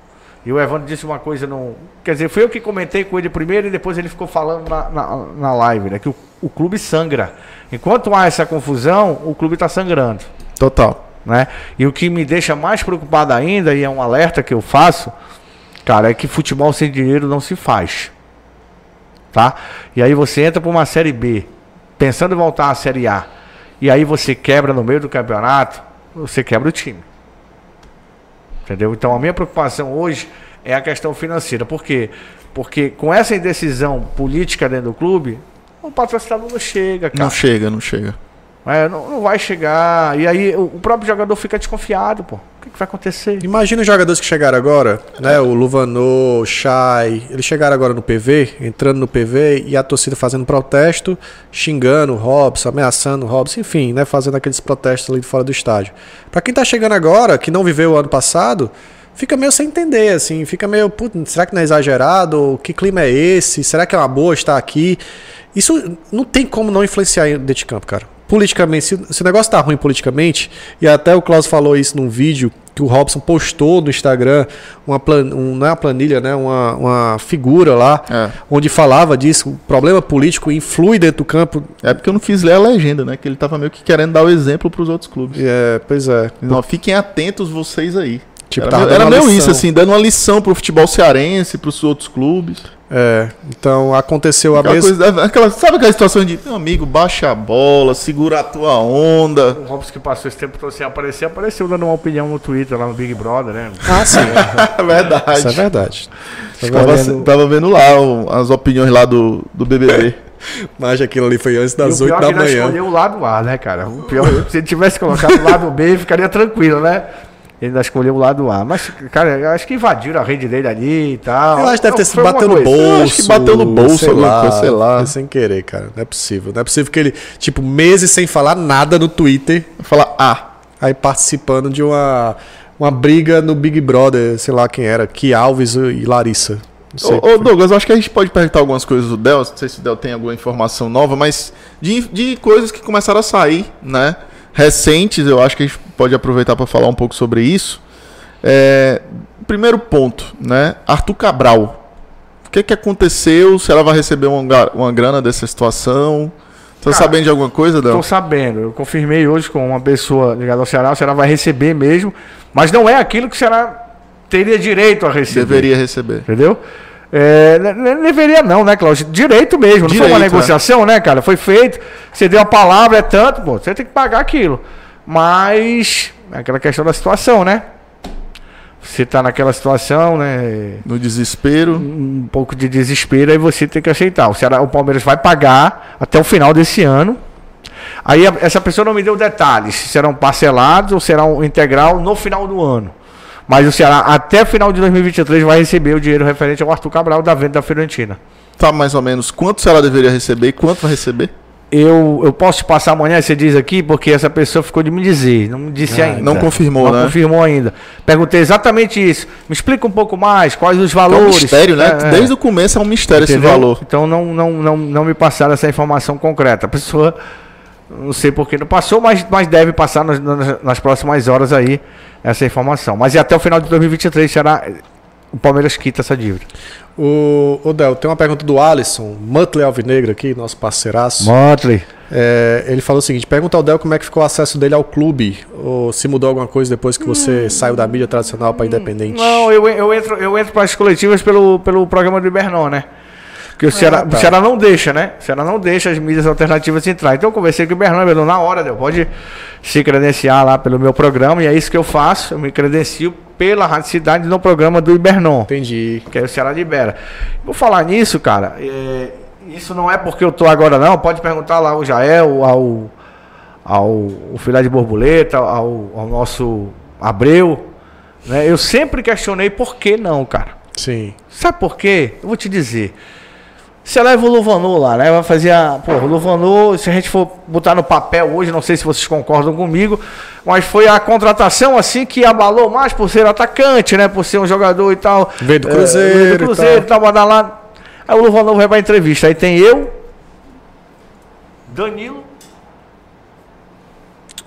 E o Evandro disse uma coisa no. Quer dizer, foi eu que comentei com ele primeiro e depois ele ficou falando na, na, na live, né? Que o, o clube sangra. Enquanto há essa confusão, o clube está sangrando. Total. Né? E o que me deixa mais preocupado ainda, e é um alerta que eu faço, cara, é que futebol sem dinheiro não se faz. Tá? E aí você entra para uma série B, pensando em voltar à série A, e aí você quebra no meio do campeonato, você quebra o time. Entendeu? Então a minha preocupação hoje é a questão financeira. Por quê? Porque com essa indecisão política dentro do clube, o patrocinador não chega, cara. Não chega, não chega. É, não, não, vai chegar. E aí o, próprio jogador fica desconfiado, pô. O que, que vai acontecer? Imagina os jogadores que chegaram agora, né? O Luvanô, o Chay. Eles chegaram agora no PV, entrando no PV e a torcida fazendo protesto, xingando o Robson, ameaçando o Robson, enfim, né? Fazendo aqueles protestos ali de fora do estádio. Para quem tá chegando agora, que não viveu o ano passado, fica meio sem entender, assim, fica meio, será que não é exagerado? Que clima é esse? Será que é uma boa estar aqui? Isso não tem como não influenciar dentro de campo, cara politicamente, se, se, o negócio tá ruim politicamente, e até o Klaus falou isso num vídeo que o Robson postou no Instagram, uma plan, um, não é uma planilha, né? Uma, uma figura lá, é. onde falava disso, o problema político influi dentro do campo. É porque eu não fiz ler a legenda, né? Que ele tava meio que querendo dar o exemplo para os outros clubes. É, pois é. Não, fiquem atentos vocês aí. Tipo, era, era meio isso, assim, dando uma lição pro futebol cearense, pros outros clubes. É, então aconteceu aquela a mesma. Aquela, sabe aquela situação de, meu amigo, baixa a bola, segura a tua onda. O Robson que passou esse tempo todo sem aparecer, apareceu dando uma opinião no Twitter lá no Big Brother, né? Ah, sim. É verdade. Isso é verdade. Tava, vendo... tava vendo lá o, as opiniões lá do, do BBB. Mas aquilo ali foi antes das 8 da manhã. escolheu o lado A, né, cara? O pior, se ele tivesse colocado o lado B, ficaria tranquilo, né? Ele ainda escolheu o lado A. Mas, cara, eu acho que invadiram a rede dele ali e tal. Eu acho que deve ter sido bateu no bolso. Eu acho que bateu no bolso, sei lá, coisa, sei lá. Sem querer, cara. Não é possível. Não é possível que ele, tipo, meses sem falar nada no Twitter. Falar ah. Aí participando de uma, uma briga no Big Brother, sei lá quem era, que Alves e Larissa. Ô, ô Douglas, acho que a gente pode perguntar algumas coisas do Del, não sei se o Del tem alguma informação nova, mas de, de coisas que começaram a sair, né? Recentes, eu acho que a gente pode aproveitar para falar um pouco sobre isso. É, primeiro ponto, né? Arthur Cabral. que, que aconteceu? Se ela vai receber uma, uma grana dessa situação? Tá sabendo de alguma coisa, Del? Estou sabendo. Eu confirmei hoje com uma pessoa ligada ao Ceará. O Ceará vai receber mesmo. Mas não é aquilo que o Ceará teria direito a receber. Deveria receber. Entendeu? É, ne- deveria não, né, Cláudio? Direito mesmo. Não foi uma Direito, negociação, né, cara? Foi feito. Você deu a palavra, é tanto, pô. Você tem que pagar aquilo. Mas é aquela questão da situação, né? Você tá naquela situação, né? No desespero. um pouco de desespero aí você tem que aceitar. O, Ceará, o Palmeiras vai pagar até o final desse ano. Aí a- essa pessoa não me deu detalhes, se serão parcelados ou serão integral no final do ano. Mas o Ceará até o final de 2023 vai receber o dinheiro referente ao Arthur Cabral da venda da Fiorentina. Tá mais ou menos quanto se ela deveria receber e quanto vai receber? Eu, eu posso te passar amanhã, você diz aqui, porque essa pessoa ficou de me dizer, não me disse ainda. não confirmou, não né? confirmou ainda. Perguntei exatamente isso. Me explica um pouco mais, quais os É um valores. mistério, né? É, é. Desde o começo é um mistério esse Entendeu? valor. Então não, não, não, não me passaram essa informação concreta. A pessoa, não sei por que não passou, mas, mas deve passar nas, nas, próximas horas aí essa informação. Mas e até o final de 2023 será. O Palmeiras quita essa dívida. O, o Del, tem uma pergunta do Alisson, Mutley Alvinegro aqui, nosso parceiraço. Motley. É, ele falou o seguinte: pergunta ao Del como é que ficou o acesso dele ao clube, ou se mudou alguma coisa depois que você saiu da mídia tradicional para independente. Não, eu, eu entro, eu entro para as coletivas pelo, pelo programa do Ibernon, né? Porque o Ceará, tá. o Ceará não deixa, né? O Ceará não deixa as mídias alternativas entrar. Então eu conversei com o Ibernon, na hora, Del, pode se credenciar lá pelo meu programa, e é isso que eu faço. Eu me credencio pela Rádio Cidade no programa do Ibernon. Entendi. que aí o Ceará libera. Vou falar nisso, cara. é, isso não é porque eu tô agora, não. Pode perguntar lá ao Jael, ao, ao o filé de borboleta, ao, ao nosso Abreu. Né? Eu sempre questionei por que não, cara. Sim. Sabe por quê? Eu vou te dizer. Você leva o Luvanô lá, né? Vai fazer a. Pô, o Luvanô, se a gente for botar no papel hoje, não sei se vocês concordam comigo, mas foi a contratação assim que abalou mais por ser atacante, né? Por ser um jogador e tal. Veio do É, Cruzeiro veio e do Cruzeiro e tal, badalado. Aí o Luvanô vai pra entrevista. Aí tem eu, Danilo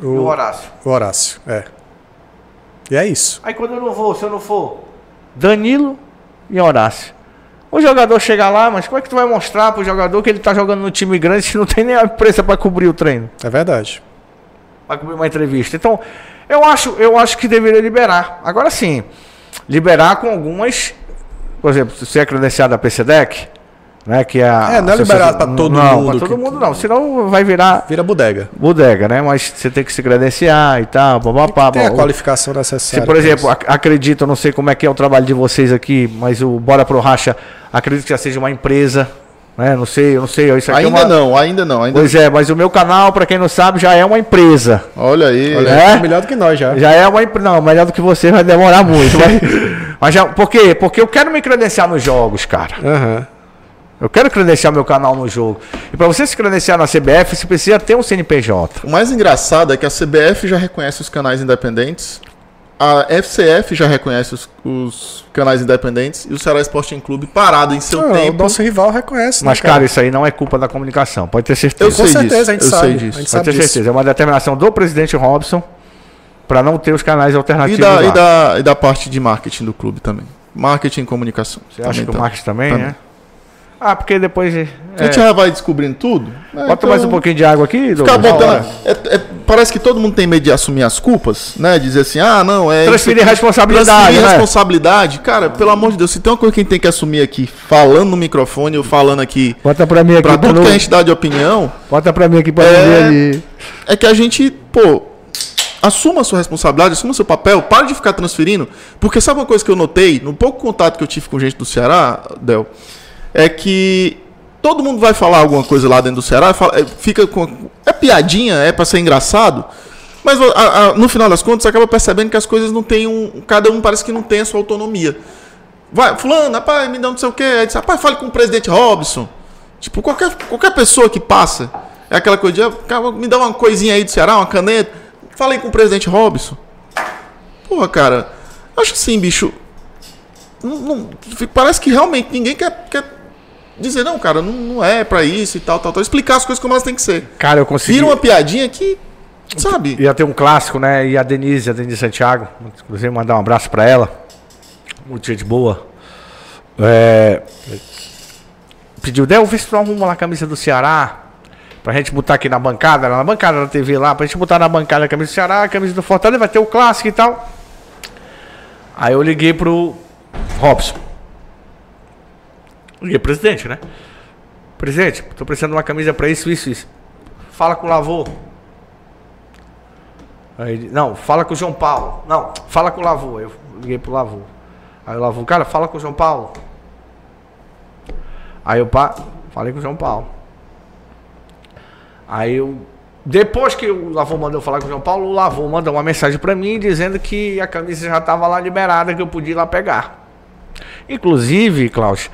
e o O, Horácio. o Horácio, é. E é isso. Aí quando eu não vou, se eu não for, Danilo e Horácio. O jogador chega lá, mas como é que tu vai mostrar pro jogador que ele tá jogando no time grande se não tem nem a imprensa para cobrir o treino, É verdade. para cobrir uma entrevista? Então, eu acho, eu acho que deveria liberar. Agora sim, liberar com algumas, por exemplo, se você é credenciado da PCDEC, né, que é a É, não é liberado pra todo não, mundo Para todo que- mundo não, senão vai virar Vira bodega. bodega, né? Mas você tem que se credenciar e tal, papapá. Tem a qualificação se, necessária. por pra exemplo, ac- acredito, não sei como é que é o trabalho de vocês aqui, mas o Bora Pro Racha, acredito que já seja uma empresa, né? Não sei, eu não sei. Isso aqui é Ainda uma- não, ainda não. Ainda... Pois é, mas o meu canal, para quem não sabe, já é uma empresa. Olha aí. Olha, é? é melhor do que nós já. Já é uma empresa. Não, melhor do que você vai demorar muito. mas, mas já, por quê? Porque eu quero me credenciar nos jogos, cara. Aham. Eu quero credenciar meu canal no jogo. E para você se credenciar na CBF, você precisa ter um CNPJ. O mais engraçado é que a CBF já reconhece os canais independentes, a FCF já reconhece os, os canais independentes e o Ceará Sporting Clube parado em seu Não, o tempo. nosso rival reconhece, né, Mas, cara, isso aí não é culpa da comunicação. Pode ter certeza. Eu Com certeza, disso, a gente eu sabe. sei disso. A gente Pode ter sabe disso. certeza. É uma determinação do presidente Robson para não ter os canais E alternativos. da, lá. e, da, e da parte de marketing do clube também. Marketing e comunicação. Você acha Também que o tá. Marcos também, Também. né? Ah, porque depois. é, A gente já vai descobrindo tudo. né? Bota Então, mais um pouquinho de água aqui, Ficar Douglas. botando. é- é- parece que todo mundo tem medo de assumir as culpas, né? Dizer assim, ah, não, é. Transferir isso responsabilidade, Transferir né? responsabilidade. Cara, pelo amor de Deus, se tem uma coisa que a gente tem que assumir aqui, falando no microfone ou falando aqui, Bota pra mim aqui pra pra tudo que a gente dá de opinião, Bota pra mim aqui pra É. ali. é que a gente, pô, assuma a sua responsabilidade, assuma o seu papel, pare de ficar transferindo. Porque sabe uma coisa que eu notei, no pouco contato que eu tive com gente do Ceará, Del, é que todo mundo vai falar alguma coisa lá dentro do Ceará, fala- é, fica com. É piadinha, é pra ser engraçado. Mas a- a- no final das contas, acaba percebendo que as coisas não têm um. Cada um parece que não tem a sua autonomia. Vai, fulano, rapaz, me dá não sei o quê. Aí diz, rapaz, fale com o presidente Robson. Tipo, qualquer, qualquer pessoa que passa. É aquela coisa de, ah, me dá uma coisinha aí do Ceará, uma caneta. Falei com o presidente Robson. Porra, cara, acho assim, bicho. não- não- parece que realmente ninguém quer, quer dizer, não, cara, não, não é pra isso e tal, tal, tal. Explicar as coisas como elas têm que ser. Cara, eu consegui. Vira uma piadinha que, sabe? Ia ter um clássico, né? E a Denise, a Denise Santiago, inclusive mandar um abraço pra ela. Muito gente boa. É, pediu, Del, vê se tu arruma lá a camisa do Ceará. Pra gente botar aqui na bancada, na bancada da TV lá, pra gente botar na bancada a camisa do Ceará, a camisa do Fortaleza, vai ter o clássico e tal. Aí eu liguei pro Robson. Liguei pro presidente, né? Presidente, tô precisando de uma camisa pra isso, isso, isso. Fala com o Lavô. Aí não, fala com o João Paulo. Não, fala com o Lavô. Eu liguei pro Lavô. Aí o Lavô, cara, fala com o João Paulo. Aí eu pá, falei com o João Paulo. Aí eu. Depois que o Lavô mandou falar com o João Paulo, o Lavô mandou uma mensagem pra mim dizendo que a camisa já tava lá liberada, que eu podia ir lá pegar. Inclusive, Klaus,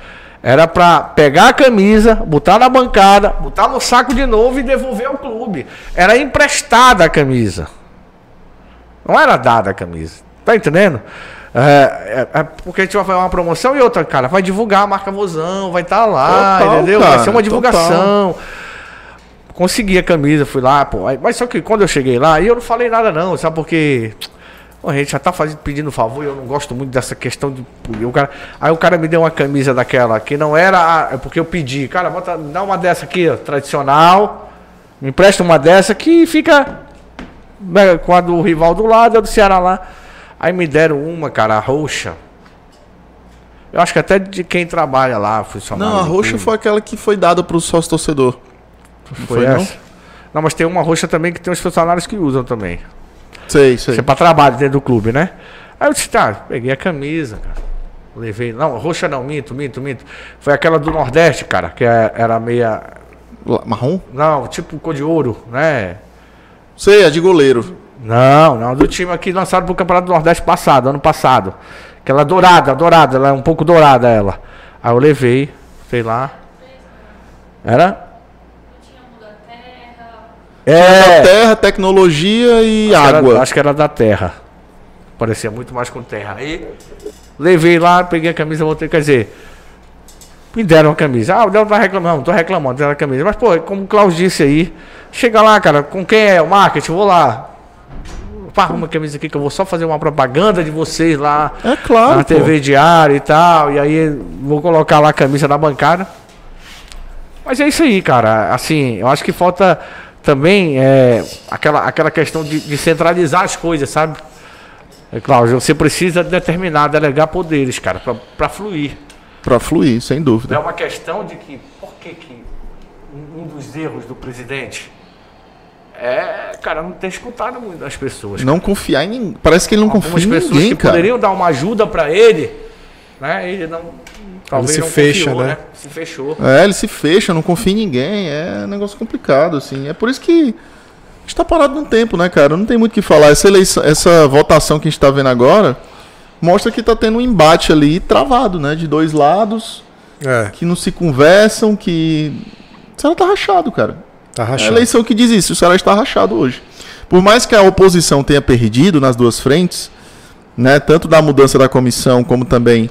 era pra pegar a camisa, botar na bancada, botar no saco de novo e devolver ao clube. Era emprestada a camisa. Não era dada a camisa. Tá entendendo? É, é, é porque a gente vai fazer uma promoção e outra, cara, vai divulgar a marca Vozão, vai estar lá, Total, entendeu? cara, vai ser uma divulgação. Consegui a camisa, fui lá, pô. Mas só que quando eu cheguei lá, eu não falei nada não, sabe? Porque a gente já tá fazendo, pedindo favor e eu não gosto muito dessa questão de. O cara, aí o cara me deu uma camisa daquela que não era. a- é porque eu pedi, cara, bota, dá uma dessa aqui, ó, tradicional. Me empresta uma dessa que fica né, com a do rival do lado, a do Ceará lá. Aí me deram uma, cara, a roxa. Eu acho que até de quem trabalha lá, funcionário. Não, a roxa clube. foi aquela que foi dada pro sócio torcedor. Não Foi, foi, não? essa? Não? mas tem uma roxa também que tem os funcionários que usam também. Sei, sei. Isso é pra trabalho dentro do clube, né? Aí eu disse, tá, peguei a camisa, cara. Levei. Não, roxa não, minto, minto, minto. Foi aquela do Nordeste, cara, que é- era meia. Marrom? Não, tipo cor de ouro, né? Sei, a de goleiro. Não, não, do time aqui lançado pro Campeonato do Nordeste passado, ano passado. Aquela dourada, dourada, ela é um pouco dourada ela. Aí eu levei, sei lá. Era? É, Terra, tecnologia e acho que era- água. acho que era da terra. Parecia muito mais com terra. Aí levei lá, peguei a camisa, voltei, quer dizer, me deram a camisa. Ah, o Del tá reclamando, tô reclamando, deram a camisa. Mas, pô, como o Klaus disse aí, chega lá, cara, com quem é o marketing? Vou lá. Pá, arruma uma camisa aqui que eu vou só fazer uma propaganda de vocês lá É claro, na pô. TV diária e tal. E aí vou colocar lá a camisa na bancada. Mas é isso aí, cara. Assim, eu acho que falta também é, aquela, aquela questão de, de centralizar as coisas, sabe? É, Cláudio, você precisa determinar, delegar poderes, cara, pra fluir. Pra fluir, sem É dúvida. uma questão de que, por que que um dos erros do presidente é, cara, não ter escutado muito as pessoas. Não confiar em ninguém. Parece que ele não Algumas confia em pessoas ninguém, que cara. poderiam dar uma ajuda pra ele, né? Ele não. Talvez se não fecha, confiou, né? Se fechou. É, ele se fecha, não confia em ninguém. É um negócio complicado, assim. É por isso que a gente tá parado num tempo, né, cara? Não tem muito o que falar. Essa eleição, essa votação que a gente tá vendo agora mostra que tá tendo um embate ali travado, né? De dois lados, É, que não se conversam, que. O Ceará tá rachado, cara. tá É a rachado. eleição que diz isso. O Ceará está rachado hoje. Por mais que a oposição tenha perdido nas duas frentes, né, tanto da mudança da comissão como também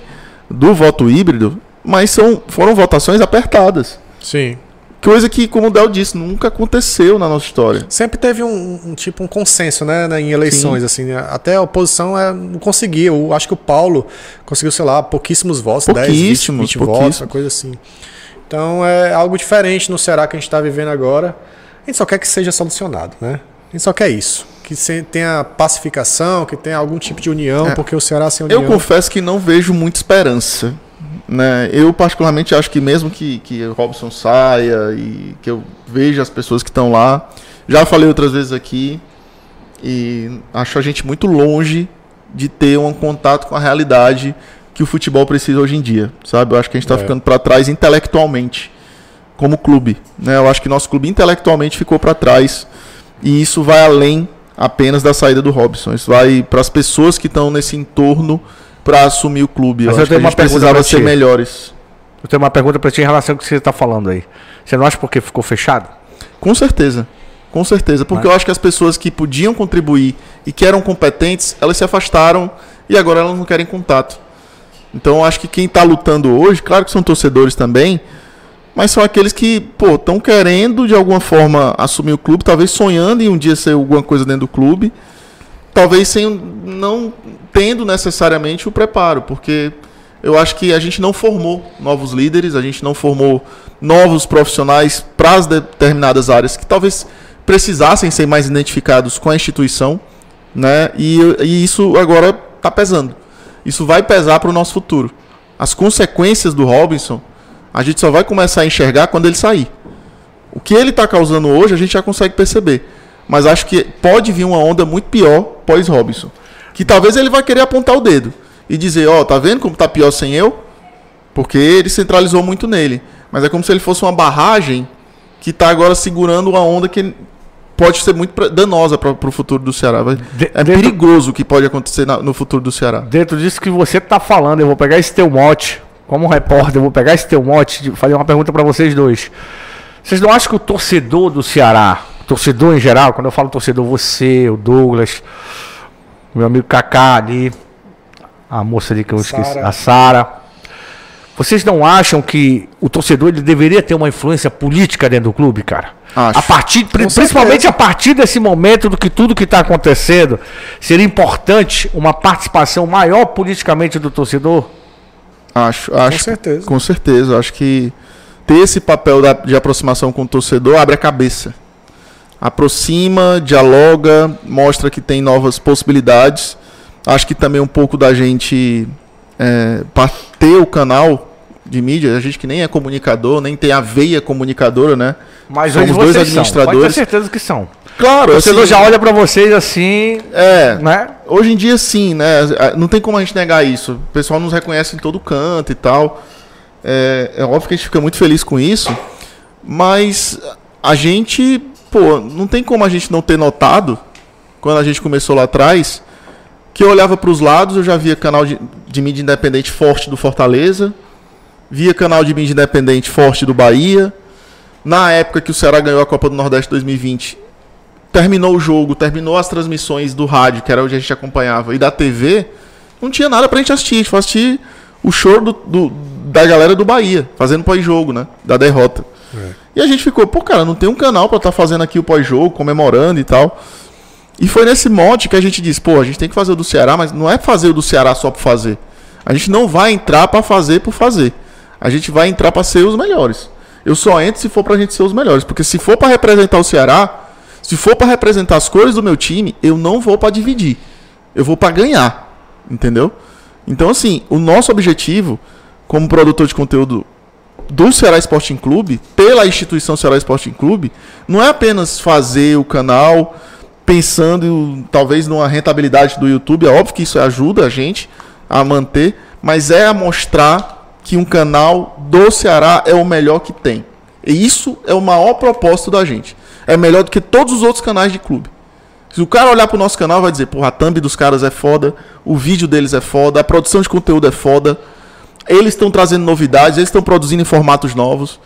do voto híbrido, mas são, foram votações apertadas. Sim. Coisa que, como o Del disse, nunca aconteceu na nossa história. Sempre teve um, um tipo um consenso, né, em eleições assim. né? Até a oposição é, não conseguia. Eu acho que o Paulo conseguiu, sei lá, pouquíssimos votos, 10, 20, Pouquíssimos, 20 votos, pouquíssimos. uma coisa assim. Então é algo diferente no Ceará que a gente está vivendo agora. A gente só quer que seja solucionado, né? A gente só quer isso, que tenha pacificação, que tenha algum tipo de união, É. porque o Ceará sem união. Eu confesso que não vejo muita esperança. Né? Eu, particularmente, acho que mesmo que, que o Robson saia e que eu veja as pessoas que estão lá, já falei outras vezes aqui, e acho a gente muito longe de ter um contato com a realidade que o futebol precisa hoje em dia, sabe? Eu acho que a gente está É. ficando para trás intelectualmente, como clube. Né? Eu acho que nosso clube intelectualmente ficou para trás, e isso vai além apenas da saída do Robson. Isso vai para as pessoas que estão nesse entorno para assumir o clube. Mas eu eu acho que tenho a uma gente precisava ser melhores. Eu tenho uma pergunta pra ti em relação ao que você tá falando aí. Você não acha porque ficou fechado? Com certeza. Com certeza. Porque Né? eu acho que as pessoas que podiam contribuir e que eram competentes, elas se afastaram e agora elas não querem contato. Então eu acho que quem está lutando hoje, claro que são torcedores também, mas são aqueles que, pô, estão querendo de alguma forma assumir o clube, talvez sonhando em um dia ser alguma coisa dentro do clube, talvez sem não tendo necessariamente o preparo, porque eu acho que a gente não formou novos líderes, a gente não formou novos profissionais para as determinadas áreas que talvez precisassem ser mais identificados com a instituição, né? E, e isso agora está pesando. Isso vai pesar para o nosso futuro. As consequências do Robinson, a gente só vai começar a enxergar quando ele sair. O que ele está causando hoje, a gente já consegue perceber. Mas acho que pode vir uma onda muito pior pós-Robinson. Que talvez ele vai querer apontar o dedo e dizer, ó, oh, tá vendo como tá pior sem eu? Porque ele centralizou muito nele. Mas é como se ele fosse uma barragem que está agora segurando uma onda que pode ser muito danosa para o futuro do Ceará. É dentro, perigoso o que pode acontecer na, no futuro do Ceará. Dentro disso que você está falando, eu vou pegar esse teu mote, como repórter, eu vou pegar esse teu mote e fazer uma pergunta para vocês dois. Vocês não acham que o torcedor do Ceará, torcedor em geral, quando eu falo torcedor, você, o Douglas, meu amigo Kaká ali, a moça ali que eu esqueci, a Sara. Vocês não acham que o torcedor ele deveria ter uma influência política dentro do clube, cara? Acho. A partir, principalmente a partir desse momento do que tudo que está acontecendo, seria importante uma participação maior politicamente do torcedor? Acho, acho. Com certeza. Com certeza. Acho que ter esse papel de aproximação com o torcedor abre a cabeça. Aproxima, dialoga, mostra que tem novas possibilidades. Acho que também um pouco da gente é, para ter o canal de mídia, a gente que nem é comunicador, nem tem a veia comunicadora, né? Mas Somos dois administradores. São. Pode ter certeza que são. Claro, o torcedor assim, já olha para vocês assim, é, né? Hoje em dia sim, né? Não tem como a gente negar isso. O pessoal nos reconhece em todo canto e tal. É, é óbvio que a gente fica muito feliz com isso, mas a gente, pô, não tem como a gente não ter notado quando a gente começou lá atrás que eu olhava para os lados, eu já via canal de, de mídia independente forte do Fortaleza, via canal de mídia independente forte do Bahia. Na época que o Ceará ganhou a Copa do Nordeste 2020, terminou o jogo, terminou as transmissões do rádio, que era onde a gente acompanhava, e da TV, não tinha nada pra gente assistir. A gente foi assistir o show do, do, da galera do Bahia, fazendo pós-jogo, né? Da derrota. É. E a gente ficou, pô, cara, não tem um canal pra estar tá fazendo aqui o pós-jogo, comemorando e tal. E foi nesse mote que a gente disse, pô, a gente tem que fazer o do Ceará, mas não é fazer o do Ceará só por fazer. A gente não vai entrar para fazer por fazer. A gente vai entrar para ser os melhores. Eu só entro se for pra gente ser os melhores, porque se for para representar o Ceará, se for para representar as cores do meu time, eu não vou para dividir. Eu vou para ganhar, entendeu? Então assim, o nosso objetivo como produtor de conteúdo do Ceará Sporting Clube, pela instituição Ceará Sporting Clube, não é apenas fazer o canal pensando talvez numa rentabilidade do YouTube. É óbvio que isso ajuda a gente a manter, mas é a mostrar que um canal do Ceará é o melhor que tem. E isso é o maior propósito da gente. É melhor do que todos os outros canais de clube. Se o cara olhar pro nosso canal, vai dizer, porra, a thumb dos caras é foda, o vídeo deles é foda, a produção de conteúdo é foda, eles estão trazendo novidades, eles estão produzindo em formatos novos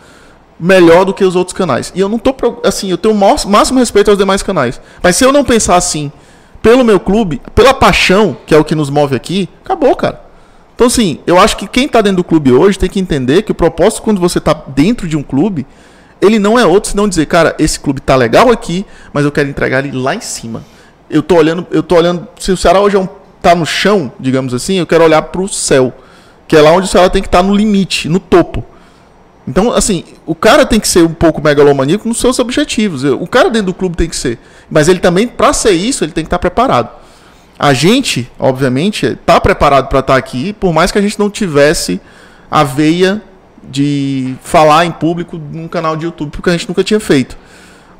melhor do que os outros canais. E eu não tô assim, eu tenho o máximo respeito aos demais canais. Mas se eu não pensar assim, pelo meu clube, pela paixão, que é o que nos move aqui, acabou, cara. Então assim, eu acho que quem está dentro do clube hoje tem que entender que o propósito quando você está dentro de um clube, ele não é outro senão dizer, cara, esse clube tá legal aqui, mas eu quero entregar ele lá em cima. Eu tô olhando, eu tô olhando, se o Ceará hoje é um, tá no chão, digamos assim, eu quero olhar para o céu, que é lá onde o Ceará tem que estar tá no limite, no topo. Então, assim, o cara tem que ser um pouco megalomaníaco nos seus objetivos. O cara dentro do clube tem que ser. Mas ele também, para ser isso, ele tem que estar preparado. A gente, obviamente, está preparado para estar aqui, por mais que a gente não tivesse a veia de falar em público num canal de YouTube, porque a gente nunca tinha feito.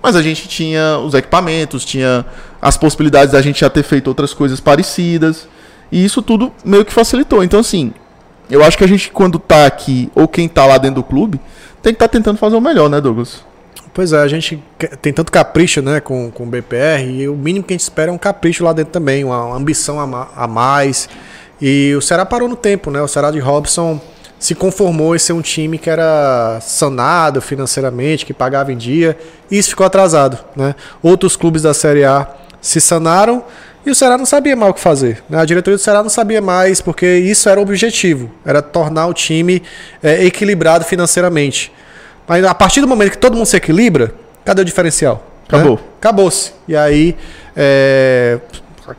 Mas a gente tinha os equipamentos, tinha as possibilidades da gente já ter feito outras coisas parecidas. E isso tudo meio que facilitou. Então, assim, eu acho que a gente, quando tá aqui, ou quem tá lá dentro do clube, tem que estar tá tentando fazer o melhor, né, Douglas? Pois é, a gente tem tanto capricho né, com, com o BPR, e o mínimo que a gente espera é um capricho lá dentro também, uma ambição a, a mais. E o Ceará parou no tempo, né? O Ceará de Robson se conformou em ser um time que era sanado financeiramente, que pagava em dia, e isso ficou atrasado, né? Outros clubes da Série A se sanaram e o Ceará não sabia mais o que fazer. Né? A diretoria do Ceará não sabia mais, porque isso era o objetivo, era tornar o time é, equilibrado financeiramente. Mas a partir do momento que todo mundo se equilibra, cadê o diferencial? Acabou. Né? Acabou-se. E aí é,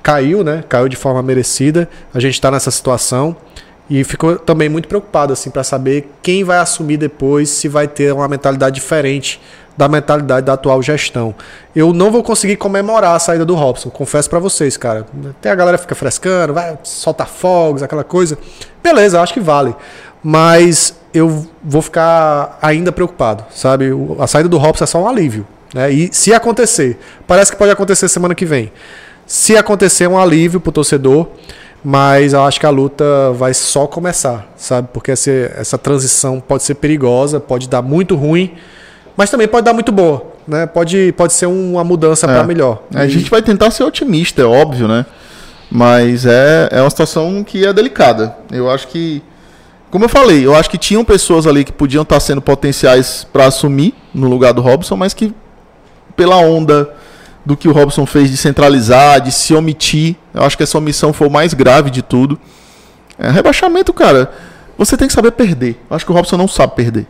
caiu, né? Caiu de forma merecida. A gente está nessa situação. E ficou também muito preocupado assim para saber quem vai assumir depois, se vai ter uma mentalidade diferente da mentalidade da atual gestão. Eu não vou conseguir comemorar a saída do Robson, confesso para vocês, cara. Tem a galera fica frescando, vai soltar fogos, aquela coisa. Beleza, acho que vale. Mas eu vou ficar ainda preocupado, sabe? A saída do Robson é só um alívio. Né? E se acontecer, parece que pode acontecer semana que vem. Se acontecer, é um alívio pro torcedor. Mas eu acho que a luta vai só começar, sabe? Porque essa, essa transição pode ser perigosa, pode dar muito ruim mas também pode dar muito boa, né? Pode, pode ser uma mudança é. para melhor. A e... gente vai tentar ser otimista, é óbvio, né? Mas é, é uma situação que é delicada. Eu acho que, como eu falei, eu acho que tinham pessoas ali que podiam estar sendo potenciais para assumir no lugar do Robson, mas que pela onda do que o Robson fez de centralizar, de se omitir, eu acho que essa omissão foi o mais grave de tudo. É, rebaixamento, cara, você tem que saber perder. Eu acho que o Robson não sabe perder.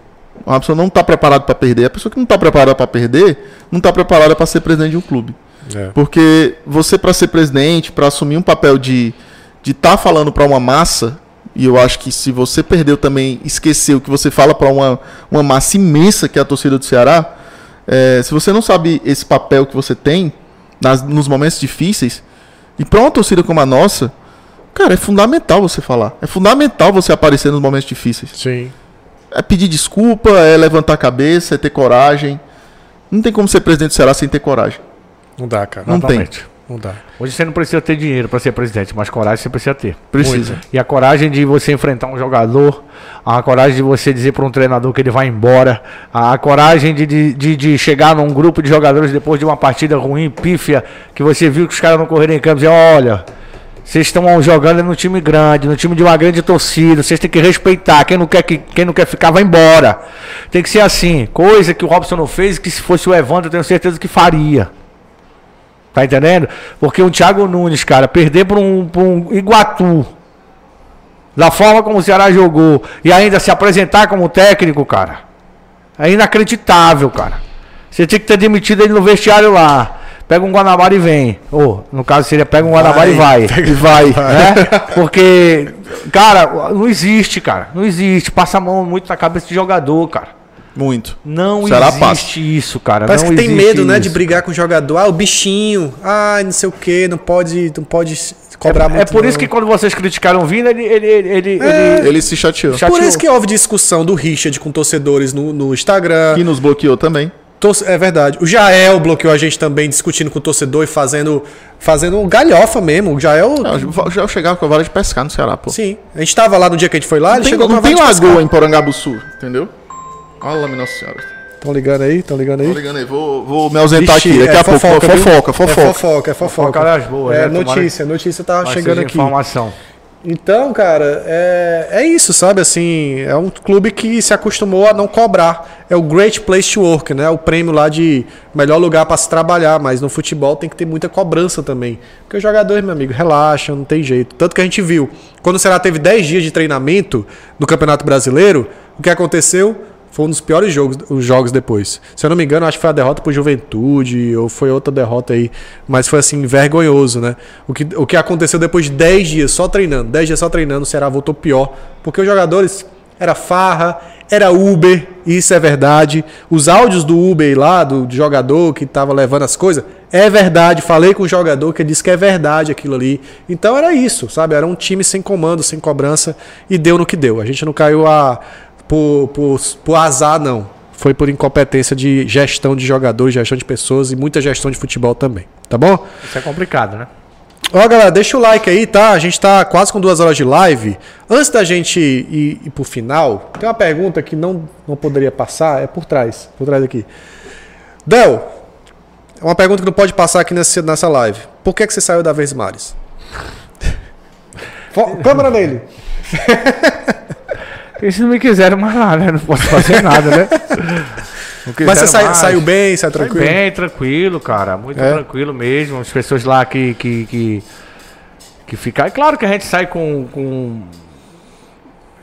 Uma pessoa não está preparada para perder. A pessoa que não está preparada para perder, não está preparada para ser presidente de um clube. É. Porque você, para ser presidente, para assumir um papel de estar de tá falando para uma massa, e eu acho que se você perdeu também, esqueceu que você fala para uma, uma massa imensa que é a torcida do Ceará, é, se você não sabe esse papel que você tem nas, nos momentos difíceis, e para uma torcida como a nossa, cara, é fundamental você falar. É fundamental você aparecer nos momentos difíceis. Sim. É pedir desculpa, é levantar a cabeça, é ter coragem. Não tem como ser presidente do Ceará sem ter coragem. Não dá, cara. Não tem. Não dá. Hoje você não precisa ter dinheiro para ser presidente, mas coragem você precisa ter. Precisa. E a coragem de você enfrentar um jogador, a coragem de você dizer para um treinador que ele vai embora, a coragem de, de, de, chegar num grupo de jogadores depois de uma partida ruim, pífia, que você viu que os caras não correram em campo e dizer, olha, vocês estão jogando no time grande, no time de uma grande torcida. Vocês têm que respeitar. Quem não quer, que, quem não quer ficar, vai embora. Tem que ser assim. Coisa que o Robson não fez que se fosse o Evandro, eu tenho certeza que faria. Tá entendendo? Porque o Thiago Nunes, cara, perder para um, um Iguatu, da forma como o Ceará jogou, e ainda se apresentar como técnico, cara, é inacreditável, cara. Você tinha que ter demitido ele no vestiário lá pega um Guanabara e vem. Ou, no caso seria pega um Guanabara e vai. E vai. Né? Porque, cara, não existe, cara. Não existe. Passa a mão muito na cabeça de jogador, cara. Muito. Não Será existe passa. isso, cara. Parece não que tem medo, né, de brigar com o jogador. Ah, o bichinho. Ah, não sei o que, não pode, não pode cobrar é, muito. É por não. isso que quando vocês criticaram o Vina, ele ele ele, é, ele, ele se chateou. chateou. Por isso que houve discussão do Richard com torcedores no, no Instagram. Que nos bloqueou também. É verdade. O Jael bloqueou a gente também, discutindo com o torcedor e fazendo, fazendo galhofa mesmo. O Jael. Não, o Jael chegava com a vara de pescar no Ceará, pô. Sim. A gente tava lá no dia que a gente foi lá, não ele tem, chegou não com a vara tem lagoa pescar. em Porangabuçu, entendeu? Olha lá, nossa senhora. Estão ligando aí? Estão ligando aí? Estão ligando aí. Vou, vou me ausentar Ixi, aqui. Daqui é a fofoca, pouco. Fofoca, fofoca. É fofoca, é fofoca. fofoca boas, é, né? notícia. Notícia tá chegando aqui. informação. Então, cara, é, é isso, sabe? Assim, é um clube que se acostumou a não cobrar. É o Great Place to Work, né? O prêmio lá de melhor lugar para se trabalhar. Mas no futebol tem que ter muita cobrança também. Porque os jogadores, meu amigo, relaxam, não tem jeito. Tanto que a gente viu, quando o Ceará teve 10 dias de treinamento no Campeonato Brasileiro, o que aconteceu? Foi um dos piores jogos, os jogos depois. Se eu não me engano, acho que foi a derrota pro Juventude, ou foi outra derrota aí. Mas foi assim, vergonhoso, né? O que, o que aconteceu depois de 10 dias só treinando, 10 dias só treinando, o Ceará voltou pior. Porque os jogadores era farra, era Uber, isso é verdade. Os áudios do Uber lá, do, do jogador que tava levando as coisas, é verdade. Falei com o jogador que disse que é verdade aquilo ali. Então era isso, sabe? Era um time sem comando, sem cobrança, e deu no que deu. A gente não caiu a por, por, por azar, não. Foi por incompetência de gestão de jogadores, gestão de pessoas e muita gestão de futebol também. Tá bom? Isso é complicado, né? Ó, galera, deixa o like aí, tá? A gente tá quase com duas horas de live. Antes da gente ir, ir pro final, tem uma pergunta que não, não poderia passar, é por trás, por trás aqui. Del, é uma pergunta que não pode passar aqui nessa, nessa live. Por que, que você saiu da Vez Mares? Câmera nele. Eles não me quiseram mais lá, né? Não posso fazer nada, né? Mas você sai, saiu bem, saiu tranquilo? Sai bem, tranquilo, cara. Muito é? tranquilo mesmo. As pessoas lá que, que, que, que ficaram. É claro que a gente sai com, com.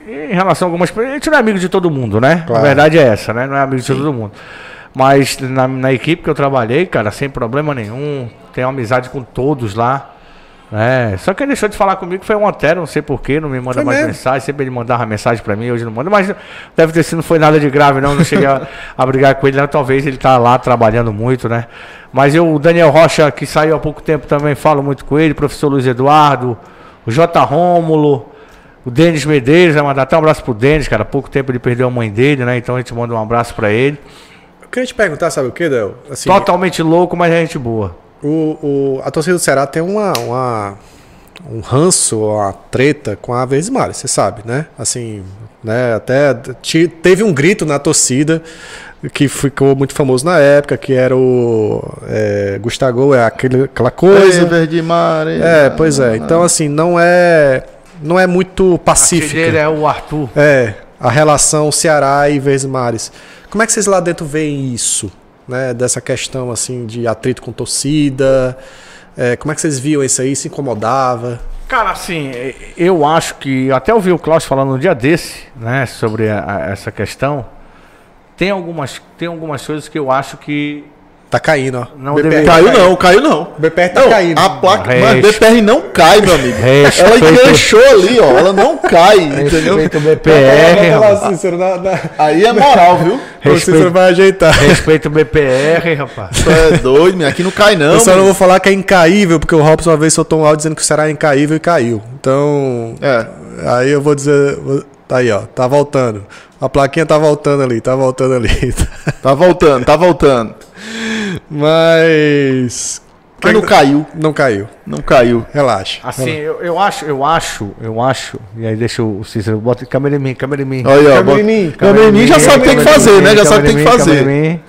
Em relação a algumas. A gente não é amigo de todo mundo, né? Claro. A verdade é essa, né? Não é amigo Sim. de todo mundo. Mas na, na equipe que eu trabalhei, cara, sem problema nenhum. Tenho amizade com todos lá. É, só quem deixou de falar comigo foi o Antero, não sei porquê, não me manda Foi mais mesmo? mensagem. Sempre ele mandava mensagem pra mim, hoje não manda, mas deve ter sido, não foi nada de grave, não. Não cheguei a, a brigar com ele, não. Talvez ele tá lá trabalhando muito, né? Mas eu, o Daniel Rocha, que saiu há pouco tempo também, falo muito com ele, professor Luiz Eduardo, o J. Rômulo, o Denis Medeiros, né? Mandar até um abraço pro Denis, cara. Há pouco tempo ele perdeu a mãe dele, né? Então a gente manda um abraço pra ele. Eu queria te perguntar, sabe o que, Del? Assim, Totalmente louco, mas é gente boa. O, o- a torcida do Ceará tem uma, uma- um ranço, uma treta com a Verdes Mares, você sabe, né? Assim, né? Até teve um grito na torcida que ficou muito famoso na época, que era o é, Gustavo, é aquele, aquela coisa. Verde Mar. É, pois é. Então, assim, não é, não é muito pacífica. dele é o Arthur. É, a relação Ceará e Verdes Mares. Como é que vocês lá dentro veem isso? Né, dessa questão assim de atrito com torcida. É, como é que vocês viam isso aí? Se incomodava? Cara, assim, eh, eu acho que. Até ouvi o Klaus falando um dia desse, né, sobre a- a- essa questão. Tem algumas, tem algumas coisas que eu acho que. Tá caindo, ó. Não BPR Caiu não, caiu não. O BPR tá Não, caindo. a placa, mas BPR não cai, meu amigo. Respeito- Ela enganchou ali, ó. Ela não cai, entendeu? Respeita o BPR, rapaz. Cícero, na, na... Aí é moral, viu? O Cícero vai ajeitar. respeita o BPR, rapaz. Tu é doido, meu. Aqui não cai não. Eu só não vou falar que é incaível, porque o Robson uma vez soltou um áudio dizendo que o Ceará é incaível e caiu. Então, É. aí eu vou dizer. Tá aí, ó. Tá voltando. A plaquinha tá voltando ali, tá voltando ali. Tá voltando, tá voltando. Mas. Mas não caiu, Não caiu. não caiu. Relaxa. Assim, eu, eu acho, eu acho, eu acho. E aí deixa o Cícero, bota câmera em mim, câmera em mim. Olha aí, ó. Câmera bota- em mim, Câmera em mim já sabe o que tem que fazer, né? Já sabe o que tem que fazer.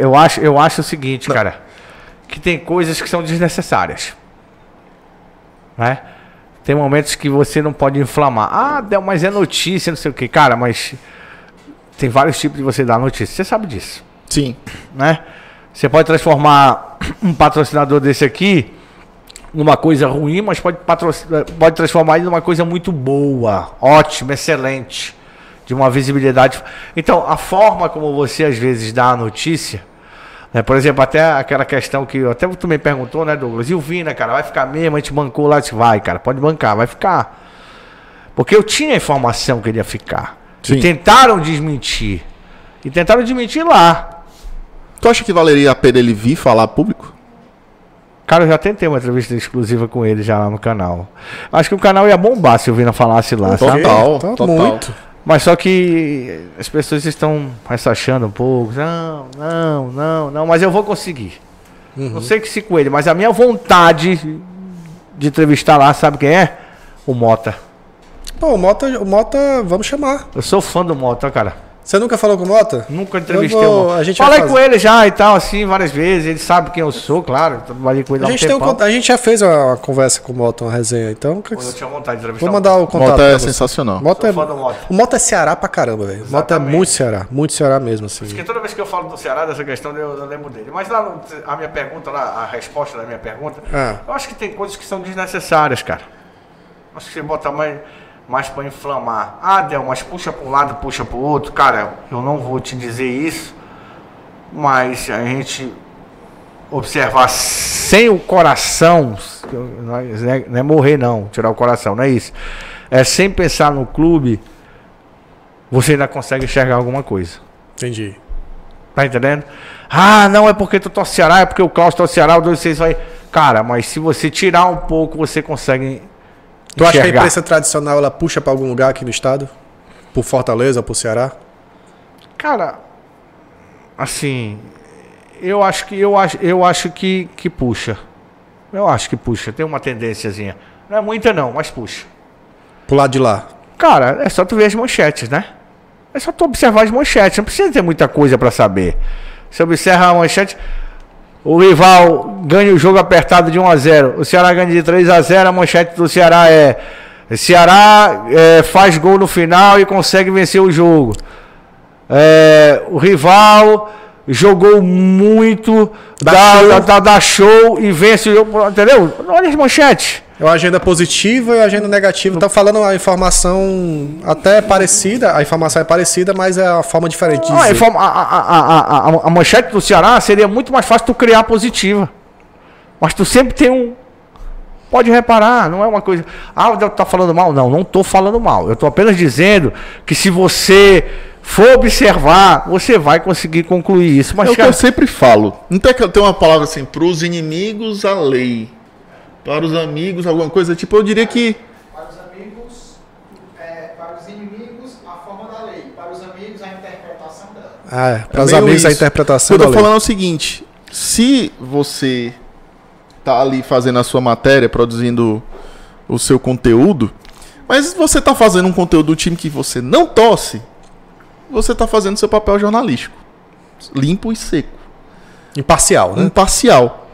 Eu acho, eu acho o seguinte, cara, que tem coisas que são desnecessárias. Né? Tem momentos que você não pode inflamar. Ah, Del, mas é notícia, não sei o que. Cara, mas tem vários tipos de você dar notícia. Você sabe disso, Sim. né? Você pode transformar um patrocinador desse aqui numa coisa ruim, mas pode, pode transformar ele numa coisa muito boa, ótima, excelente, de uma visibilidade. Então, a forma como você às vezes dá a notícia, né, por exemplo, até aquela questão que até tu me perguntou, né, Douglas? E o Vina, cara, vai ficar mesmo? A gente bancou lá, disse, vai, cara, pode bancar, vai ficar. Porque eu tinha a informação que ele ia ficar. Sim. E tentaram desmentir. E tentaram desmentir lá. Tu acha que valeria a pena ele vir falar público? Cara, eu já tentei uma entrevista exclusiva com ele já lá no canal. Acho que o canal ia bombar se o Vina falasse lá, sabe? Total, Tá total. muito. Mas só que as pessoas estão ressachando um pouco. Não, não, não, não, mas eu vou conseguir. Não sei que se com ele, mas a minha vontade de entrevistar lá, sabe quem é? O Mota. Pô, o Mota, o Mota, vamos chamar. Eu sou fã do Mota, cara. Você nunca falou com o Mota? Nunca entrevistei Eu o vou- Mota. a gente Falei com ele já e tal, assim, várias vezes. Ele sabe quem eu sou, claro. Trabalhei com ele há A um gente, tem um tempão. conta- a gente já fez uma conversa com o Mota, uma resenha. Então, Eu tinha vontade de entrevistar vou mandar o contato. Mota é sensacional. Mota é, Mota. o Mota é Ceará pra caramba, velho. O Mota é muito Ceará. Muito Ceará mesmo, assim. Porque toda vez que eu falo do Ceará, dessa questão, eu, eu lembro dele. Mas lá, a minha pergunta, lá, a resposta da minha pergunta, Ah. eu acho que tem coisas que são desnecessárias, cara. Acho que você bota mais, mais pra inflamar. Ah, Del, mas puxa pra um lado, puxa pro outro. Cara, eu não vou te dizer isso, mas a gente observar sem o coração, não é, não é morrer não, tirar o coração, não é isso. É sem pensar no clube, você ainda consegue enxergar alguma coisa. Entendi. Tá entendendo? Ah, não é porque tu torce Ceará, é porque o Klaus torce Ceará, o 26 vai. Cara, mas se você tirar um pouco, você consegue. Tu acha que a imprensa tradicional ela puxa pra algum lugar aqui no estado? Por Fortaleza, por Ceará? Cara, assim, eu acho que eu acho, eu acho que, que puxa. Eu acho que puxa, tem uma tendênciazinha. Não é muita não, mas puxa. Pro lado de lá. Cara, é só tu ver as manchetes, né? É só tu observar as manchetes, não precisa ter muita coisa pra saber. Você observa a manchete, o rival ganha o jogo apertado de 1 a 0. O Ceará ganha de 3 a 0. A manchete do Ceará é Ceará é, faz gol no final e consegue vencer o jogo. É, o rival jogou muito, Dá dá, show. dá, dá- show e vence o jogo. Entendeu? Olha as manchetes. É uma agenda positiva e uma agenda negativa. Estão falando a informação até parecida, a informação é parecida, mas é a forma diferente de a, dizer. a, a, a, a, a- a manchete do Ceará seria muito mais fácil tu criar positiva. Mas tu sempre tem um. Pode reparar, não é uma coisa. Ah, o Delta tá falando mal. Não, não tô falando mal. Eu tô apenas dizendo que se você for observar, você vai conseguir concluir isso. Mas, é o que eu sempre falo. Não tem, tem uma palavra assim, pros inimigos a lei. Para os amigos, alguma coisa tipo, eu diria que. Para os amigos, é, para os inimigos, a forma da lei. Para os amigos, a interpretação dela. Ah, é. Para os amigos, a isso. interpretação O que eu da tô falando é o seguinte: se você tá ali fazendo a sua matéria, produzindo o seu conteúdo, mas você tá fazendo um conteúdo do time que você não torce, você tá fazendo seu papel jornalístico. Limpo e seco. Imparcial, né? Imparcial.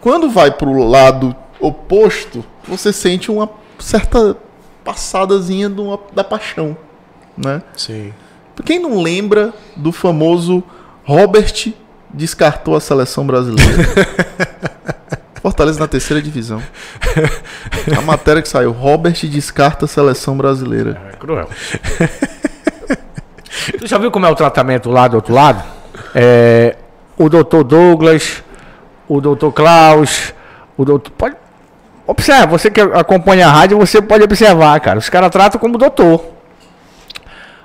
Quando vai pro lado oposto, você sente uma certa passadazinha uma- da paixão, né? Sim. Quem não lembra do famoso Robert descartou a seleção brasileira? Fortaleza na terceira divisão. A matéria que saiu, Robert descarta a seleção brasileira. É cruel. tu já viu como é o tratamento lá do outro lado? É, o doutor Douglas, o doutor Klaus, o doutor. Pode. Observa, você que acompanha a rádio, você pode observar, cara. Os caras tratam como doutor.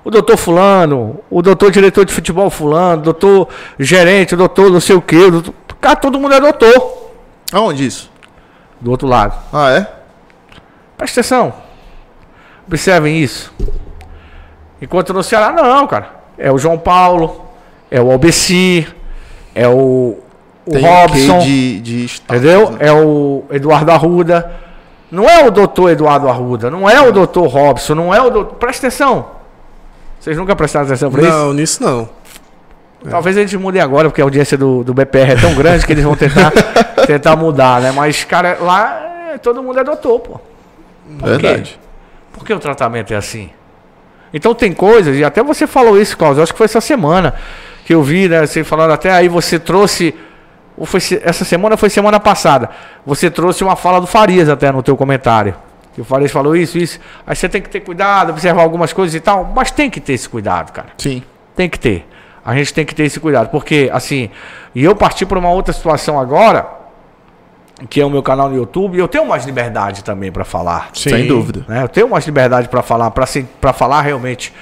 O doutor fulano, o doutor diretor de futebol fulano, o doutor gerente, o doutor não sei o quê. o doutor- Cara, todo mundo é doutor. Aonde isso? Do outro lado. Ah, é? Presta atenção. Observem isso. Enquanto no Ceará, não, cara. É o João Paulo, é o Albeci, é o, o Tem Robson, quê de, de status, entendeu? né? É o Eduardo Arruda. Não é o doutor Eduardo Arruda, não é o doutor Robson, não é o doutor... Presta atenção. Vocês nunca prestaram atenção pra isso? Não, nisso não. Talvez a gente mude agora, porque a audiência do, do BPR é tão grande que eles vão tentar, tentar mudar, né? Mas, cara, lá é, todo mundo é doutor, pô. Por quê? Verdade. Por que o tratamento é assim? Então tem coisas, e até você falou isso, eu acho que foi essa semana que eu vi, né? Você falando até aí, você trouxe. Ou foi essa semana ou foi semana passada. Você trouxe uma fala do Farias até no teu comentário. Que o Farias falou isso, isso. Aí você tem que ter cuidado, observar algumas coisas e tal. Mas tem que ter esse cuidado, cara. Sim. Tem que ter. A gente tem que ter esse cuidado. Porque, assim, e eu parti para uma outra situação agora, que é o meu canal no YouTube, e eu tenho mais liberdade também para falar. Sem dúvida. né? Eu tenho mais liberdade para falar, para falar realmente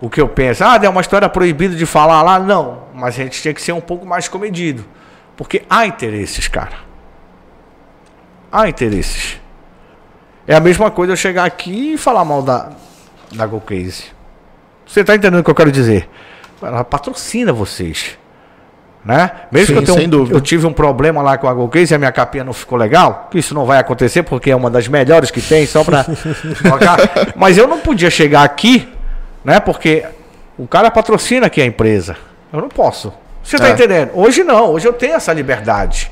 o que eu penso. Ah, é uma história proibida de falar lá. Não, mas a gente tinha que ser um pouco mais comedido. Porque há interesses, cara. Há interesses. É a mesma coisa eu chegar aqui e falar mal da, da Go Case. Você tá entendendo o que eu quero dizer? Ela patrocina vocês. Né? Mesmo Sim, que eu, tenha um- eu tive um problema lá com a Go Case e a minha capinha não ficou legal, que isso não vai acontecer porque é uma das melhores que tem, só pra colocar. Mas eu não podia chegar aqui, né? Porque o cara patrocina aqui a empresa. Eu não posso. Você tá É. entendendo? Hoje não, hoje eu tenho essa liberdade.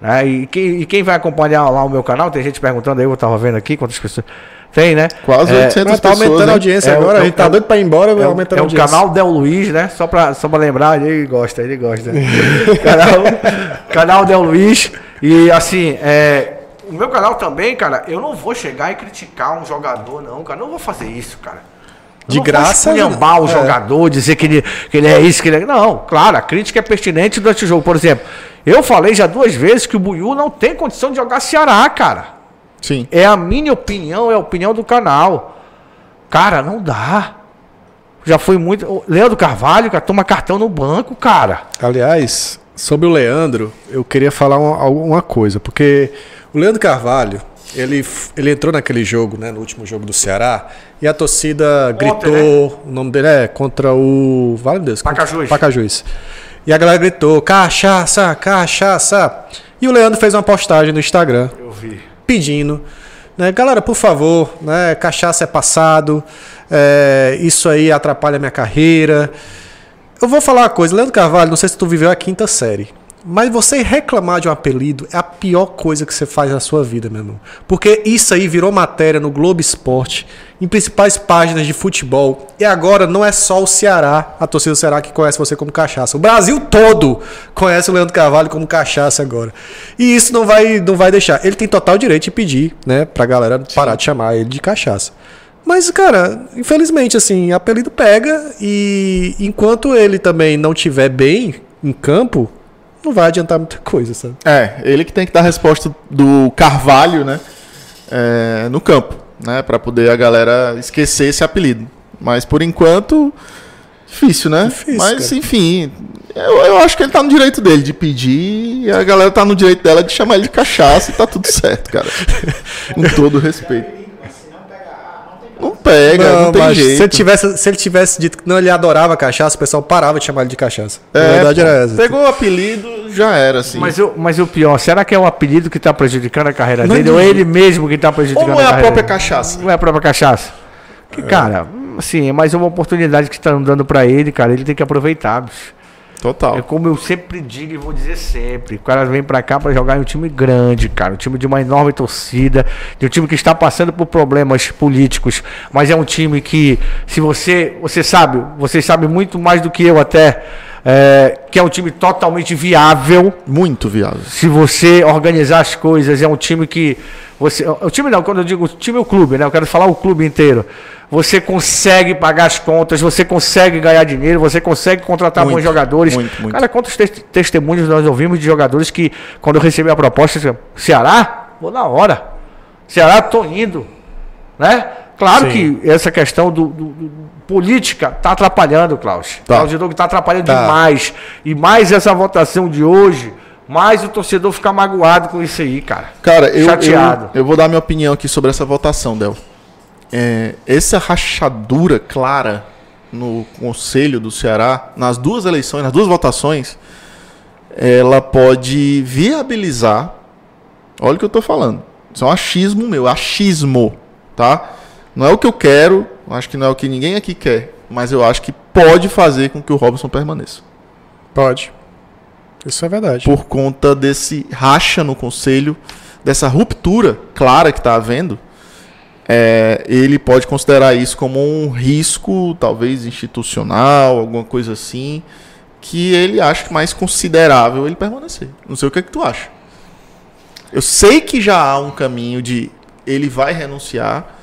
Né? E, quem, e quem vai acompanhar lá o meu canal, tem gente perguntando aí, eu tava vendo aqui quantas pessoas. Tem, né? Quase É, 800 Mas tá pessoas. aumentando a né? audiência É, agora, é, a gente tá é, doido pra ir embora, vai É, o- aumentando é a o audiência. canal Del Luiz, né? Só pra, só pra lembrar, ele gosta, ele gosta. canal, canal Del Luiz. E assim, é, o meu canal também, cara, eu não vou chegar e criticar um jogador, não, cara. Não vou fazer isso, cara. Eu De não graça, Vou esculhambar o é. jogador, dizer que ele, que ele é isso, que ele é. Não, claro, a crítica é pertinente durante o jogo. Por exemplo, eu falei já duas vezes que o Buiu não tem condição de jogar Ceará, cara. Sim. É a minha opinião, é a opinião do canal. Cara, não dá. Já foi muito. o Leandro Carvalho, cara, toma cartão no banco, cara. Aliás, sobre o Leandro, eu queria falar uma, uma coisa, porque o Leandro Carvalho, ele, ele entrou naquele jogo, né, no último jogo do Ceará, e a torcida gritou, o nome dele é contra o, vale Deus, Pacajus. Pacajus. E a galera gritou, cachaça, cachaça. E o Leandro fez uma postagem no Instagram, Eu vi. Pedindo, né, galera, por favor, né, cachaça é passado, é, isso aí atrapalha minha carreira. Eu vou falar uma coisa, Leandro Carvalho, não sei se tu viveu a quinta série, mas você reclamar de um apelido é a pior coisa que você faz na sua vida, meu irmão. Porque isso aí virou matéria no Globo Esporte, em principais páginas de futebol. E agora não é só o Ceará, a torcida do Ceará que conhece você como cachaça. O Brasil todo conhece o Leandro Carvalho como cachaça agora. E isso não vai, não vai deixar. Ele tem total direito de pedir, né, pra galera parar de chamar ele de cachaça. Mas, cara, infelizmente, assim, apelido pega e enquanto ele também não tiver bem em campo, não vai adiantar muita coisa, sabe? É, ele que tem que dar a resposta do Carvalho, né? é, no campo, né? Pra poder a galera esquecer esse apelido. Mas por enquanto, difícil, né? Difícil, Mas cara. enfim, eu, eu acho que ele tá no direito dele de pedir e a galera tá no direito dela de chamar ele de cachaça e tá tudo certo, cara. Com todo respeito. Não pega, não, tem mas jeito. Se ele, tivesse, se ele tivesse dito que não, ele adorava cachaça, o pessoal parava de chamar ele de cachaça. É, a verdade era essa. Pegou o apelido, já era, assim. Mas, o, mas o pior, será que é o apelido que tá prejudicando a carreira Não dele ou é ele mesmo que tá Ou prejudicando não é a carreira própria dele? cachaça? Não é a própria cachaça. Que, cara, assim, é mais uma oportunidade que estão dando pra ele, cara. Ele tem que aproveitar, bicho. É Total. como eu sempre digo e vou dizer sempre. O cara vem pra cá pra jogar em um time grande, cara. Um time de uma enorme torcida. De um time que está passando por problemas políticos. Mas é um time que, se você. Você sabe, você sabe muito mais do que eu até. É, que é um time totalmente viável. Muito viável. Se você organizar as coisas, é um time que. Você, o time não, quando eu digo time é o clube, né? Eu quero falar o clube inteiro. Você consegue pagar as contas, você consegue ganhar dinheiro, você consegue contratar Muito, bons jogadores. muito, muito. Cara, quantos tes- testemunhos nós ouvimos de jogadores que, quando eu recebi a proposta, Ceará? Vou na hora. Ceará, tô indo. Né? Claro Sim. que essa questão do, do- do- política está atrapalhando, Klaus. Tá. Klaus Diogo está atrapalhando Tá. demais. E mais essa votação de hoje, mais o torcedor fica magoado com isso aí, cara. Cara, eu, Chateado. eu, eu vou dar minha opinião aqui sobre essa votação, Del. É, essa rachadura clara no Conselho do Ceará, nas duas eleições, nas duas votações, ela pode viabilizar. Olha o que eu tô falando. Isso é um achismo meu, achismo, tá? Não é o que eu quero, acho que não é o que ninguém aqui quer, mas eu acho que pode fazer com que o Robson permaneça. Pode. Isso é verdade. por conta desse racha no conselho, dessa ruptura clara que está havendo, é, ele pode considerar isso como um risco, talvez institucional, alguma coisa assim, que ele acha mais considerável ele permanecer. Não sei o que, é que tu acha. Eu sei que já há um caminho de ele vai renunciar,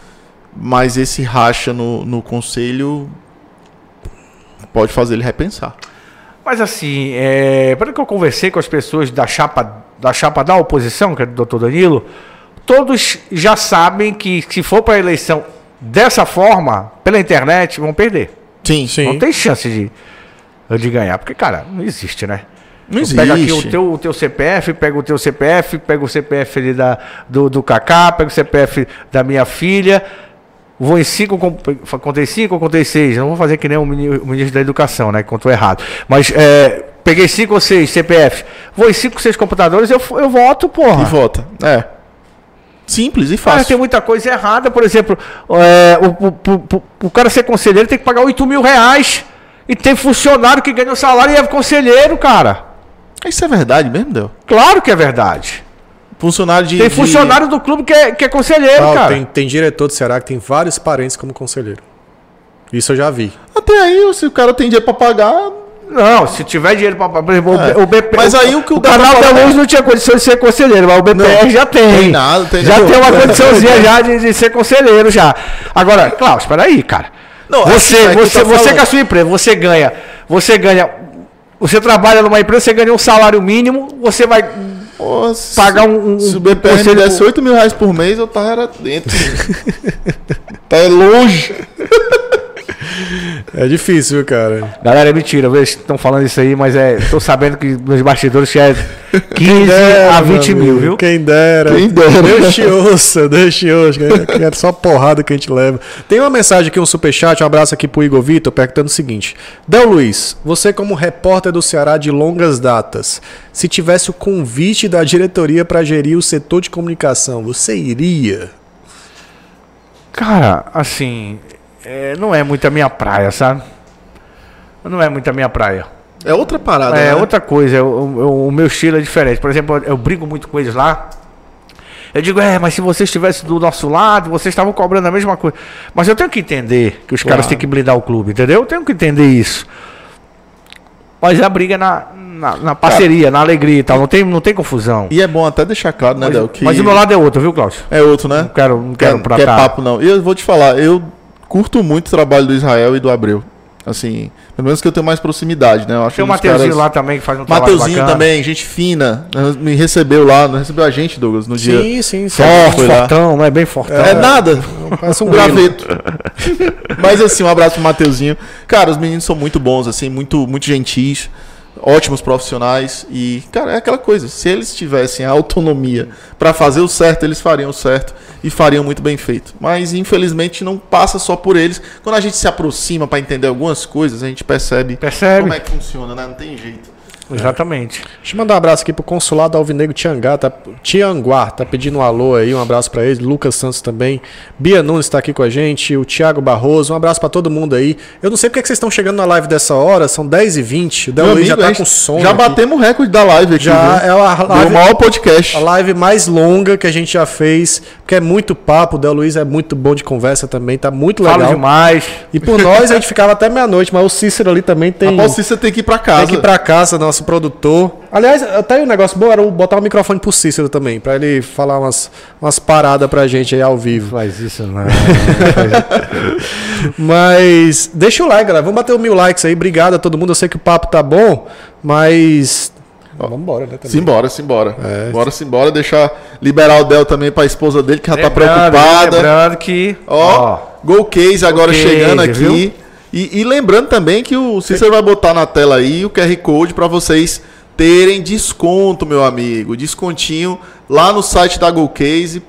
mas esse racha no, no conselho pode fazer ele repensar. Mas assim, é, pelo que eu conversei com as pessoas da chapa da, chapa da oposição, que é do doutor Danilo, todos já sabem que se for para a eleição dessa forma, pela internet, vão perder. Sim, Sim. Não tem chance de, de ganhar, porque, cara, não existe, né? Não Tu Pega aqui o existe. teu, o teu CPF, pega o teu CPF, pega o CPF ali da, do, do Kaká, pega o CPF da minha filha. Vou em 5, contei 5, contei 6. Não vou fazer que nem o mini- o ministro da Educação, né? Que contou errado. Mas é, peguei 5 ou 6 CPF. Vou em 5, 6 computadores, eu, eu voto, porra. E vota. É. Simples e Cara, fácil. tem muita coisa errada, por exemplo, é, o, o- o- o cara ser conselheiro tem que pagar 8 mil reais. E tem funcionário que ganha o salário e é conselheiro, cara. Isso é verdade mesmo, Del? Claro que é verdade. Funcionário de. Tem de- funcionário do clube que é, que é conselheiro, Paulo, cara. tem, tem diretor do Ceará que tem vários parentes como conselheiro. Isso eu já vi. Até aí, se o cara tem dinheiro pra pagar. Não, se tiver dinheiro pra. Por exemplo, o É. O BP. Mas aí o que o o cara canal tá da Luz não tinha condição de ser conselheiro, mas o BPR já tem. Tem nada, tem já nada. tem uma condiçãozinha já de, de ser conselheiro já. Agora, Klaus, peraí, cara. Não, você, é você, tô você com a sua empresa, você ganha. Você ganha. Você trabalha numa empresa, você ganha um salário mínimo, você vai Pô, se- pagar um. um Se o BPR conselho desse pro- 8 mil reais por mês, eu tava dentro. tá longe. É difícil, viu, cara? Galera, é mentira, vocês estão falando isso aí, mas é. Tô sabendo que nos bastidores é 15 Dera, a 20 meu mil, amigo, viu? Quem dera. Quem dera. Deixe ouça, deixe ouça. Que é só porrada que a gente leva. Tem uma mensagem aqui, um superchat, um abraço aqui pro Igor Vitor, perguntando o seguinte. Del Luiz, você como repórter do Ceará de longas datas, se tivesse o convite da diretoria para gerir o setor de comunicação, você iria? Cara, assim. É, não é muito a minha praia, sabe? Não é muito a minha praia. É outra parada. É né? outra coisa, o, o- o meu estilo é diferente. Por exemplo, eu brigo muito com eles lá. Eu digo, é, mas se você estivesse do nosso lado, vocês estavam cobrando a mesma coisa. Mas eu tenho que entender que os caras Claro. têm que blindar o clube, entendeu? Eu tenho que entender isso. Mas a briga é na, na, na parceria, na alegria e tal. Não tem, não tem confusão. E é bom até deixar claro, né, Mas, Del? Que mas o meu lado é outro, viu, Cláudio? é outro, né? Não quero, não quero quer, quer pratar. papo, não. E eu vou te falar, eu curto muito o trabalho do Israel e do Abreu. Assim, pelo menos que eu tenho mais proximidade, né? Eu acho Tem o Mateuzinho caras- lá também que faz um trabalho Mateuzinho bacana. também, gente fina. Me recebeu lá, não recebeu a gente, Douglas, no dia. Sim, sim, sim. Forte, fortão, não é bem fortão. É nada. Parece um Um grave. graveto. Mas assim, um abraço pro Mateuzinho. Cara, os meninos são muito bons, assim, muito, muito gentis, ótimos profissionais. E, cara, é aquela coisa. Se eles tivessem a autonomia pra fazer o certo, eles fariam o certo e fariam muito bem feito. Mas, infelizmente, não passa só por eles. Quando a gente se aproxima pra entender algumas coisas, a gente percebe, Percebe? como é que funciona, né? Não tem jeito. Exatamente. Deixa eu mandar um abraço aqui pro Consulado Alvinegro Tiangá, tá, Tianguá, tá pedindo um alô aí, um abraço pra ele. Lucas Santos também. Bia Nunes tá aqui com a gente, o Thiago Barroso, um abraço pra todo mundo aí. Eu não sei porque que vocês estão chegando na live dessa hora, são 10h20. O Del já tá com sono. Já aqui. batemos o recorde da live aqui. Já viu? é a live, maior podcast. a live mais longa que a gente já fez, porque é muito papo. O Del Luiz é muito bom de conversa também, tá muito legal. Falo demais. E por nós a gente ficava até meia-noite, mas o Cícero ali também tem. Após isso, você tem que ir pra casa. Tem que ir pra casa, nosso produtor. Aliás, até um negócio bom era o- botar o microfone pro Cícero também, pra ele falar umas, umas paradas pra gente aí ao vivo. Faz isso, não. Mas deixa o like, galera. Vamos bater o mil likes aí. Obrigado a todo mundo. Eu sei que o papo tá bom, mas. Vamos embora, né? também. Simbora, simbora. É. Bora simbora, deixar liberar o Del também pra esposa dele, que já tá preocupada. Lembrando que. Ó, Gol Case agora Case, chegando aqui. viu? E, e lembrando também que o Cícero vai botar na tela aí o QR Code pra vocês terem desconto, meu amigo. Descontinho lá no site da Gol Case.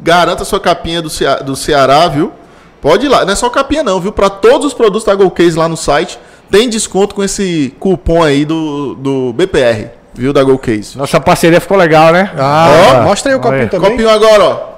Garanta sua capinha do, Cea- do Ceará, viu? Pode ir lá. Não é só capinha não, viu? Pra todos os produtos da Gol Case lá no site, tem desconto com esse cupom aí do, do BPR, viu? Da Gol Case. Nossa parceria ficou legal, né? Ah, Ó, mostra aí o copinho aí. também. Copinho agora, ó.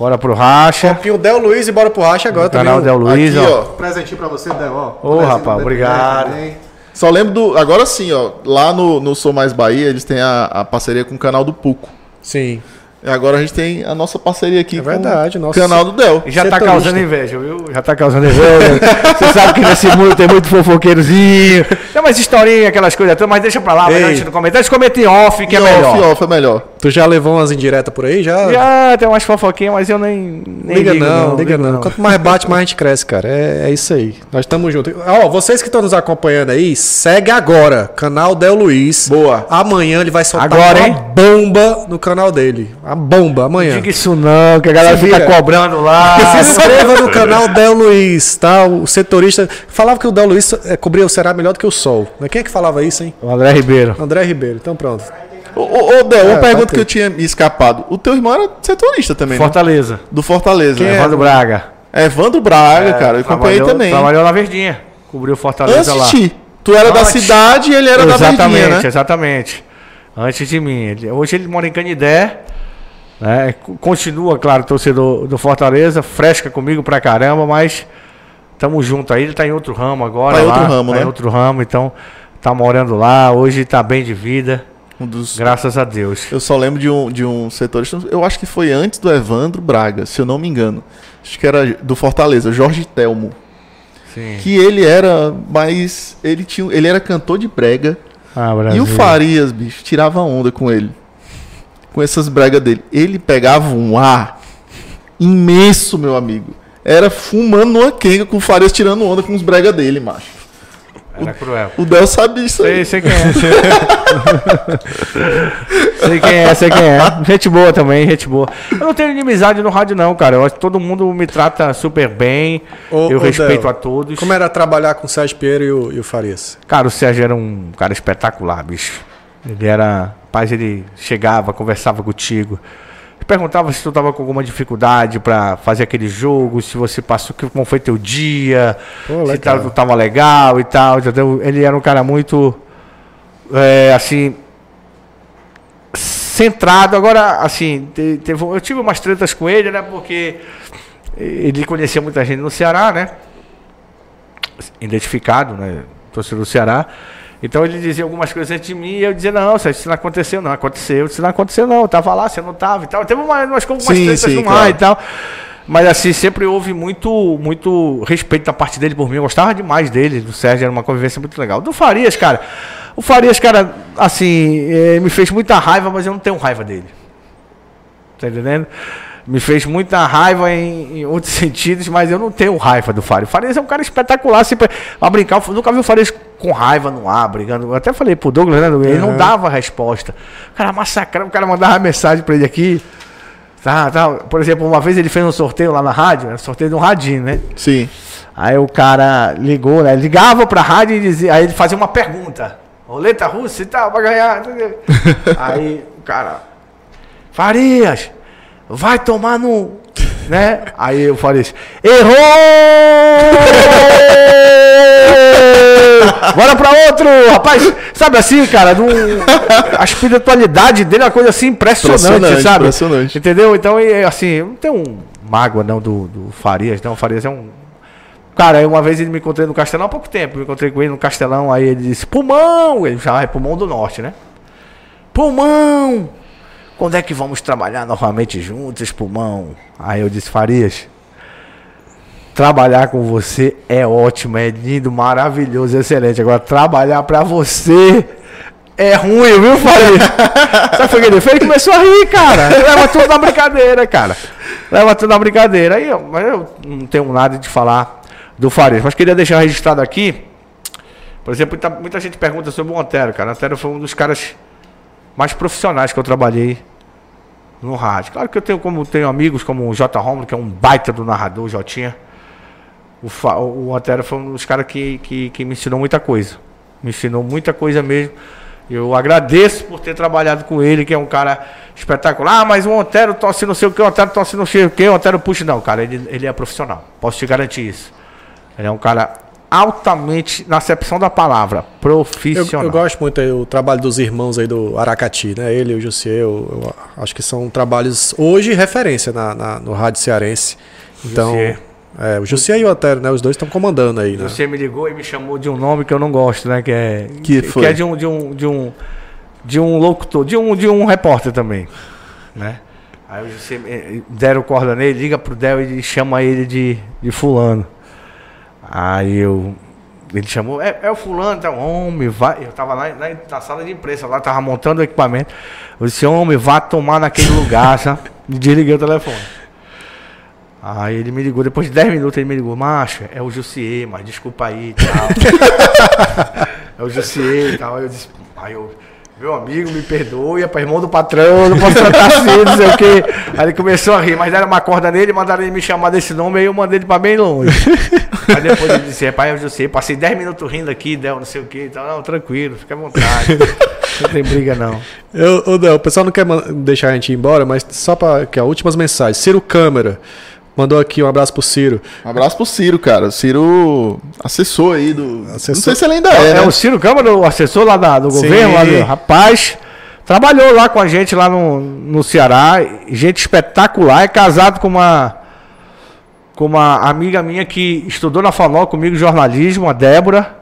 Bora pro racha. Copinho Del Luiz e bora pro Racha agora No canal também. Del Luiz, Aqui, ó. ó. Presentinho pra você, Del. Ó. Ô, Presente rapaz, obrigado. também. Só lembro do. Agora sim, ó. Lá no, no Sou Mais Bahia, eles têm a, a parceria com o canal do Puco. Sim. E agora a gente tem a nossa parceria aqui É com verdade, o nossa. canal do Del. Já tá Setorista. causando inveja, viu? Já tá causando inveja. Você sabe que nesse mundo tem muito fofoqueirozinho. Tem umas historinhas, aquelas coisas todas, mas deixa pra lá, Ei. melhor a gente não comentar. Deixa eu comentar em off, que é off, melhor. off é melhor. Tu já levou umas indiretas por aí? Já? Já tem umas fofoquinhas, mas eu nem, nem liga ligo, não, liga ligo não. Quanto mais bate, mais a gente cresce, cara. É, é isso aí. Nós estamos juntos. Ó, vocês que estão nos acompanhando aí, segue agora. Canal Del Luiz. Boa. Amanhã ele vai soltar Agora, uma hein? bomba no canal dele. Uma bomba amanhã. Diga isso não, que a galera fica cobrando lá. Se inscreva no canal Del Luiz, tá? O setorista falava que o Del Luiz eh, cobria o Ceará melhor do que o Sol. Mas Quem é que falava isso, hein? O André Ribeiro. André Ribeiro. Então pronto. Ô, ô, Del, uma É, pergunta vai que eu tinha me escapado. O teu irmão era setorista também, né? Fortaleza. Do Fortaleza. Quem né? é? Evandro Braga. É Evandro Braga, cara. Eu acompanhei também. Trabalhou na Verdinha. Cobriu Fortaleza Antes lá. de ti. Tu era da Antes. cidade e ele era da exatamente, Verdinha, né? exatamente. Antes de mim. Hoje ele mora em Canidé. Né? Continua, claro, torcedor do Fortaleza. Fresca comigo pra caramba, mas tamo junto aí. Ele tá em outro ramo agora. Tá em lá, outro ramo, tá né? em outro ramo, então tá morando lá. Hoje tá bem de vida. Um dos... Graças a Deus. Eu só lembro de um, de um setorista. Eu acho que foi antes do Evandro Braga, se eu não me engano. Acho que era do Fortaleza, Jorge Telmo. Sim. Que ele era mais. Ele, tinha, ele era cantor de brega. Ah, E o Farias, bicho, tirava onda com ele. Com essas bregas dele. Ele pegava um ar imenso, meu amigo. Era fumando numa quenga com o Farias tirando onda com os bregas dele, macho. Era cruel. O Del sabe isso Sei, aí. sei quem é. sei quem é, sei quem é. Gente boa também, gente boa. Eu não tenho inimizade no rádio, não, cara. Eu acho que todo mundo me trata super bem. Ô, eu ô, respeito Del, a todos. Como era trabalhar com o Sérgio Pinheiro e o, e o Farias? Cara, o Sérgio era um cara espetacular, bicho. Ele era. Paz, ele chegava, conversava contigo. Perguntava se tu tava com alguma dificuldade pra fazer aquele jogo, se você passou, como foi teu dia, Pô, se legal. tava, tava legal e tal, entendeu? Ele era um cara muito, é, assim, centrado. Agora, assim, te- teve, eu tive umas tretas com ele, né? Porque ele conhecia muita gente no Ceará, né? Identificado, né? Torcedor do Ceará. Então ele dizia algumas coisas antes de mim e eu dizia, não, isso não aconteceu, não, aconteceu, isso não aconteceu, não, eu tava lá, você não tava e tal. Teve uma, umas, umas Sim, tretas sim, no claro. mar e tal. Mas assim, sempre houve muito, muito respeito da parte dele por mim. Eu gostava demais dele, do Sérgio, era uma convivência muito legal. Do Farias, cara, o Farias, cara, assim, eh, me fez muita raiva, mas eu não tenho raiva dele. Tá entendendo? Me fez muita raiva em, em outros sentidos, mas eu não tenho raiva do Farias. O Farias é um cara espetacular, sempre a brincar. Eu nunca vi o Farias com raiva no ar, brigando. Eu até falei pro Douglas, né? Ele não dava resposta. O cara massacrava, o cara mandava mensagem pra ele aqui. Tá, tá. Por exemplo, uma vez ele fez um sorteio lá na rádio, era um sorteio de um radinho, né? Sim. Aí o cara ligou, né? Ligava pra rádio e dizia, aí ele fazia uma pergunta. Roleta russa e tal, pra ganhar. aí o cara, Farias, vai tomar no. Né? Aí eu falei assim, errou! Bora pra outro! Rapaz, sabe assim, cara, num- a espiritualidade dele é uma coisa assim impressionante, Impressionante, sabe? impressionante. Entendeu? Então, assim, eu não tenho um mágoa não do, do Farias, não. O Farias é um. Cara, uma vez ele me encontrei no Castelão há pouco tempo. Me encontrei com ele no Castelão, aí ele disse: Pulmão! Ele chamava de Pulmão do Norte, né? Pulmão! Quando é que vamos trabalhar novamente juntos, Pulmão? Aí eu disse: Farias, trabalhar com você é ótimo, é lindo, maravilhoso, excelente. Agora, trabalhar pra você é ruim, viu, Farias? Sabe o que ele fez? Ele começou a rir, cara. Leva tudo na brincadeira, cara. Leva tudo na brincadeira. Aí, eu- mas eu não tenho nada de falar do Farias. Mas queria deixar registrado aqui. Por exemplo, muita, muita gente pergunta sobre o Antero, cara. O Antero foi um dos caras mais profissionais que eu trabalhei no rádio. Claro que eu tenho como tenho amigos como o J. Romulo, que é um baita do narrador, o Jotinha. O, o Antero foi um dos caras que, que, que me ensinou muita coisa. Me ensinou muita coisa mesmo. Eu agradeço por ter trabalhado com ele, que é um cara espetacular. Ah, mas o Antero torce não sei o que, o Antero torce não sei o que, o Antero puxa. Não, cara, ele, ele é profissional. Posso te garantir isso. Ele é um cara altamente, na acepção da palavra, Eu, profissional. eu gosto muito aí, o trabalho dos irmãos aí do Aracati, né? Ele e o Jussier, eu, eu acho que são trabalhos hoje referência na, na- no rádio cearense. Então, Jussier. é, o Jussier e o Otero, né? Os dois estão comandando aí, né? Você me ligou e me chamou de um nome que eu não gosto, né? Que é, Que foi? é de um de um de um de um locutor, de um de um repórter também, né? Aí você me- deram corda nele, liga pro Del e chama ele de, de fulano. Aí eu ele chamou, é, é o fulano, tá, homem, vai. Eu tava lá na, na sala de imprensa, lá tava montando o equipamento. Eu disse, homem, vá tomar naquele lugar, sabe? E desliguei o telefone. Aí ele me ligou, depois de 10 minutos ele me ligou, macho, é o Jussier, mas desculpa aí e tal. é o Jussier e tal. Aí eu disse, aí eu, meu amigo, me perdoe, é irmão do patrão, não posso tratar assim, não sei o quê. Aí ele começou a rir, mas deram uma corda nele, mandaram ele me chamar desse nome, aí eu mandei ele para bem longe. aí depois ele disse, rapaz, é o Jussier, passei 10 minutos rindo aqui, deu não sei o quê e tal. Não, tranquilo, fica à vontade. não tem briga não. Eu, Del, o pessoal não quer deixar a gente ir embora, mas só para que ó, últimas mensagens. Ciro Câmara mandou aqui um abraço pro Ciro. Um abraço pro Ciro, cara. O Ciro assessor aí do. Assessor- Não sei se ele ainda É, é, né? o Ciro Câmara, o assessor lá da- do Sim. governo, lá do, rapaz, trabalhou lá com a gente lá no, no Ceará, gente espetacular, é casado com uma com uma amiga minha que estudou na FANOL comigo jornalismo, a Débora,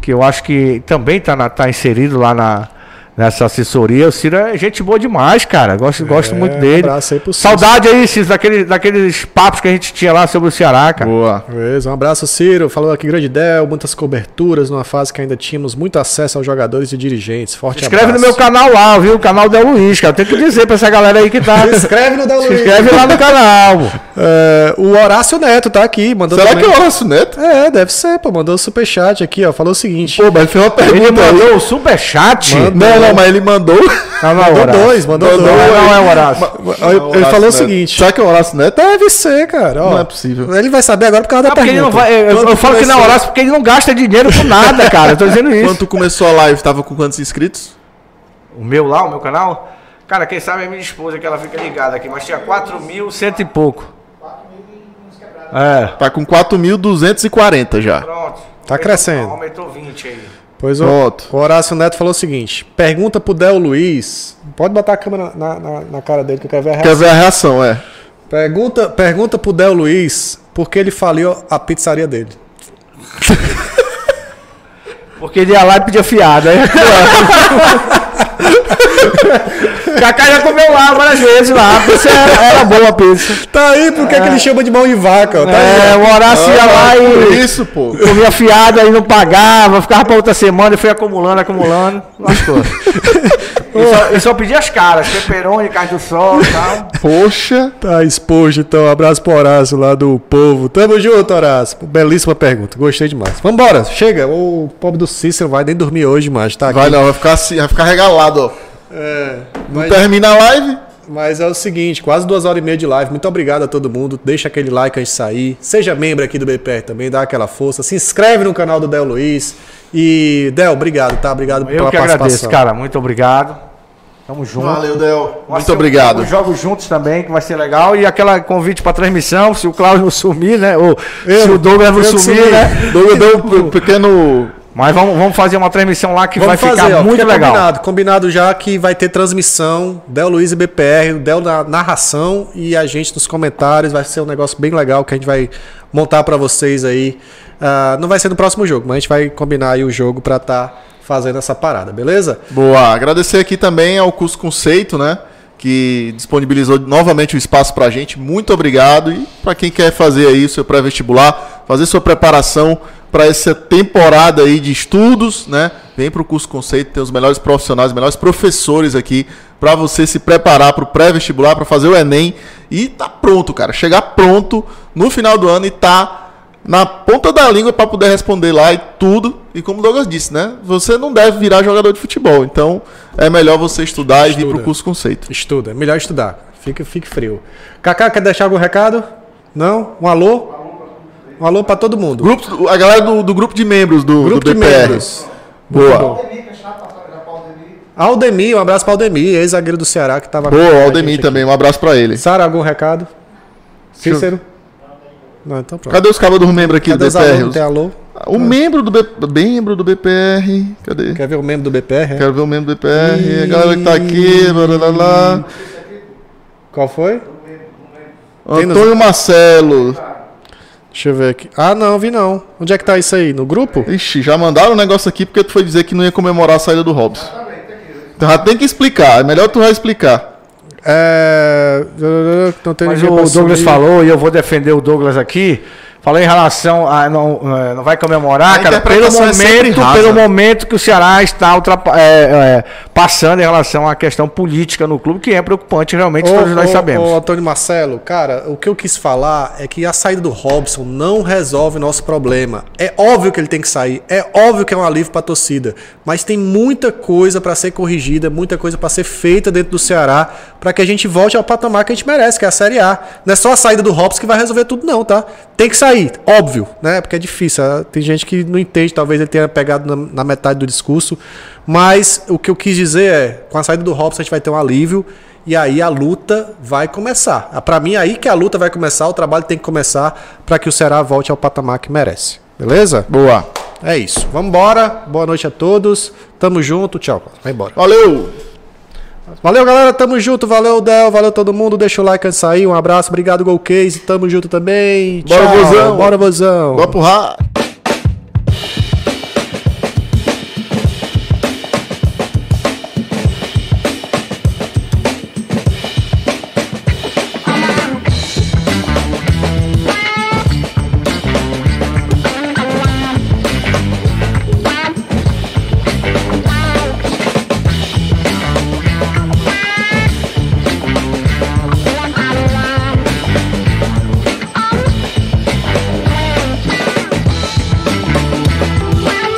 que eu acho que também tá, na- tá inserido lá na, nessa assessoria. O Ciro é gente boa demais, cara. Gosto, gosto É, muito um dele. abraço aí pro Ciro. Saudade aí, Ciro, daquele, daqueles papos que a gente tinha lá sobre o Ceará, cara. Boa. Beleza, um abraço, Ciro. Falou aqui, grande Del, muitas coberturas numa fase que ainda tínhamos muito acesso aos jogadores e dirigentes. Forte Se inscreve no abraço. meu canal lá, viu? O canal Del Luiz, cara. Tem que dizer pra essa galera aí que tá. Se inscreve no Del Se Luiz. inscreve lá no canal. pô. É, o Horácio Neto tá aqui, mandou Será que também- é o Horácio Neto? É, deve ser, pô. Mandou um superchat aqui, ó. Falou o seguinte. Pô, mas ele fez uma Ele pergunta aí. mandou o superchat. Manda- Não, não, mas ele mandou. Não, não é o Mandou Horácio. dois, mandou Mandou, dois. Não, não é o Horácio. Ele- Horácio falou o Neto. seguinte. Será que é o Horácio Neto? Deve ser, cara. ó. Não é possível. Ele vai saber agora por causa Não, da porque ele não pergunta. vai, eu, eu falo que não é o Horácio porque ele não gasta dinheiro com nada, cara. Eu tô dizendo isso. Quando tu começou a live, tava com quantos inscritos? O meu lá, o meu canal? Cara, quem sabe é minha esposa que ela fica ligada aqui, mas tinha 4 mil, cento e pouco. É. Tá com 4.240 já. Pronto. Tá crescendo. Aumentou 20 aí. Pois Pronto. o Horácio Neto falou o seguinte: pergunta pro Del Luiz. Pode botar a câmera na, na, na cara dele que eu quero ver a Quer reação. ver a reação, é. Pergunta, pergunta pro Del Luiz por que ele faliu a pizzaria dele. Porque ele ia lá e pedia fiada. Aí, Cacá já comeu lá várias vezes lá. A pizza era, era boa a pizza. Tá aí, por que, que ele chama de mão de vaca? ó? Tá É, aí, o Horácio ia lá Ah, por e isso, pô. comia fiado, aí não pagava, ficava pra outra semana e foi acumulando, acumulando. Lascou. E só, e só pedia as caras, peperoni, carne do sol e tal. Poxa. Tá exposto, então. Abraço pro Horácio lá do povo. Tamo junto, Horácio. Belíssima pergunta. Gostei demais. Vambora, chega. O pobre do Cícero vai nem dormir hoje, mas tá aqui. Vai não, vai ficar assim, vai ficar regalado, ó. É, Não mas, termina a live? mas é o seguinte, quase duas horas e meia de live. Muito obrigado a todo mundo. Deixa aquele like antes de sair. Seja membro aqui do BPR também, dá aquela força. Se inscreve no canal do Del Luiz. E, Del, obrigado, tá? Obrigado Eu pela que participação. agradeço, cara. Muito obrigado. Tamo junto. Valeu, Del. Muito obrigado. Os jogos juntos também, que vai ser legal. E aquela convite pra transmissão, se o Cláudio não sumir, né? Ou se o Douglas não eu sumir, sumi. né? Douglas deu um pequeno. Mas vamos, vamos fazer uma transmissão lá que Vamos vai fazer, ficar ó, muito fica legal. Combinado, combinado já que vai ter transmissão, Del Luiz e BPR, o Del na narração e a gente nos comentários. Vai ser um negócio bem legal que a gente vai montar pra vocês aí. Ah, não vai ser no próximo jogo, mas a gente vai combinar aí o jogo pra estar fazendo essa parada, beleza? Boa. Agradecer aqui também ao Curso Conceito, né? Que disponibilizou novamente o espaço pra gente. Muito obrigado. E pra quem quer fazer aí o seu pré-vestibular, fazer sua preparação para essa temporada aí de estudos, né? Vem pro Curso Conceito, tem os melhores profissionais, os melhores professores aqui para você se preparar para o pré-vestibular, para fazer o Enem e tá pronto, cara. Chegar pronto no final do ano e tá na ponta da língua para poder responder lá e tudo. E como o Douglas disse, né? Você não deve virar jogador de futebol. Então é melhor você estudar e vir Estuda. pro curso conceito. Estuda, é melhor estudar. Fique, fique frio. Kaká, quer deixar algum recado? Não? Um alô? Um alô pra todo mundo. Grupo, a galera do, do grupo de membros do, Grupo do de BPR. membros. Boa. Aldemir, para um abraço pra Aldemir, ex-zagueiro do Ceará que tava Boa, Aldemir também. Um abraço para ele. Sara, algum recado? Cícero? Não, então pronto. Cadê os cabos dos membros aqui Cadê do os alunos? BPR? tem alô? O membro do, B, membro do BPR. Cadê? Quer ver o membro do BPR? é? Quero ver o membro do BPR. A galera que tá aqui. Blá, blá. Qual foi? Antônio Marcelo. Deixa eu ver aqui. Ah, não, vi não. Onde é que tá isso aí? No grupo? Ixi, já mandaram um negócio aqui porque tu foi dizer que não ia comemorar a saída do Robson. Então já tem que explicar. É melhor tu já explicar. É. Não tem Mas o Douglas falou, e eu vou defender o Douglas aqui. Falou em relação a. Não, é, não vai comemorar, A cara, pelo é momento, rasa. pelo momento que o Ceará está ultrapa- é, é, passando em relação à questão política no clube, que é preocupante, realmente, todos nós sabemos. Ô, Antônio Marcelo, cara, o que eu quis falar é que a saída do Robson não resolve nosso problema. É óbvio que ele tem que sair, é óbvio que é um alívio pra torcida, mas tem muita coisa pra ser corrigida, muita coisa pra ser feita dentro do Ceará pra que a gente volte ao patamar que a gente merece, que é a Série A. Não é só a saída do Robson que vai resolver tudo, não, tá? Tem que sair, óbvio, né? Porque é difícil. ah, Tem gente que não entende, talvez ele tenha pegado na, na metade do discurso. Mas o que eu quis dizer é, com a saída do Robson a gente vai ter um alívio e aí a luta vai começar. Ah, Pra mim, é aí que a luta vai começar, o trabalho tem que começar para que o Ceará volte ao patamar que merece. Beleza? Boa. É isso. Vamos embora. Boa noite a todos. Tamo junto. Tchau. Vai embora. Valeu! Valeu, galera. Tamo junto. Valeu, Del. Valeu todo mundo. Deixa o like antes de sair. Um abraço. Obrigado, Golcase. Tamo junto também. Bora, Tchau. vozão. Bora, vozão. Bora pro.